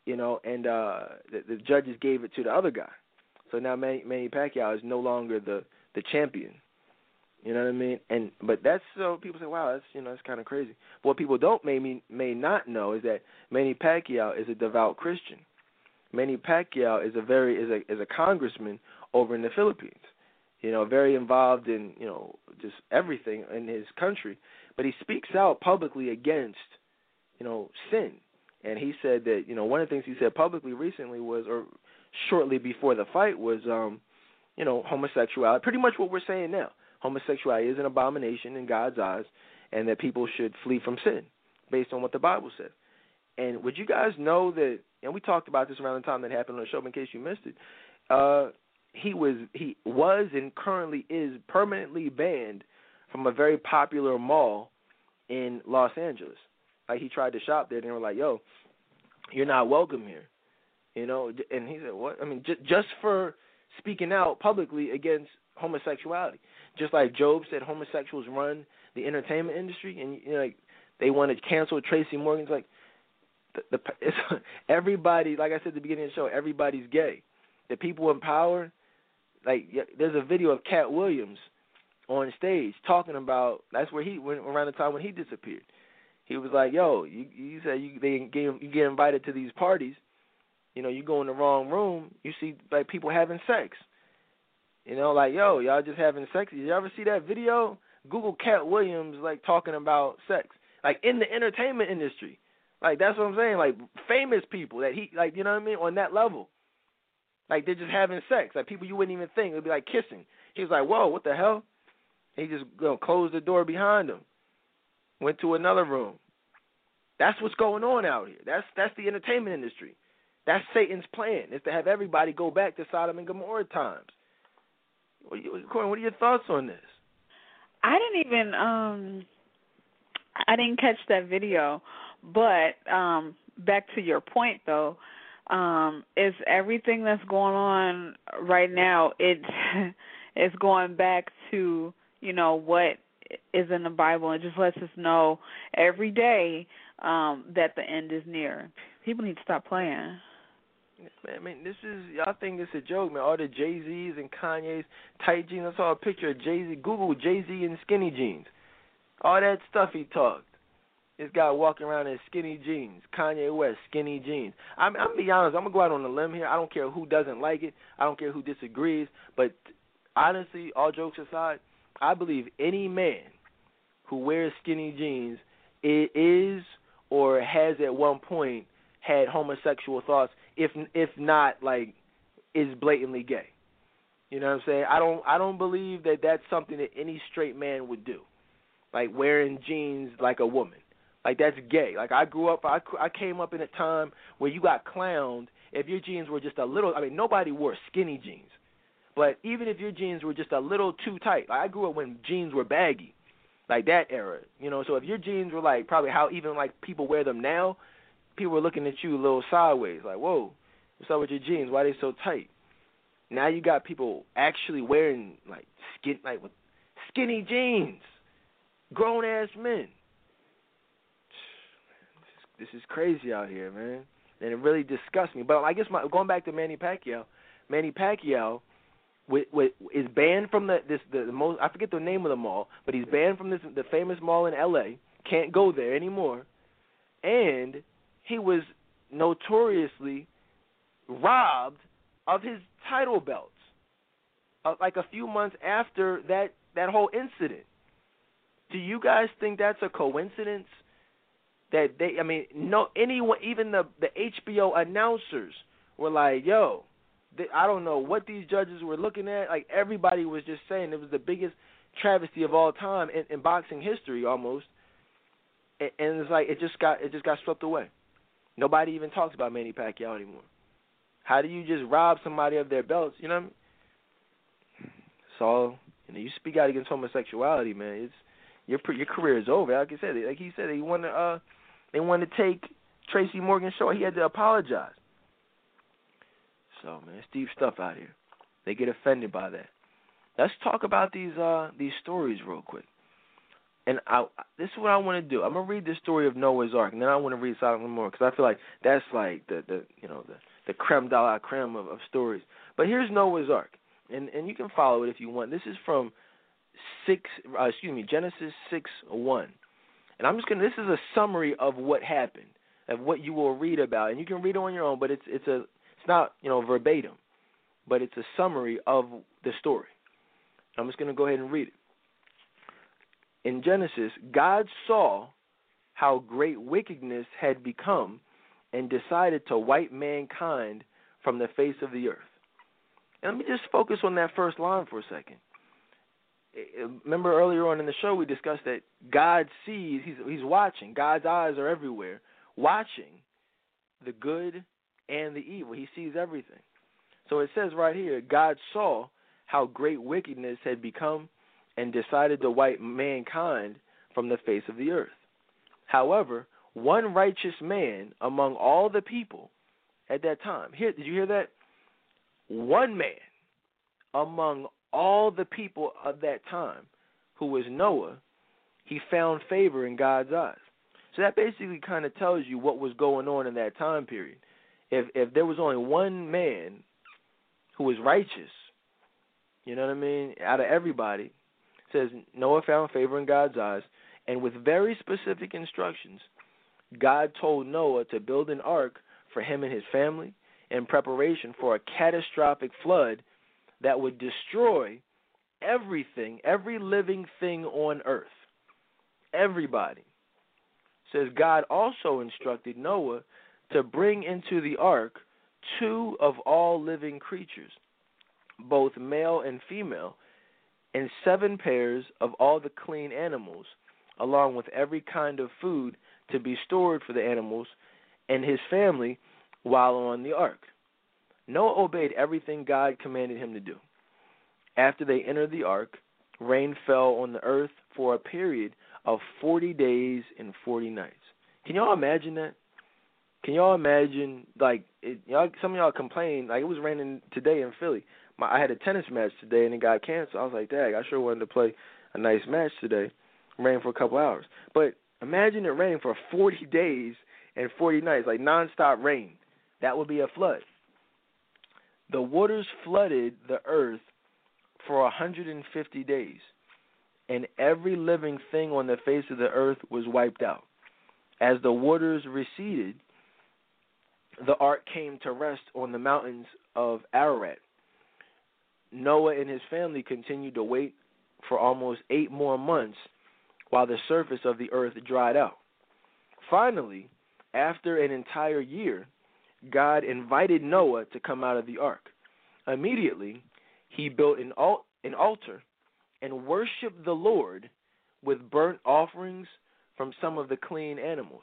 you know. And uh, the, the judges gave it to the other guy. So now Manny, Manny Pacquiao is no longer the the champion. You know what I mean? And but that's so people say, wow, that's you know that's kind of crazy. But what people don't may may not know is that Manny Pacquiao is a devout Christian. Manny Pacquiao is a very is a is a congressman over in the Philippines. You know, very involved in you know just everything in his country. But he speaks out publicly against you know sin. And he said that you know one of the things he said publicly recently was, or shortly before the fight was, um, you know, homosexuality. Pretty much what we're saying now homosexuality is an abomination in God's eyes, and that people should flee from sin, based on what the Bible says. And would you guys know that? And we talked about this around the time that happened on the show. In case you missed it, uh, he was he was and currently is permanently banned from a very popular mall in Los Angeles. Like he tried to shop there, and they were like, "Yo, you're not welcome here," you know. And he said, "What? I mean, just just for speaking out publicly against homosexuality." Just like Job said, homosexuals run the entertainment industry, and you know, like they want to cancel Tracy Morgan's like the, the everybody. Like I said at the beginning of the show, everybody's gay. The people in power, like there's a video of Katt Williams on stage talking about that's where he went around the time when he disappeared. He was like, "Yo, you you said you they get you get invited to these parties, you know, you go in the wrong room, you see like people having sex." You know, like yo, y'all just having sex. Did you ever see that video? Google Katt Williams like talking about sex, like in the entertainment industry. Like that's what I'm saying. Like famous people that he like, you know what I mean, on that level. Like they're just having sex. Like people you wouldn't even think it'd be like kissing. He was like, whoa, what the hell? he just you know, closed the door behind him. Went to another room. That's what's going on out here. That's that's the entertainment industry. That's Satan's plan is to have everybody go back to Sodom and Gomorrah times. What, what are your thoughts on this? I didn't even um I didn't catch that video, but um back to your point though, um is everything that's going on right now it is going back to, you know, what is in the Bible and just lets us know every day um that the end is near. People need to stop playing. Man, I mean, this is y'all think it's a joke, man. All the Jay Z's and Kanye's tight jeans. I saw a picture of Jay Z. Google Jay Z in skinny jeans. All that stuff he talked. This guy walking around in skinny jeans. Kanye West skinny jeans. I'm, I'm be honest. I'm gonna go out on a limb here. I don't care who doesn't like it. I don't care who disagrees. But honestly, all jokes aside, I believe any man who wears skinny jeans is or has at one point had homosexual thoughts if if not like is blatantly gay. You know what I'm saying? I don't I don't believe that that's something that any straight man would do. Like wearing jeans like a woman. Like that's gay. Like I grew up I I came up in a time where you got clowned if your jeans were just a little I mean nobody wore skinny jeans. But even if your jeans were just a little too tight. Like I grew up when jeans were baggy. Like that era. You know, so if your jeans were like probably how even like people wear them now, people were looking at you a little sideways, like, "Whoa, what's up with your jeans? Why are they so tight?" Now you got people actually wearing like skin, like with skinny jeans, grown ass men. This is, crazy out here, man, and it really disgusts me. But I guess my going back to Manny Pacquiao, Manny Pacquiao. With, with, is banned from the this the, the most I forget the name of the mall, but he's banned from this the famous mall in L.A. Can't go there anymore, and he was notoriously robbed of his title belts. Uh, like a few months after that that whole incident. Do you guys think that's a coincidence? That they, I mean, no, anyone, even the the HBO announcers were like, "Yo, they, I don't know what these judges were looking at." Like everybody was just saying it was the biggest travesty of all time in, in boxing history, almost. And, and it's like it just got it just got swept away. Nobody even talks about Manny Pacquiao anymore. How do you just rob somebody of their belts? You know what I mean? So you know, you speak out against homosexuality, man. It's your your career is over. Like I said, like he said, he wanted uh, they wanted to take Tracy Morgan short. He had to apologize. So man, it's deep stuff out here. They get offended by that. Let's talk about these uh these stories real quick. And I this is what I want to do. I'm gonna read the story of Noah's Ark, and then I want to read Sodom Gomorrah because I feel like that's like the the you know the the creme de la creme of, of stories. But here's Noah's Ark, and and you can follow it if you want. This is from six, uh, excuse me, Genesis six one, and I'm just gonna. This is a summary of what happened, of what you will read about, and you can read it on your own. But it's it's a it's not you know verbatim, but it's a summary of the story. I'm just gonna go ahead and read it. In Genesis, God saw how great wickedness had become and decided to wipe mankind from the face of the earth. And let me just focus on that first line for a second. Remember earlier on in the show we discussed that God sees, he's he's watching. God's eyes are everywhere, watching the good and the evil. He sees everything. So it says right here, God saw how great wickedness had become and decided to wipe mankind from the face of the earth. However, one righteous man among all the people at that time. Here, did you hear that? One man among all the people of that time, who was Noah, he found favor in God's eyes. So that basically kind of tells you what was going on in that time period. If if there was only one man who was righteous, you know what I mean, out of everybody, says Noah found favor in God's eyes, and with very specific instructions, God told Noah to build an ark for him and his family in preparation for a catastrophic flood that would destroy everything, every living thing on earth. Everybody. Says God also instructed Noah to bring into the ark two of all living creatures, both male and female, and seven pairs of all the clean animals, along with every kind of food to be stored for the animals and his family while on the ark. Noah obeyed everything God commanded him to do. After they entered the ark, rain fell on the earth for a period of 40 days and 40 nights. Can y'all imagine that? Can y'all imagine like it, y'all? Some of y'all complain like it was raining today in Philly. My, I had a tennis match today and it got canceled. I was like, dang, I sure wanted to play a nice match today. Rain for a couple hours, but Imagine it raining for 40 days and 40 nights, like nonstop rain. That would be a flood. The waters flooded the earth for 150 days, and every living thing on the face of the earth was wiped out. As the waters receded, the ark came to rest on the mountains of Ararat. Noah and his family continued to wait for almost eight more months while the surface of the earth dried out. Finally, after an entire year, God invited Noah to come out of the ark. Immediately, he built an, al- an altar and worshiped the Lord with burnt offerings from some of the clean animals.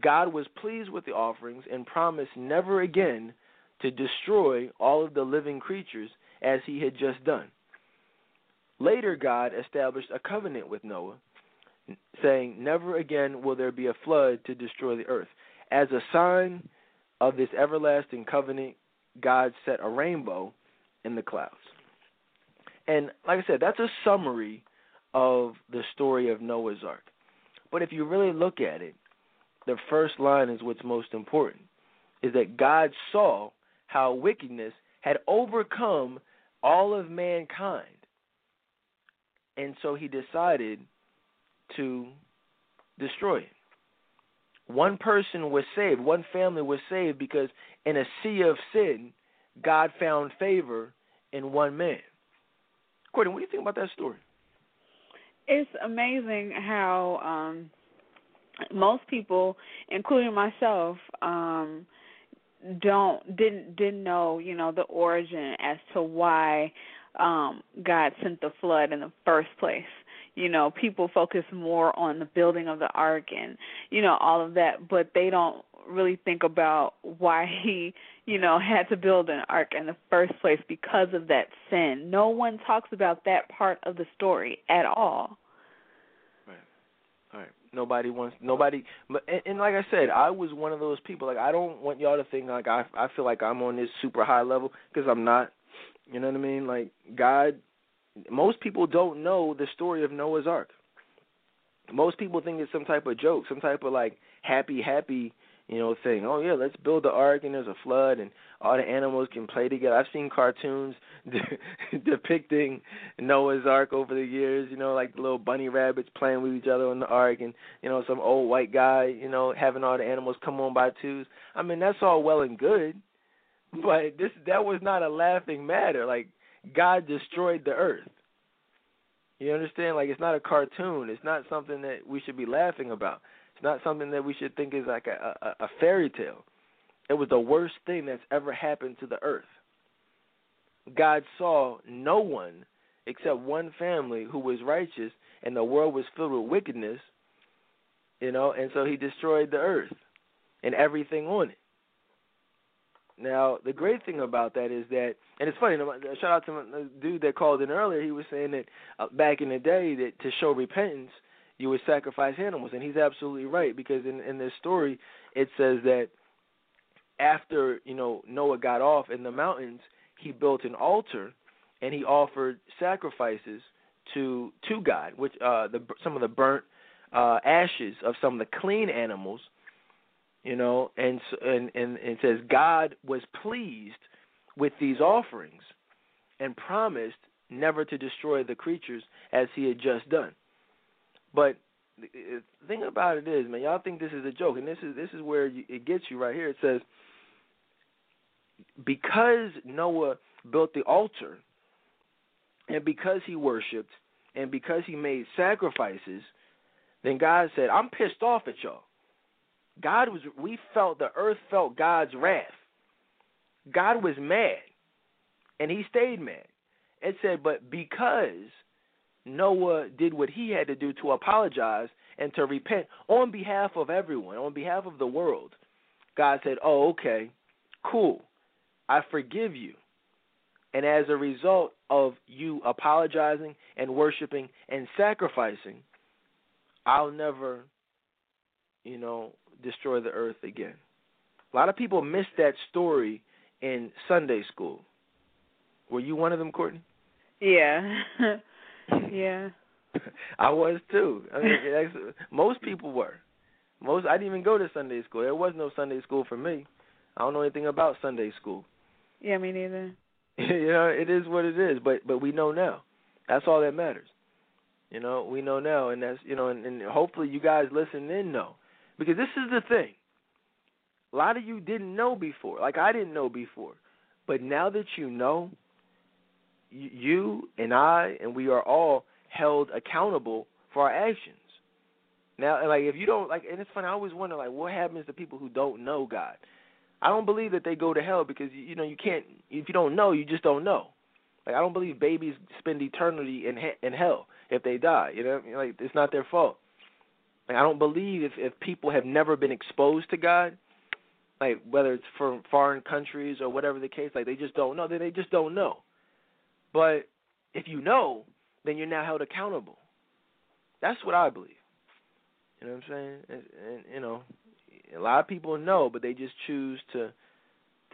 God was pleased with the offerings and promised never again to destroy all of the living creatures as he had just done. Later, God established a covenant with Noah, saying, Never again will there be a flood to destroy the earth. As a sign of this everlasting covenant, God set a rainbow in the clouds. And like I said, that's a summary of the story of Noah's Ark. But if you really look at it, the first line is what's most important is that God saw how wickedness had overcome all of mankind and so he decided to destroy it. One person was saved, one family was saved because in a sea of sin, God found favor in one man. Courtney, what do you think about that story? It's amazing how um most people, including myself, um don't didn't didn't know you know the origin as to why um God sent the flood in the first place. You know, people focus more on the building of the ark and you know all of that, but they don't really think about why he, you know, had to build an ark in the first place because of that sin. No one talks about that part of the story at all. Right. Nobody wants nobody but and, and like I said, I was one of those people like I don't want y'all to think like I I feel like I'm on this super high level because I'm not. You know what I mean? Like God most people don't know the story of Noah's Ark. Most people think it's some type of joke, some type of like happy happy you know, thing. Oh yeah, let's build the ark and there's a flood and all the animals can play together. I've seen cartoons de- depicting Noah's Ark over the years. You know, like the little bunny rabbits playing with each other on the ark, and you know, some old white guy, you know, having all the animals come on by twos. I mean, that's all well and good, but this that was not a laughing matter. Like God destroyed the earth. You understand? Like it's not a cartoon. It's not something that we should be laughing about It's not something that we should think is like a, a, a fairy tale. It was the worst thing that's ever happened to the earth. God saw no one except one family who was righteous, and the world was filled with wickedness. You know, and so He destroyed the earth and everything on it. Now, the great thing about that is that, and it's funny. Shout out to the dude that called in earlier. He was saying that uh, back in the day, that to show repentance, you would sacrifice animals, and he's absolutely right because in in this story it says that after you know Noah got off in the mountains, he built an altar and he offered sacrifices to to God, which uh the some of the burnt uh ashes of some of the clean animals, you know, and and and it says God was pleased with these offerings and promised never to destroy the creatures as he had just done. But the thing about it is, man, y'all think this is a joke, and this is this is where it gets you right here. It says because Noah built the altar, and because he worshipped, and because he made sacrifices, then God said, "I'm pissed off at y'all." God was. We felt the earth felt God's wrath. God was mad, and He stayed mad. It said, but because Noah did what he had to do to apologize and to repent on behalf of everyone, on behalf of the world. God said, Oh, okay, cool. I forgive you. And as a result of you apologizing and worshiping and sacrificing, I'll never, you know, destroy the earth again. A lot of people miss that story in Sunday school. Were you one of them, Courtney? Yeah. Yeah. I was too. I mean, most people were. Most I didn't even go to Sunday school. There was no Sunday school for me. I don't know anything about Sunday school. Yeah, me neither. you know, it is what it is, but but we know now. That's all that matters. You know, we know now, and that's you know, and, and hopefully you guys listen in know, because this is the thing. A lot of you didn't know before, like I didn't know before, but now that you know, you and I and we are all held accountable for our actions. Now, like if you don't like, and it's funny. I always wonder like what happens to people who don't know God. I don't believe that they go to hell because you know you can't. If you don't know, you just don't know. Like I don't believe babies spend eternity in in hell if they die. You know, like it's not their fault. Like I don't believe if if people have never been exposed to God, like whether it's from foreign countries or whatever the case, like they just don't know. They they just don't know. But if you know, then you're now held accountable. That's what I believe. You know what I'm saying? And, and you know, a lot of people know, but they just choose to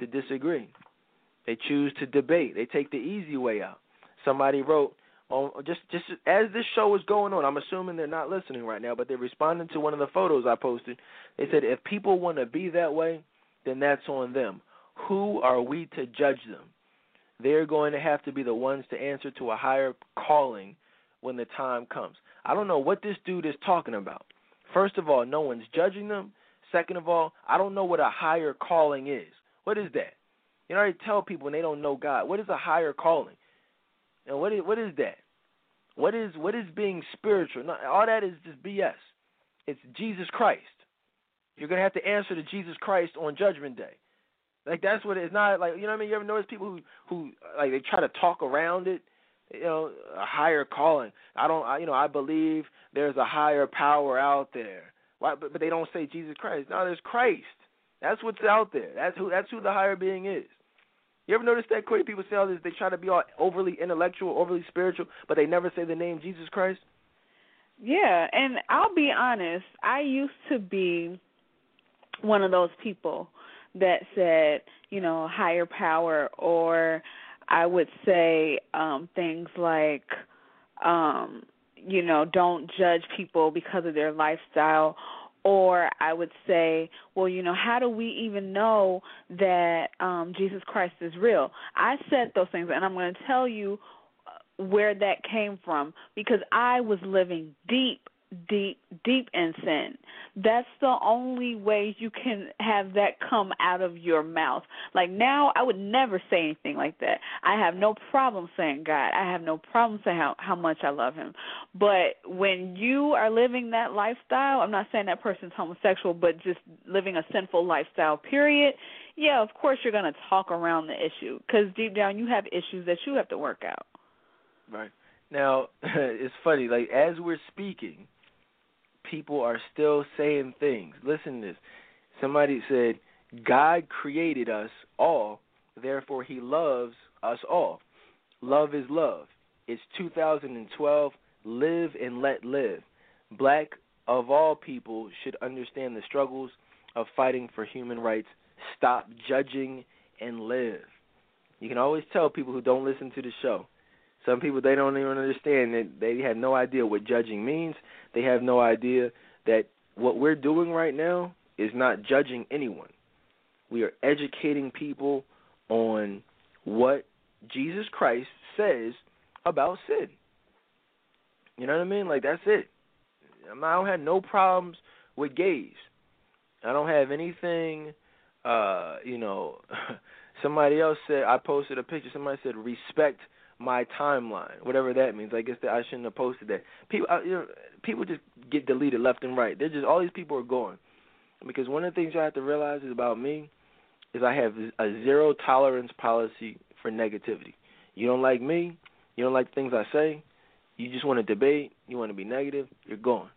to disagree. They choose to debate. They take the easy way out. Somebody wrote on just just as this show is going on. I'm assuming they're not listening right now, but they're responding to one of the photos I posted. They said if people want to be that way, then that's on them. Who are we to judge them? they're going to have to be the ones to answer to a higher calling when the time comes. I don't know what this dude is talking about. First of all, no one's judging them. Second of all, I don't know what a higher calling is. What is that? You know, I tell people when they don't know God, what is a higher calling? And what is what is that? What is what is being spiritual? All that is just BS. It's Jesus Christ. You're gonna have to answer to Jesus Christ on Judgment Day. Like that's what it's not like. You know what I mean? You ever notice people who who like they try to talk around it? You know, a higher calling. I don't. I, you know, I believe there's a higher power out there. Why? But, but they don't say Jesus Christ. No, there's Christ. That's what's out there. That's who. That's who the higher being is. You ever notice that, Corey? People say all this. They try to be all overly intellectual, overly spiritual, but they never say the name Jesus Christ. Yeah, and I'll be honest. I used to be one of those people that said, you know, higher power, or I would say um things like, um, you know, don't judge people because of their lifestyle or I would say, well, you know, how do we even know that um Jesus Christ is real? I said those things and I'm going to tell you uh, where that came from because I was living deep deep deep in sin. That's the only way you can have that come out of your mouth. Like now i would never say anything like that. I have no problem saying god. I have no problem saying how how much i love him. But when you are living that lifestyle i'm not saying that person's homosexual but just living a sinful lifestyle period yeah of course you're going to talk around the issue cuz deep down you have issues that you have to work out. Right. Now it's funny like as we're speaking people are still saying things. Listen to this. Somebody said, God created us all, therefore he loves us all. Love is love. It's 2012. Live and let live. Black of all people should understand the struggles of fighting for human rights. Stop judging and live. You can always tell people who don't listen to the show. Some people they don't even understand that they have no idea what judging means. They have no idea that what we're doing right now is not judging anyone. We are educating people on what Jesus Christ says about sin. You know what I mean? Like that's it. I don't have no problems with gays. I don't have anything. Uh, you know, somebody else said I posted a picture. Somebody said respect my timeline, whatever that means. I guess that I shouldn't have posted that. People, uh, you know, people just get deleted left and right. They're just all these people are gone because one of the things you have to realize is about me is I have a zero tolerance policy for negativity. You don't like me, you don't like things I say, you just want to debate, you want to be negative, you're gone.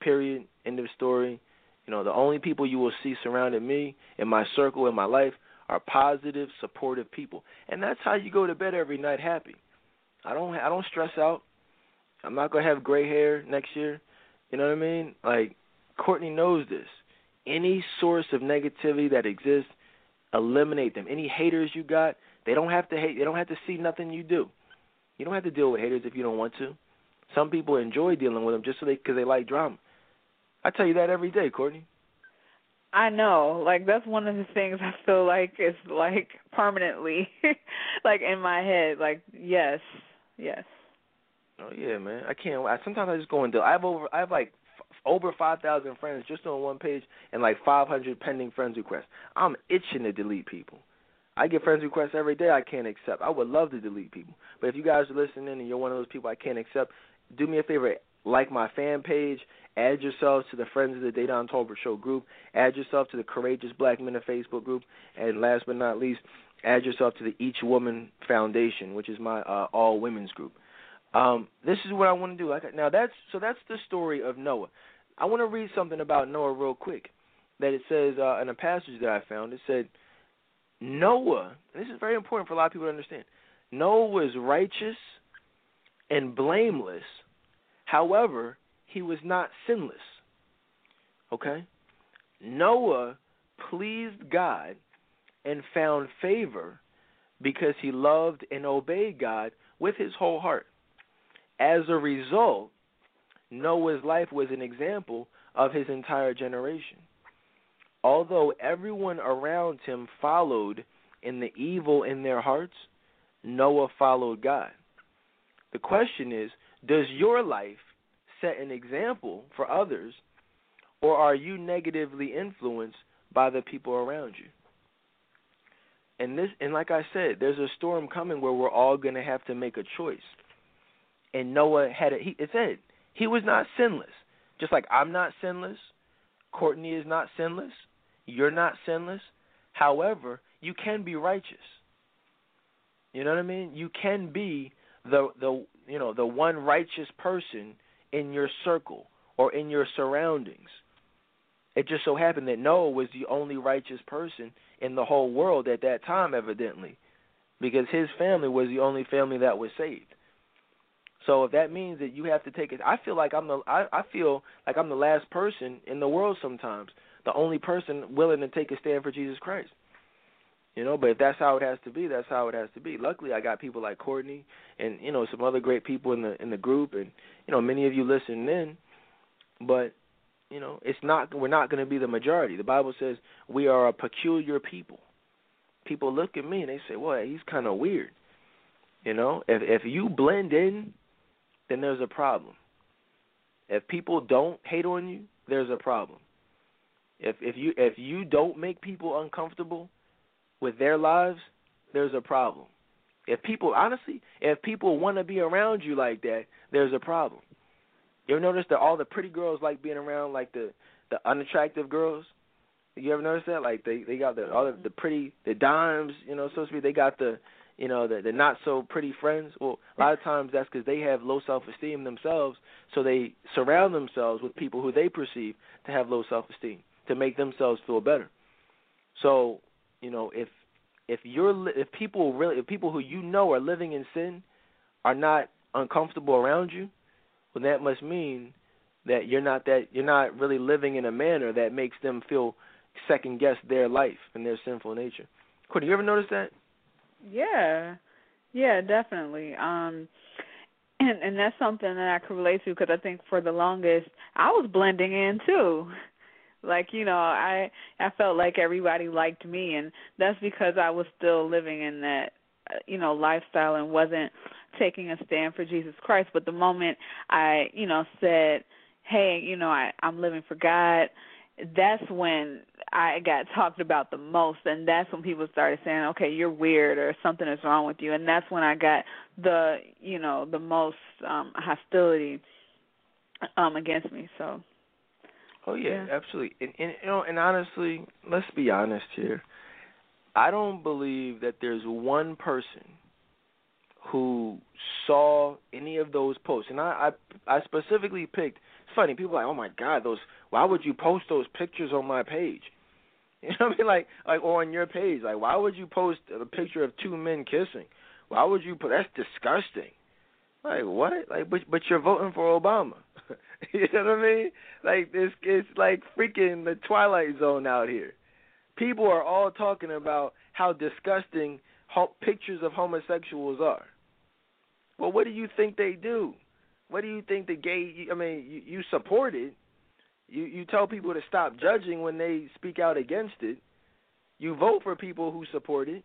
Period. End of story. You know, the only people you will see surrounding me in my circle in my life are positive, supportive people, and that's how you go to bed every night happy. I don't I don't stress out. I'm not gonna have gray hair next year. You know what I mean? Like Courtney knows this. Any source of negativity that exists, eliminate them. Any haters you got, they don't have to hate. They don't have to see nothing you do. You don't have to deal with haters if you don't want to. Some people enjoy dealing with them just so they because they like drama. I tell you that every day, Courtney. I know. Like that's one of the things I feel like is like permanently like in my head. Like yes, yes. Oh yeah, man. I can't. I, sometimes I just go and I have over. I have like over five thousand friends just on one page, and like five hundred pending friends requests. I'm itching to delete people. I get friends requests every day I can't accept. I would love to delete people, but if you guys are listening and you're one of those people I can't accept, do me a favor, like my fan page Add yourselves to the Friends of the Dedan Tolbert Show group. Add yourself to the Courageous Black Men of Facebook group. And last but not least, add yourself to the Each Woman Foundation, which is my uh, all women's group. Um, this is what I want to do. Like now, that's so that's the story of Noah. I want to read something about Noah real quick. That it says uh, in a passage that I found. It said Noah. this is very important for a lot of people to understand. Noah was righteous and blameless. However, he was not sinless. Okay? Noah pleased God and found favor because he loved and obeyed God with his whole heart. As a result, Noah's life was an example of his entire generation. Although everyone around him followed in the evil in their hearts, Noah followed God. The question is Does your life set an example for others, or are you negatively influenced by the people around you? And this and like I said, there's a storm coming where we're all going to have to make a choice. And Noah had a, he it said he was not sinless. Just like I'm not sinless, Courtney is not sinless, you're not sinless. However, you can be righteous. You know what I mean? You can be the the you know the one righteous person in your circle or in your surroundings. It just so happened that Noah was the only righteous person in the whole world at that time, evidently, because his family was the only family that was saved. So if that means that you have to take it, I feel like I'm the I, I feel like I'm the last person in the world sometimes, the only person willing to take a stand for Jesus Christ. You know, but if that's how it has to be, that's how it has to be. Luckily, I got people like Courtney and you know some other great people in the in the group, and you know many of you listening in. But you know, it's not we're not going to be the majority. The Bible says we are a peculiar people. People look at me and they say, "Well, he's kind of weird." You know, if if you blend in, then there's a problem. If people don't hate on you, there's a problem. If if you if you don't make people uncomfortable, with their lives, there's a problem. If people honestly, if people want to be around you like that, there's a problem. You ever notice that all the pretty girls like being around like the the unattractive girls? You ever notice that? Like they they got the all the, the pretty the dimes, you know, so to speak. They got the you know the the not so pretty friends. Well, a lot of times that's because they have low self esteem themselves, so they surround themselves with people who they perceive to have low self esteem to make themselves feel better. So you know, if if you're if people really if people who you know are living in sin are not uncomfortable around you, well that must mean that you're not that you're not really living in a manner that makes them feel second guess their life and their sinful nature. Courtney, you ever notice that? Yeah. Yeah, definitely. Um and and that's something that I could relate to because I think for the longest I was blending in too. Like you know, I I felt like everybody liked me, and that's because I was still living in that uh, you know lifestyle and wasn't taking a stand for Jesus Christ. But the moment I you know said, hey, you know, I I'm living for God, that's when I got talked about the most, and that's when people started saying, okay, you're weird or something is wrong with you, and that's when I got the you know the most um hostility um against me. So Oh yeah, yeah. absolutely. And, and you know, and honestly, let's be honest here. I don't believe that there's one person who saw any of those posts. And I I, I specifically picked. It's funny. People are like, oh my god, those. Why would you post those pictures on my page? You know what I mean? Like like or on your page. Like why would you post a picture of two men kissing? Why would you put? That's disgusting. Like what? Like but but you're voting for Obama. you know what I mean? Like this, it's like freaking the Twilight Zone out here. People are all talking about how disgusting ho- pictures of homosexuals are. Well, what do you think they do? What do you think the gay? I mean, you, you support it. You you tell people to stop judging when they speak out against it. You vote for people who support it,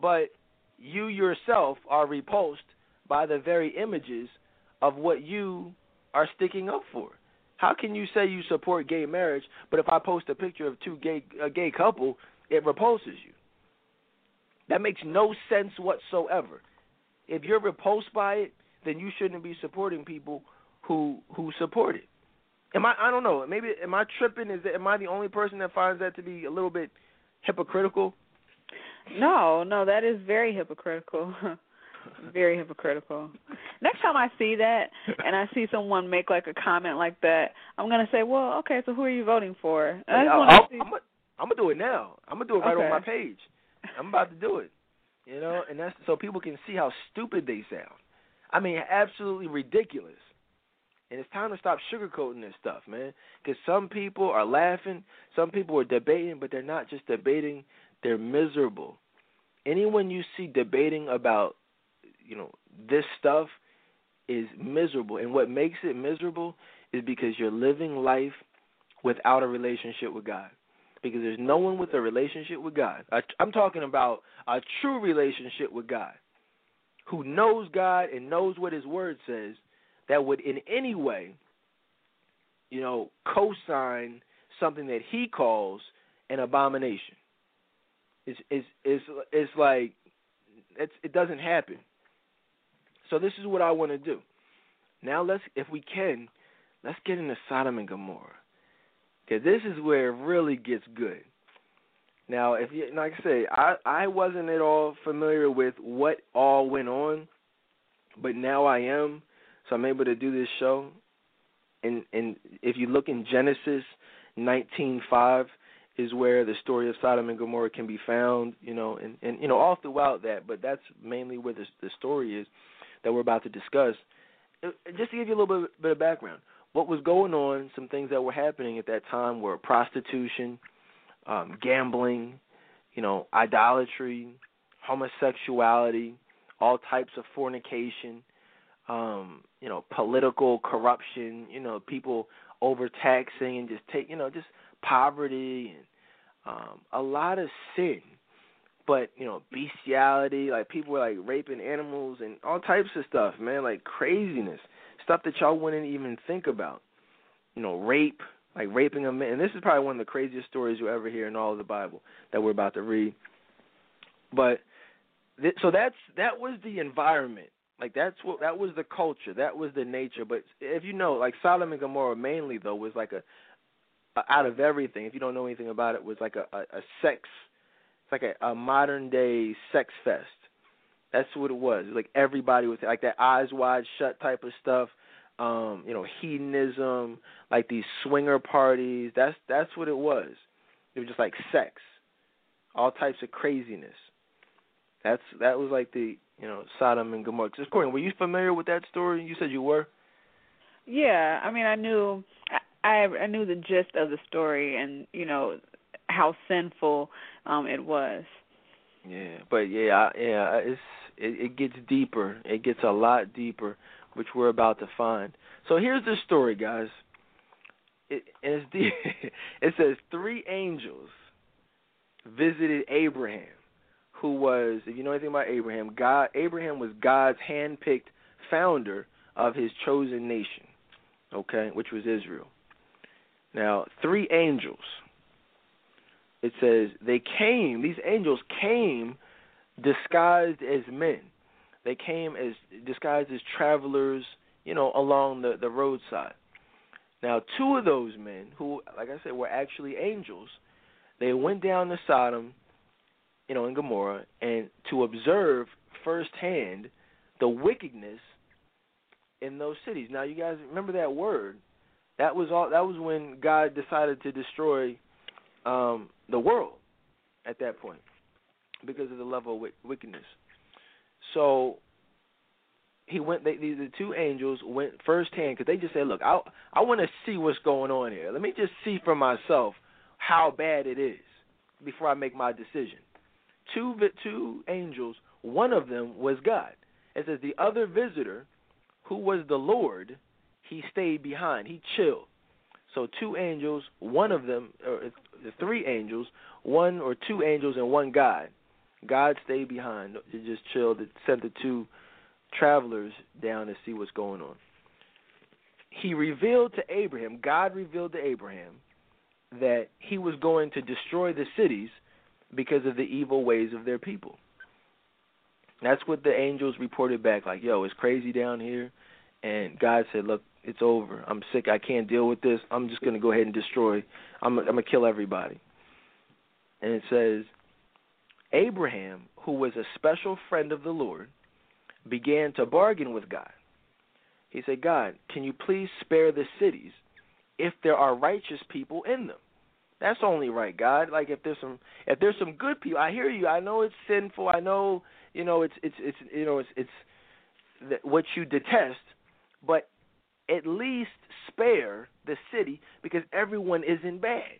but you yourself are repulsed by the very images of what you are sticking up for. How can you say you support gay marriage, but if I post a picture of two gay a gay couple, it repulses you? That makes no sense whatsoever. If you're repulsed by it, then you shouldn't be supporting people who who support it. Am I? I don't know. Maybe am I tripping? Is that, am I the only person that finds that to be a little bit hypocritical? No, no, that is very hypocritical. very hypocritical. Next time I see that and I see someone make like a comment like that, I'm gonna say, "Well, okay, so who are you voting for?" I just oh, I'll, I'll, oh, see... I'm, gonna, gonna do it now. I'm gonna do it right okay. on my page. I'm about to do it. You know, and that's so people can see how stupid they sound. I mean, absolutely ridiculous. And it's time to stop sugarcoating this stuff, man. Because some people are laughing, some people are debating, but they're not just debating; they're miserable. Anyone you see debating about you know this stuff is miserable. And what makes it miserable is because you're living life without a relationship with God. Because there's no one with a relationship with God. I'm talking about a true relationship with God who knows God and knows what his word says that would in any way you know co-sign something that he calls an abomination. It's is is is like it's it doesn't happen. So this is what I want to do. Now let's, if we can, let's get into Sodom and Gomorrah, because this is where it really gets good. Now, if you like I say, I I wasn't at all familiar with what all went on, but now I am, so I'm able to do this show. And and if you look in Genesis 19:5 is where the story of Sodom and Gomorrah can be found, you know, and and you know all throughout that, but that's mainly where the the story is that we're about to discuss. Uh, just to give you a little bit, bit of background, what was going on, some things that were happening at that time were prostitution, um, gambling, you know, idolatry, homosexuality, all types of fornication, um, you know, political corruption, you know, people overtaxing and just take, you know, just poverty and um, a lot of sin but you know bestiality like people were like raping animals and all types of stuff man like craziness. Stuff that y'all wouldn't even think about. You know rape like raping a man. And this is probably one of the craziest stories you'll ever hear in all of the bible that we're about to read. But th- so that's that was the environment. Like that's what that was the culture. That was the nature. But if you know like sodom and gomorrah mainly though was like a, a out of everything. If you don't know anything about it was like a, a, a sex like a, a modern day sex fest. That's what it was. Like everybody was like that eyes wide shut type of stuff. Um, you know, hedonism, like these swinger parties. That's that's what it was. It was just like sex, all types of craziness. That's that was like the you know Sodom and Gomorrah. Just Courtney, were you familiar with that story? You said you were. Yeah, I mean, I knew, I I knew the gist of the story, and you know, how sinful um it was. Yeah, but yeah, yeah, it's it, it gets deeper. It gets a lot deeper, which we're about to find. So here's the story, guys. It, it's it says three angels visited Abraham, who was, if you know anything about Abraham, God Abraham was God's handpicked founder of his chosen nation, okay, which was Israel. Now, three angels it says they came these angels came disguised as men. They came as disguised as travelers you know along the the roadside. Now two of those men who like i said were actually angels they went down to sodom you know in gomorrah and to observe firsthand the wickedness in those cities. Now you guys remember that word? That was all that was when god decided to destroy um, the world at that point because of the level of wickedness. So he went. They, the, two angels went firsthand because they just said, "Look, I I want to see what's going on here. Let me just see for myself how bad it is before I make my decision." Two two angels. One of them was God. It says the other visitor, who was the Lord, he stayed behind. He chilled. So two angels, one of them, or uh, the three angels, one or two angels and one God. God stayed behind to just chill. To sent the two travelers down to see what's going on. He revealed to Abraham, God revealed to Abraham, that he was going to destroy the cities because of the evil ways of their people. That's what the angels reported back, like, yo, it's crazy down here. And God said, look, it's over. I'm sick. I can't deal with this. I'm just going to go ahead and destroy. I'm, I'm going to kill everybody. And it says, Abraham, who was a special friend of the Lord, began to bargain with God. He said, God, can you please spare the cities if there are righteous people in them? That's only right, God. Like if there's some if there's some good people, I hear you. I know it's sinful. I know you know it's it's it's you know it's it's what you detest, but at least spare the city because everyone isn't bad.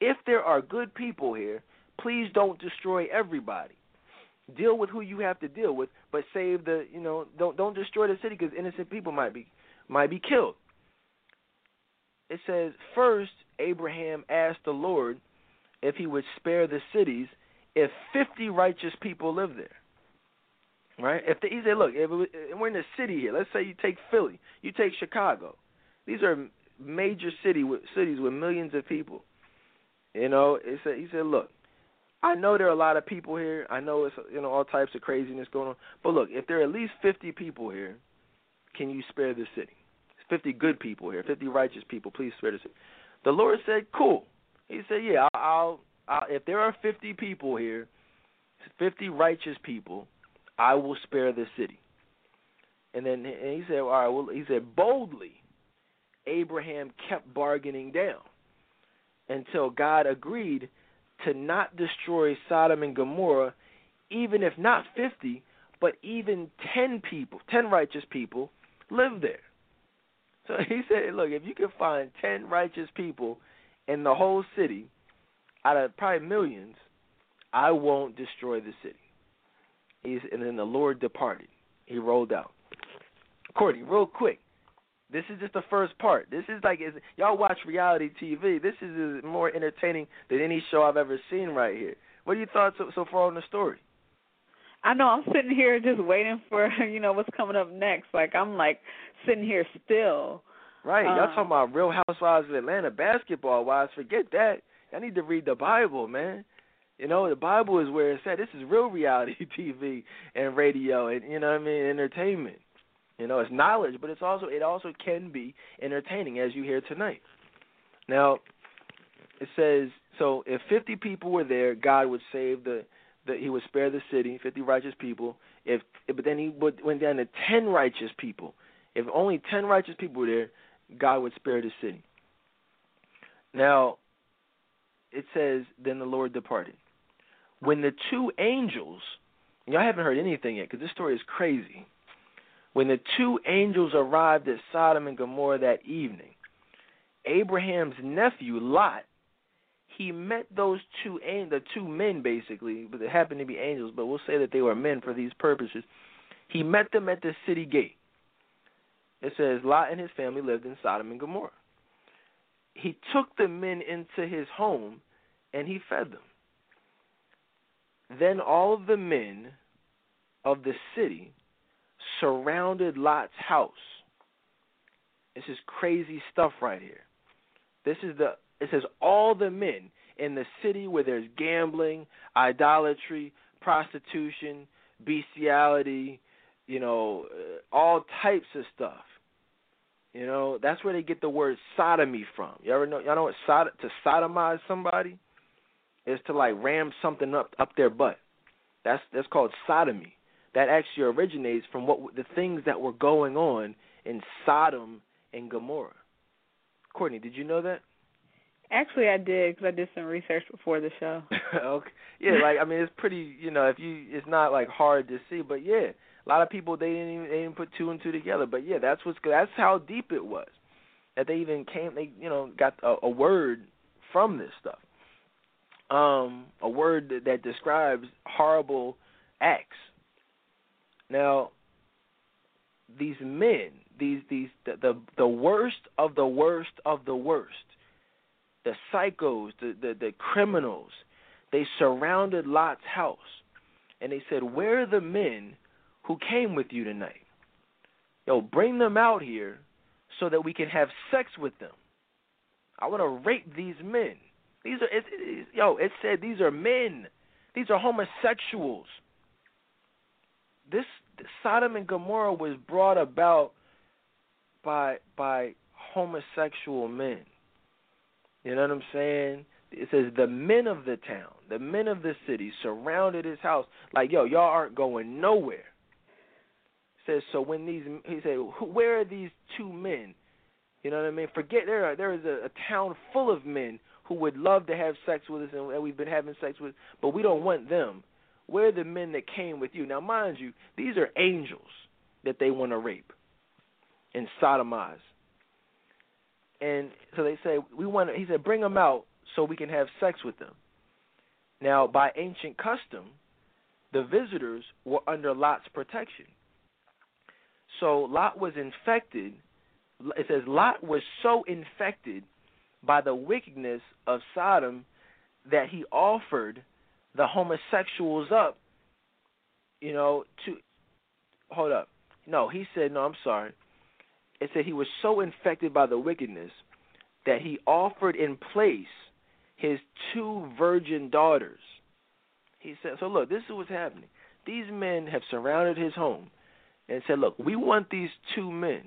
If there are good people here, please don't destroy everybody. Deal with who you have to deal with, but save the you know don't don't destroy the city because innocent people might be might be killed. It says first Abraham asked the Lord if he would spare the cities if fifty righteous people live there right? If the, he said, look, if it, we're in a city here. Let's say you take Philly, you take Chicago. These are major city with cities with millions of people. You know, it said, he said, look, I know there are a lot of people here. I know it's you know all types of craziness going on. But look, if there are at least 50 people here, can you spare the city? 50 good people here, 50 righteous people. Please spare the city. The Lord said, "Cool." He said, "Yeah, I'll, I'll if there are 50 people here, 50 righteous people, I will spare the city." And then and he said, "All right." Well, he said boldly. Abraham kept bargaining down until God agreed to not destroy Sodom and Gomorrah, even if not 50, but even 10 people, 10 righteous people live there. So he said, look, if you can find 10 righteous people in the whole city, out of probably millions, I won't destroy the city. He's, and then the Lord departed. He rolled out. Courtney, real quick, this is just the first part. This is like is, y'all watch reality TV. This is more entertaining than any show I've ever seen right here. What are your thoughts so, so far on the story? I know I'm sitting here just waiting for you know what's coming up next. Like I'm like sitting here still. Right, y'all um, talking about Real Housewives of Atlanta Basketball Wives. Forget that. I need to read the Bible, man. You know, the Bible is where it's at. This is real reality TV and radio, and you know what I mean, entertainment. You know, it's knowledge, but it's also it also can be entertaining as you hear tonight. Now, it says so if 50 people were there, God would save the the he would spare the city, 50 righteous people. If but then he would went down to 10 righteous people. If only 10 righteous people were there, God would spare the city. Now, it says then the Lord departed. When the two angels, y'all haven't heard anything yet because this story is crazy. When the two angels arrived at Sodom and Gomorrah that evening, Abraham's nephew Lot, he met those two the two men basically, but they happened to be angels, but we'll say that they were men for these purposes. He met them at the city gate. It says Lot and his family lived in Sodom and Gomorrah. He took the men into his home and he fed them. Then all of the men of the city surrounded Lot's house. This is crazy stuff right here. This is the it says all the men in the city where there's gambling, idolatry, prostitution, bestiality, you know, uh, all types of stuff. You know, that's where they get the word sodomy from. You ever know? Y'all know what sod to sodomize somebody is to like ram something up up their butt. That's that's called sodomy that actually originates from what the things that were going on in Sodom and Gomorrah. Courtney, did you know that? Actually, I did because I did some research before the show. okay, yeah, like I mean, it's pretty. You know, if you, it's not like hard to see, but yeah, a lot of people they didn't even, they didn't put two and two together. But yeah, that's what's that's how deep it was that they even came. They you know got a, a word from this stuff. Um, a word that, that describes horrible acts now, these men, these these the, the the worst of the worst of the worst, the psychos, the, the the criminals, they surrounded Lot's house, and they said, "Where are the men who came with you tonight? Yo, bring them out here, so that we can have sex with them. I want to rape these men. These are it, it, yo. It said these are men. These are homosexuals." this Sodom and Gomorrah was brought about by by homosexual men. You know what I'm saying? It says the men of the town, the men of the city surrounded his house like, yo, y'all aren't going nowhere. It says so when these he said, where are these two men? You know what I mean? Forget there are, there is a, a town full of men who would love to have sex with us and we've been having sex with, but we don't want them. Where are the men that came with you? Now, mind you, these are angels that they want to rape and sodomize. And so they say, we want. To, he said, bring them out so we can have sex with them. Now, by ancient custom, the visitors were under Lot's protection. So Lot was infected. It says Lot was so infected by the wickedness of Sodom that he offered the homosexuals up, you know, to hold up. No, he said, no, I'm sorry. It said he was so infected by the wickedness that he offered in place his two virgin daughters He said, so look, this is what's happening. These men have surrounded his home and said, look, we want these two men.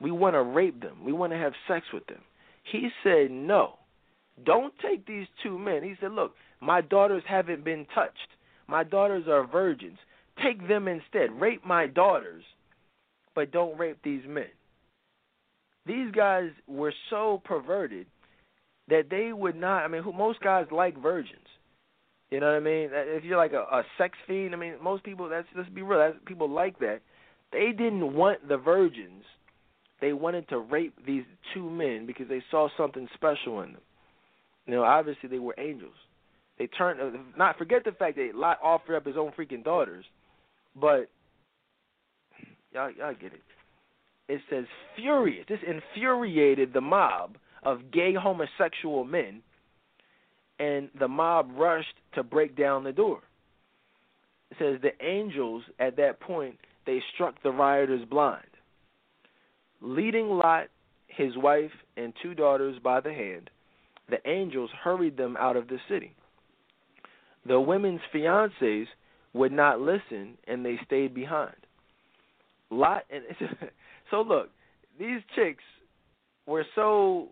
We want to rape them. We want to have sex with them. He said, no. Don't take these two men. He said, look, my daughters haven't been touched. My daughters are virgins. Take them instead. Rape my daughters, but don't rape these men. These guys were so perverted that they would not. I mean, who, most guys like virgins. You know what I mean? Uh, if you're like a, a sex fiend, I mean, most people. That's let's be real. That's, people like that. They didn't want the virgins. They wanted to rape these two men because they saw something special in them. You know, obviously they were angels. They turned. Uh, not forget the fact that Lot offered up his own freaking daughters, but y'all y'all get it. It says furious. This infuriated the mob of gay homosexual men, and the mob rushed to break down the door. It says the angels at that point they struck the rioters blind. Leading Lot, his wife, and two daughters by the hand, the angels hurried them out of the city. The women's fiancés would not listen and they stayed behind. Lot and so look, these chicks were so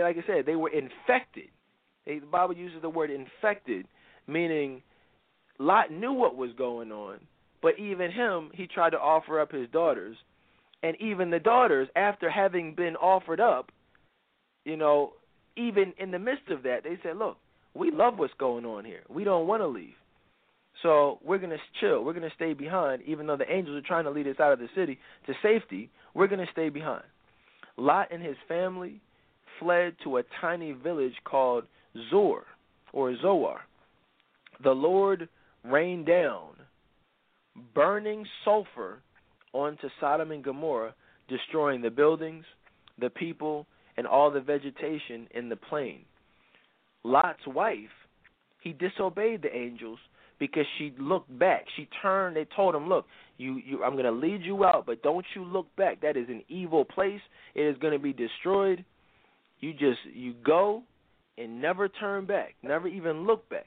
like I said, they were infected. They, the Bible uses the word infected, meaning Lot knew what was going on, but even him, he tried to offer up his daughters, and even the daughters, after having been offered up, you know, even in the midst of that, they said, "Look, we love what's going on here. We don't want to leave. So we're going to chill. We're going to stay behind, even though the angels are trying to lead us out of the city to safety. We're going to stay behind. Lot and his family fled to a tiny village called Zor or Zoar. The Lord rained down burning sulfur onto Sodom and Gomorrah, destroying the buildings, the people, and all the vegetation in the plain. Lot's wife, he disobeyed the angels because she looked back. She turned. They told him, "Look, you, you I'm going to lead you out, but don't you look back. That is an evil place. It is going to be destroyed. You just you go and never turn back. Never even look back."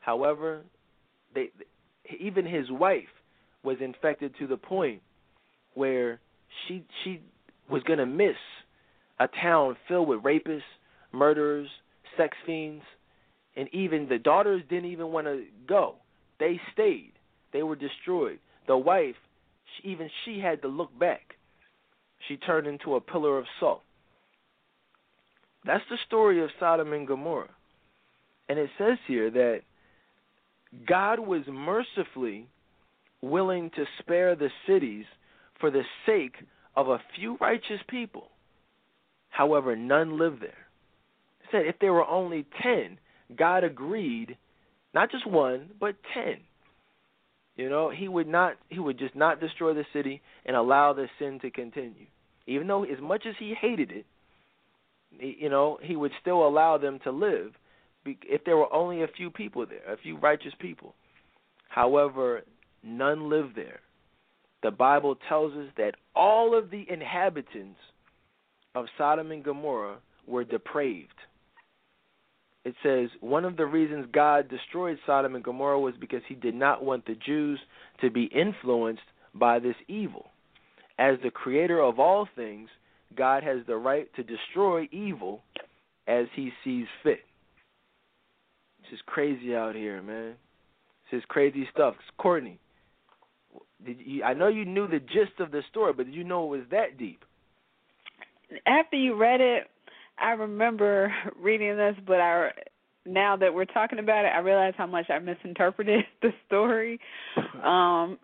However, they even his wife was infected to the point where she she was to miss a town filled with rapists, murderers, sex fiends, and even the daughters didn't even want to go. They stayed. They were destroyed. The wife, she, even she had to look back. She turned into a pillar of salt. That's the story of Sodom and Gomorrah. And it says here that God was mercifully willing to spare the cities for the sake of a few righteous people. However, none lived there said if there were only 10, God agreed, not just one, but 10. You know, he would not he would just not destroy the city and allow the sin to continue. Even though as much as he hated it, you know, he would still allow them to live if there were only a few people there, a few righteous people. However, none lived there. The Bible tells us that all of the inhabitants of Sodom and Gomorrah were depraved it says one of the reasons God destroyed Sodom and Gomorrah was because he did not want the Jews to be influenced by this evil. As the creator of all things, God has the right to destroy evil as he sees fit. This is crazy out here, man. This is crazy stuff. Courtney, did you, I know you knew the gist of the story, but did you know it was that deep? After you read it, I remember reading this, but I now that we're talking about it, I realize how much I misinterpreted the story. Um,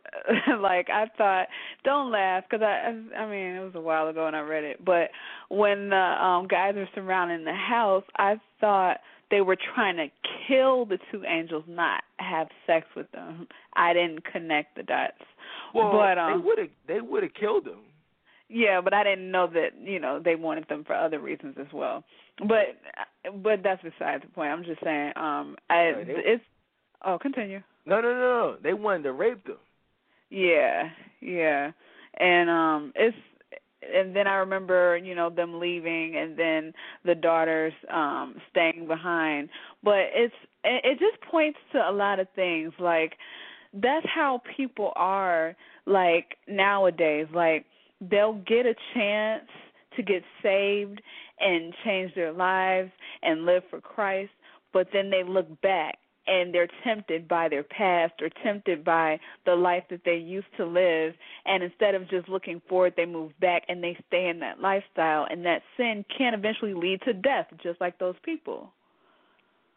like I thought, don't laugh because I, I mean, it was a while ago and I read it. But when the um guys were surrounding the house, I thought they were trying to kill the two angels, not have sex with them. I didn't connect the dots. Well, but um, they would have they would have killed them. Yeah, but I didn't know that you know they wanted them for other reasons as well. But but that's beside the point. I'm just saying. Um, I they, it's oh continue. No, no, no, no. They wanted to rape them. Yeah, yeah, and um, it's and then I remember, you know, them leaving and then the daughters um staying behind. But it's it just points to a lot of things like that's how people are like nowadays like they'll get a chance to get saved and change their lives and live for Christ but then they look back and they're tempted by their past or tempted by the life that they used to live. And instead of just looking forward they move back and they stay in that lifestyle. And that sin can eventually lead to death just like those people.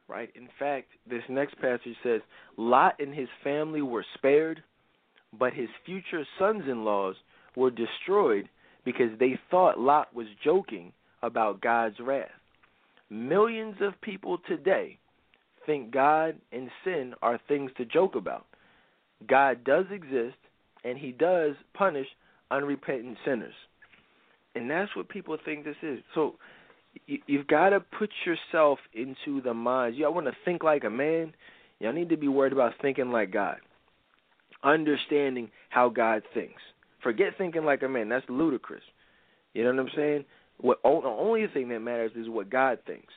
Right. In fact this next passage says Lot and his family were spared but his future sons-in-laws were destroyed because they thought Lot was joking about god's wrath. Millions of people today think God and sin are things to joke about. God does exist, and He does punish unrepentant sinners. And that's what people think this is. So you, you've got to put yourself into the minds. Y'all want to think like a man. Y'all need to be worried about thinking like God, understanding how God thinks. Forget thinking like a man. That's ludicrous. You know what I'm saying? What the only thing that matters is what God thinks.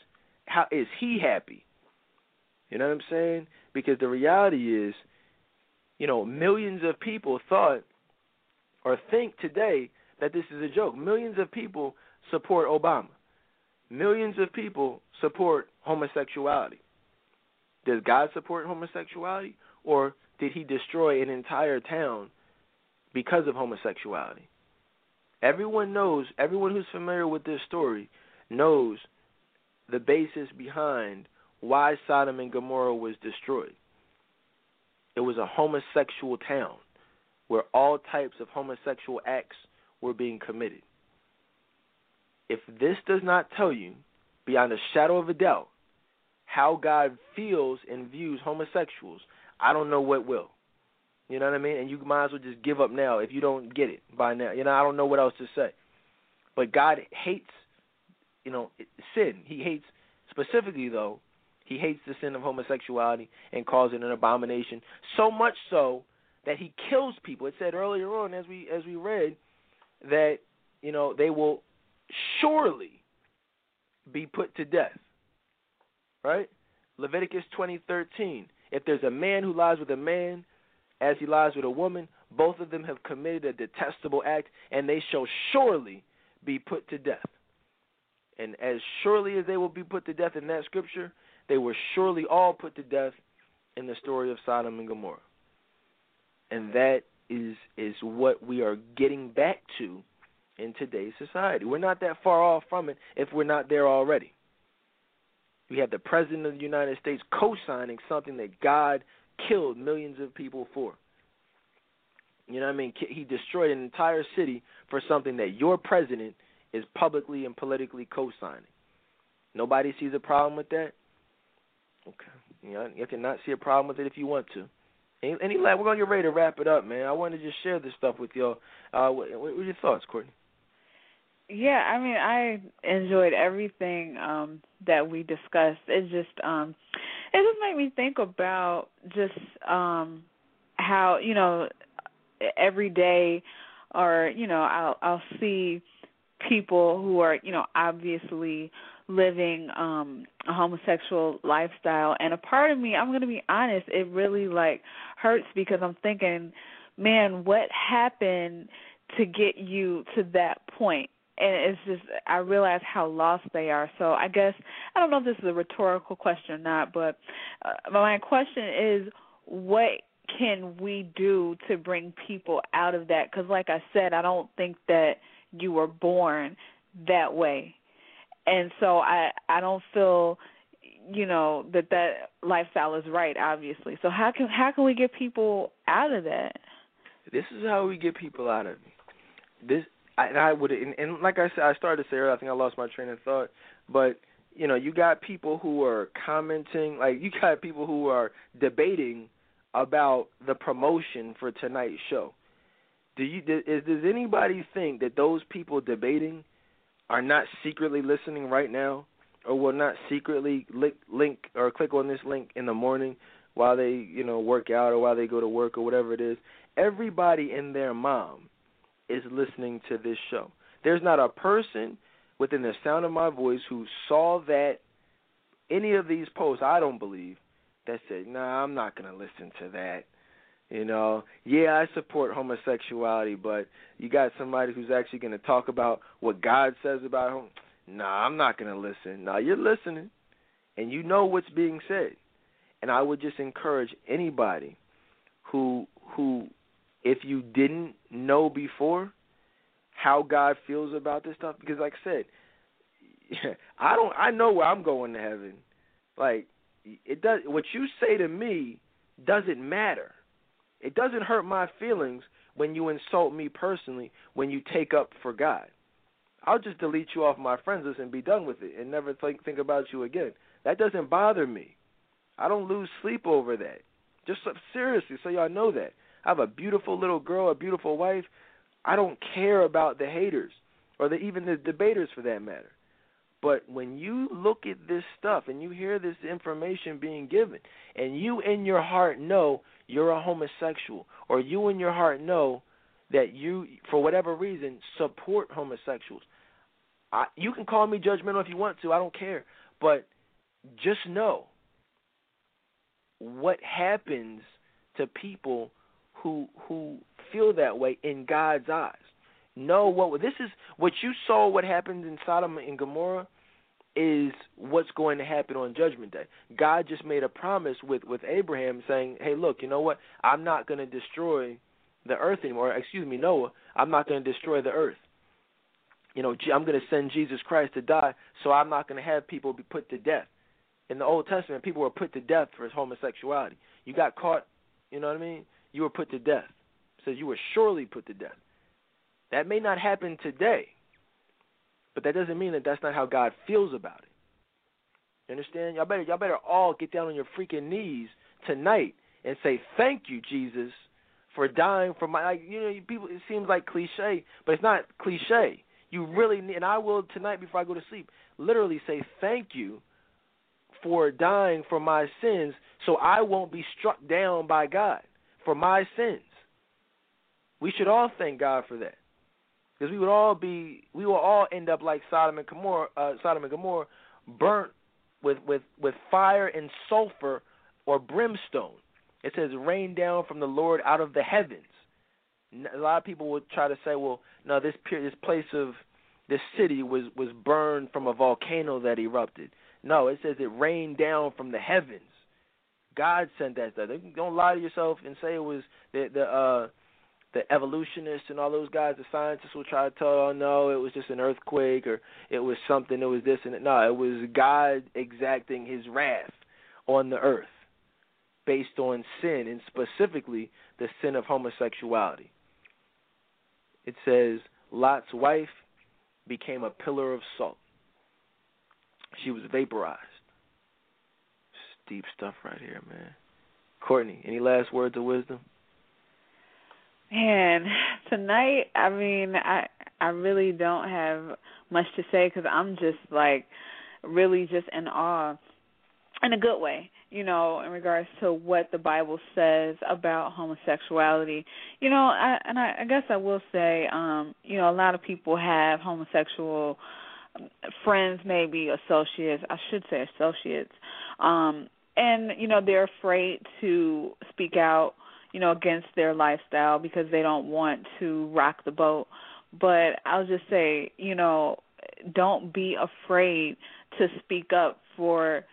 How is He happy? You know what I'm saying? Because the reality is, you know, millions of people thought or think today that this is a joke. Millions of people support Obama. Millions of people support homosexuality. Does God support homosexuality or did he destroy an entire town because of homosexuality? Everyone knows, everyone who's familiar with this story knows the basis behind why Sodom and Gomorrah was destroyed. It was a homosexual town where all types of homosexual acts were being committed. If this does not tell you, beyond a shadow of a doubt, how God feels and views homosexuals, I don't know what will. You know what I mean? And you might as well just give up now if you don't get it by now. You know, I don't know what else to say. But God hates, you know, sin. He hates specifically though he hates the sin of homosexuality and calls it an abomination. So much so that he kills people. It said earlier on, as we as we read, that you know they will surely be put to death. Right? Leviticus twenty thirteen. If there's a man who lies with a man, as he lies with a woman, both of them have committed a detestable act, and they shall surely be put to death. And as surely as they will be put to death in that scripture, they were surely all put to death in the story of Sodom and Gomorrah. And that is is what we are getting back to in today's society. We're not that far off from it if we're not there already. We have the President of the United States co signing something that God killed millions of people for. You know what I mean? He destroyed an entire city for something that your president is publicly and politically co signing. Nobody sees a problem with that? Okay. You know, you cannot see a problem with it if you want to. Any, any we're gonna get ready to wrap it up, man. I wanted to just share this stuff with y'all. Uh, what, what are your thoughts, Courtney? Yeah, I mean, I enjoyed everything um that we discussed. It just um it just made me think about just um how, you know, every day or, you know, I'll I'll see people who are, you know, obviously living um a homosexual lifestyle. And a part of me i'm going to be honest it really like hurts because i'm thinking man what happened to get you to that point? And it's just i realize how lost they are. So i guess i don't know if this is a rhetorical question or not but uh, my question is what can we do to bring people out of that? Because like i said i don't think that you were born that way and so I I don't feel you know that that lifestyle is right obviously. So how can how can we get people out of that? This is how we get people out of. This I, I would and, and like I said I started to say earlier I think I lost my train of thought, but you know, you got people who are commenting, like you got people who are debating about the promotion for tonight's show. Do you does, does anybody think that those people debating are not secretly listening right now or will not secretly link, link or click on this link in the morning while they, you know, work out or while they go to work or whatever it is, everybody and their mom is listening to this show. There's not a person within the sound of my voice who saw that any of these posts, I don't believe, that said, "Nah, I'm not going to listen to that." You know, yeah, I support homosexuality, but you got somebody who's actually going to talk about what God says about him. Nah, I'm not going to listen. Nah, you're listening, and you know what's being said. And I would just encourage anybody who who, if you didn't know before how God feels about this stuff, because like I said, I don't. I know where I'm going to heaven. Like it does. What you say to me doesn't matter. It doesn't hurt my feelings when you insult me personally. When you take up for God, I'll just delete you off my friends list and be done with it, and never think think about you again. That doesn't bother me. I don't lose sleep over that. Just seriously, so y'all know that. I have a beautiful little girl, a beautiful wife. I don't care about the haters or the, even the debaters for that matter. But when you look at this stuff and you hear this information being given, and you in your heart know you're a homosexual, or you in your heart know that you, for whatever reason, support homosexuals, I, you can call me judgmental if you want to. I don't care. But just know what happens to people who who feel that way in God's eyes. Know what this is. What you saw, what happened in Sodom and Gomorrah, is what's going to happen on Judgment Day. God just made a promise with with Abraham, saying, "Hey, look, you know what? I'm not going to destroy the earth anymore. Excuse me, Noah. I'm not going to destroy the earth. You know, I'm going to send Jesus Christ to die, so I'm not going to have people be put to death. In the Old Testament, people were put to death for homosexuality. You got caught, you know what I mean? You were put to death. It says you were surely put to death. That may not happen today, but that doesn't mean that that's not how God feels about it. You understand? Y'all better y'all better all get down on your freaking knees tonight and say thank you, Jesus, for dying for my. Like, you know, people. It seems like cliche, but it's not cliche. You really need, and I will tonight before I go to sleep, literally say thank you for dying for my sins, so I won't be struck down by God for my sins. We should all thank God for that because we would all be we will all end up like Sodom and Gomorrah, uh, Sodom and Gomorrah, burnt with with with fire and sulfur or brimstone. It says rain down from the Lord out of the heavens. A lot of people would try to say, well, no, this period, this place of this city was was burned from a volcano that erupted. No, it says it rained down from the heavens. God sent that stuff. Don't lie to yourself and say it was the the uh the evolutionists and all those guys, the scientists will try to tell, oh no, it was just an earthquake or it was something, it was this and that. No, it was God exacting His wrath on the earth based on sin and specifically the sin of homosexuality. It says Lot's wife became a pillar of salt. She was vaporized. Deep stuff right here, man. Courtney, any last words of wisdom? Man, tonight, I mean, I I really don't have much to say because I'm just like really just in awe, in a good way, you know, in regards to what the Bible says about homosexuality. You know, I, and I, I guess I will say, um, you know, a lot of people have homosexual friends, maybe associates. I should say associates, um, and you know, they're afraid to speak out you know, against their lifestyle because they don't want to rock the boat. But I'll just say, you know, don't be afraid to speak up for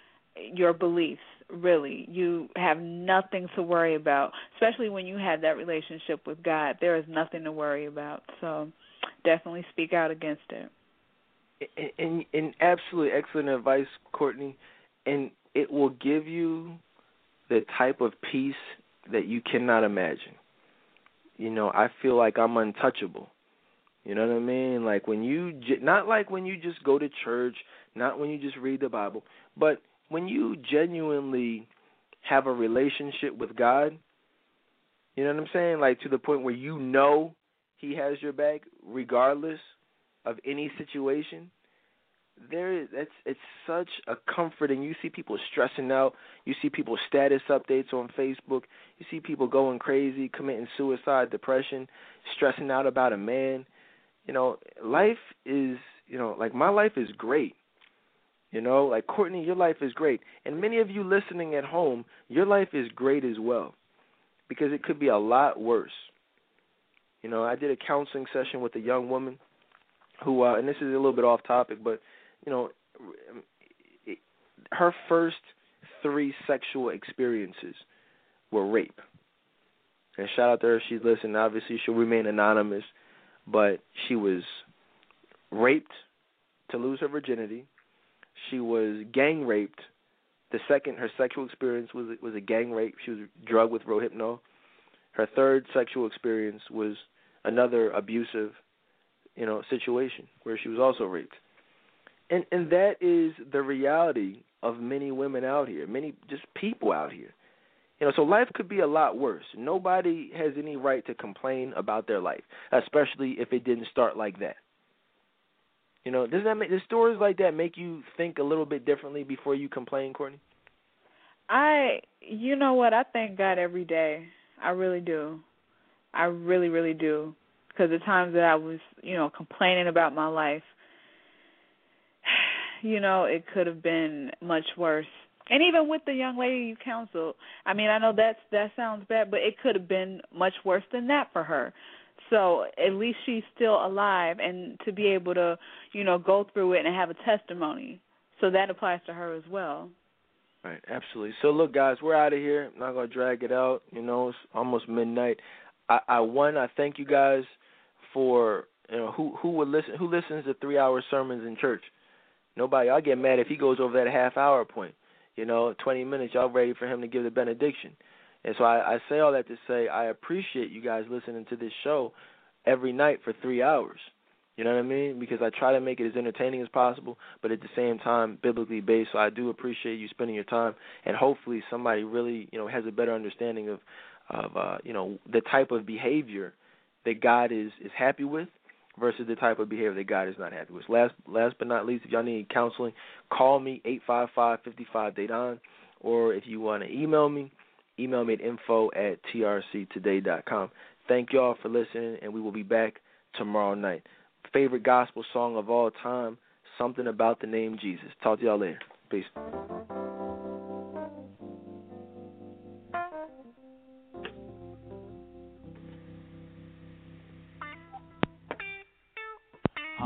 your beliefs really. You have nothing to worry about especially when you have that relationship with god. There is nothing to worry about. So definitely speak out against it. And, and, and absolutely excellent advice Courtney. And it will give you the type of peace that you cannot imagine. You know, I feel like I'm untouchable. You know what I mean? Like when you not like when you just go to church, not when you just read the Bible, but when you genuinely have a relationship with God, you know what I'm saying? Like to the point where you know he has your back regardless of any situation there is it's it's such a comfort and you see people stressing out you see people status updates on facebook you see people going crazy committing suicide depression stressing out about a man you know, life is, you know, like my life is great. You know, like Courtney, your life is great. And many of you listening at home, your life is great as well. Because it could be a lot worse. You know, I did a counseling session with a young woman who uh and this is a little bit off topic, but you know, her first three sexual experiences were rape. And shout out to her, she's listening. Obviously, she'll remain anonymous, but she was raped to lose her virginity. She was gang raped. The second, her sexual experience was was a gang rape. She was drugged with Rohypnol. Her third sexual experience was another abusive, you know, situation where she was also raped. And and that is the reality of many women out here, many just people out here. You know, so life could be a lot worse. Nobody has any right to complain about their life, especially if it didn't start like that. You know, does that make the stories like that make you think a little bit differently before you complain, Courtney? I, you know what? I thank God every day. I really do. I really, really do. Because the times that I was, you know, complaining about my life, you know, it could have been much worse. And even with the young lady you counseled, I mean, I know that's that sounds bad, but it could have been much worse than that for her. So at least she's still alive, and to be able to, you know, go through it and have a testimony. So that applies to her as well. Right, absolutely. So look, guys, we're out of here. I'm not gonna drag it out. You know, it's almost midnight. I, I one, I thank you guys for you know who who would listen who listens to three hour sermons in church. Nobody. I'll get mad if he goes over that half hour point. You know, 20 minutes, y'all ready for him to give the benediction. And so I, I say all that to say I appreciate you guys listening to this show every night for three hours. You know what I mean? Because I try to make it as entertaining as possible, but at the same time biblically based. So I do appreciate you spending your time, and hopefully somebody really, you know, has a better understanding of, of, uh, you know, the type of behavior that God is is happy with versus the type of behavior that God is not happy with. Last last but not least, if y'all need counseling, call me eight five five fifty five Dedan, or if you want to email me, email me at info at trctoday.com. Thank y'all for listening, and we will be back tomorrow night. Favorite gospel song of all time, Something About the Name Jesus. Talk to y'all later. Peace.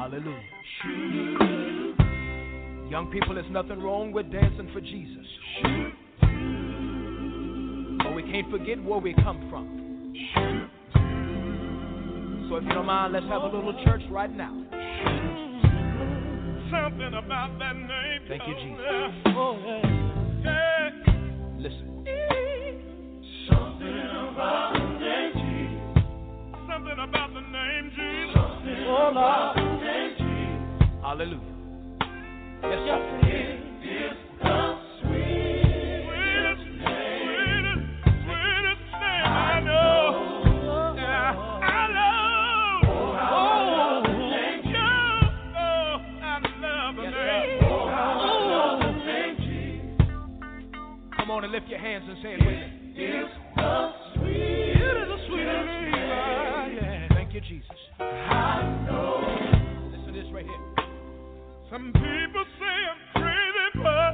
Hallelujah. Young people, there's nothing wrong with dancing for Jesus. But we can't forget where we come from. So if you don't mind, let's have a little church right now. Something about that name. Thank you, Jesus. Oh, yeah. Listen. Something about the name Jesus. Something about the name Jesus. Oh, Lord. Hallelujah. Yes, sir. it is the sweetest, sweetest, sweetest name I know. Yeah, I love. Oh, yeah, oh, I love the name. Come on and lift your hands and say it with me. It's the sweetest, it is the sweetest name. Yeah. Thank you, Jesus. Some people say I'm crazy, but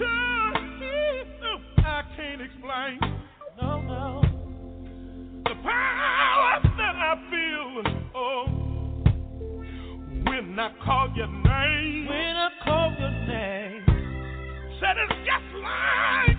uh, I can't explain. No, no. The power that I feel, oh, when I call your name. When I call your name. Said it's just like.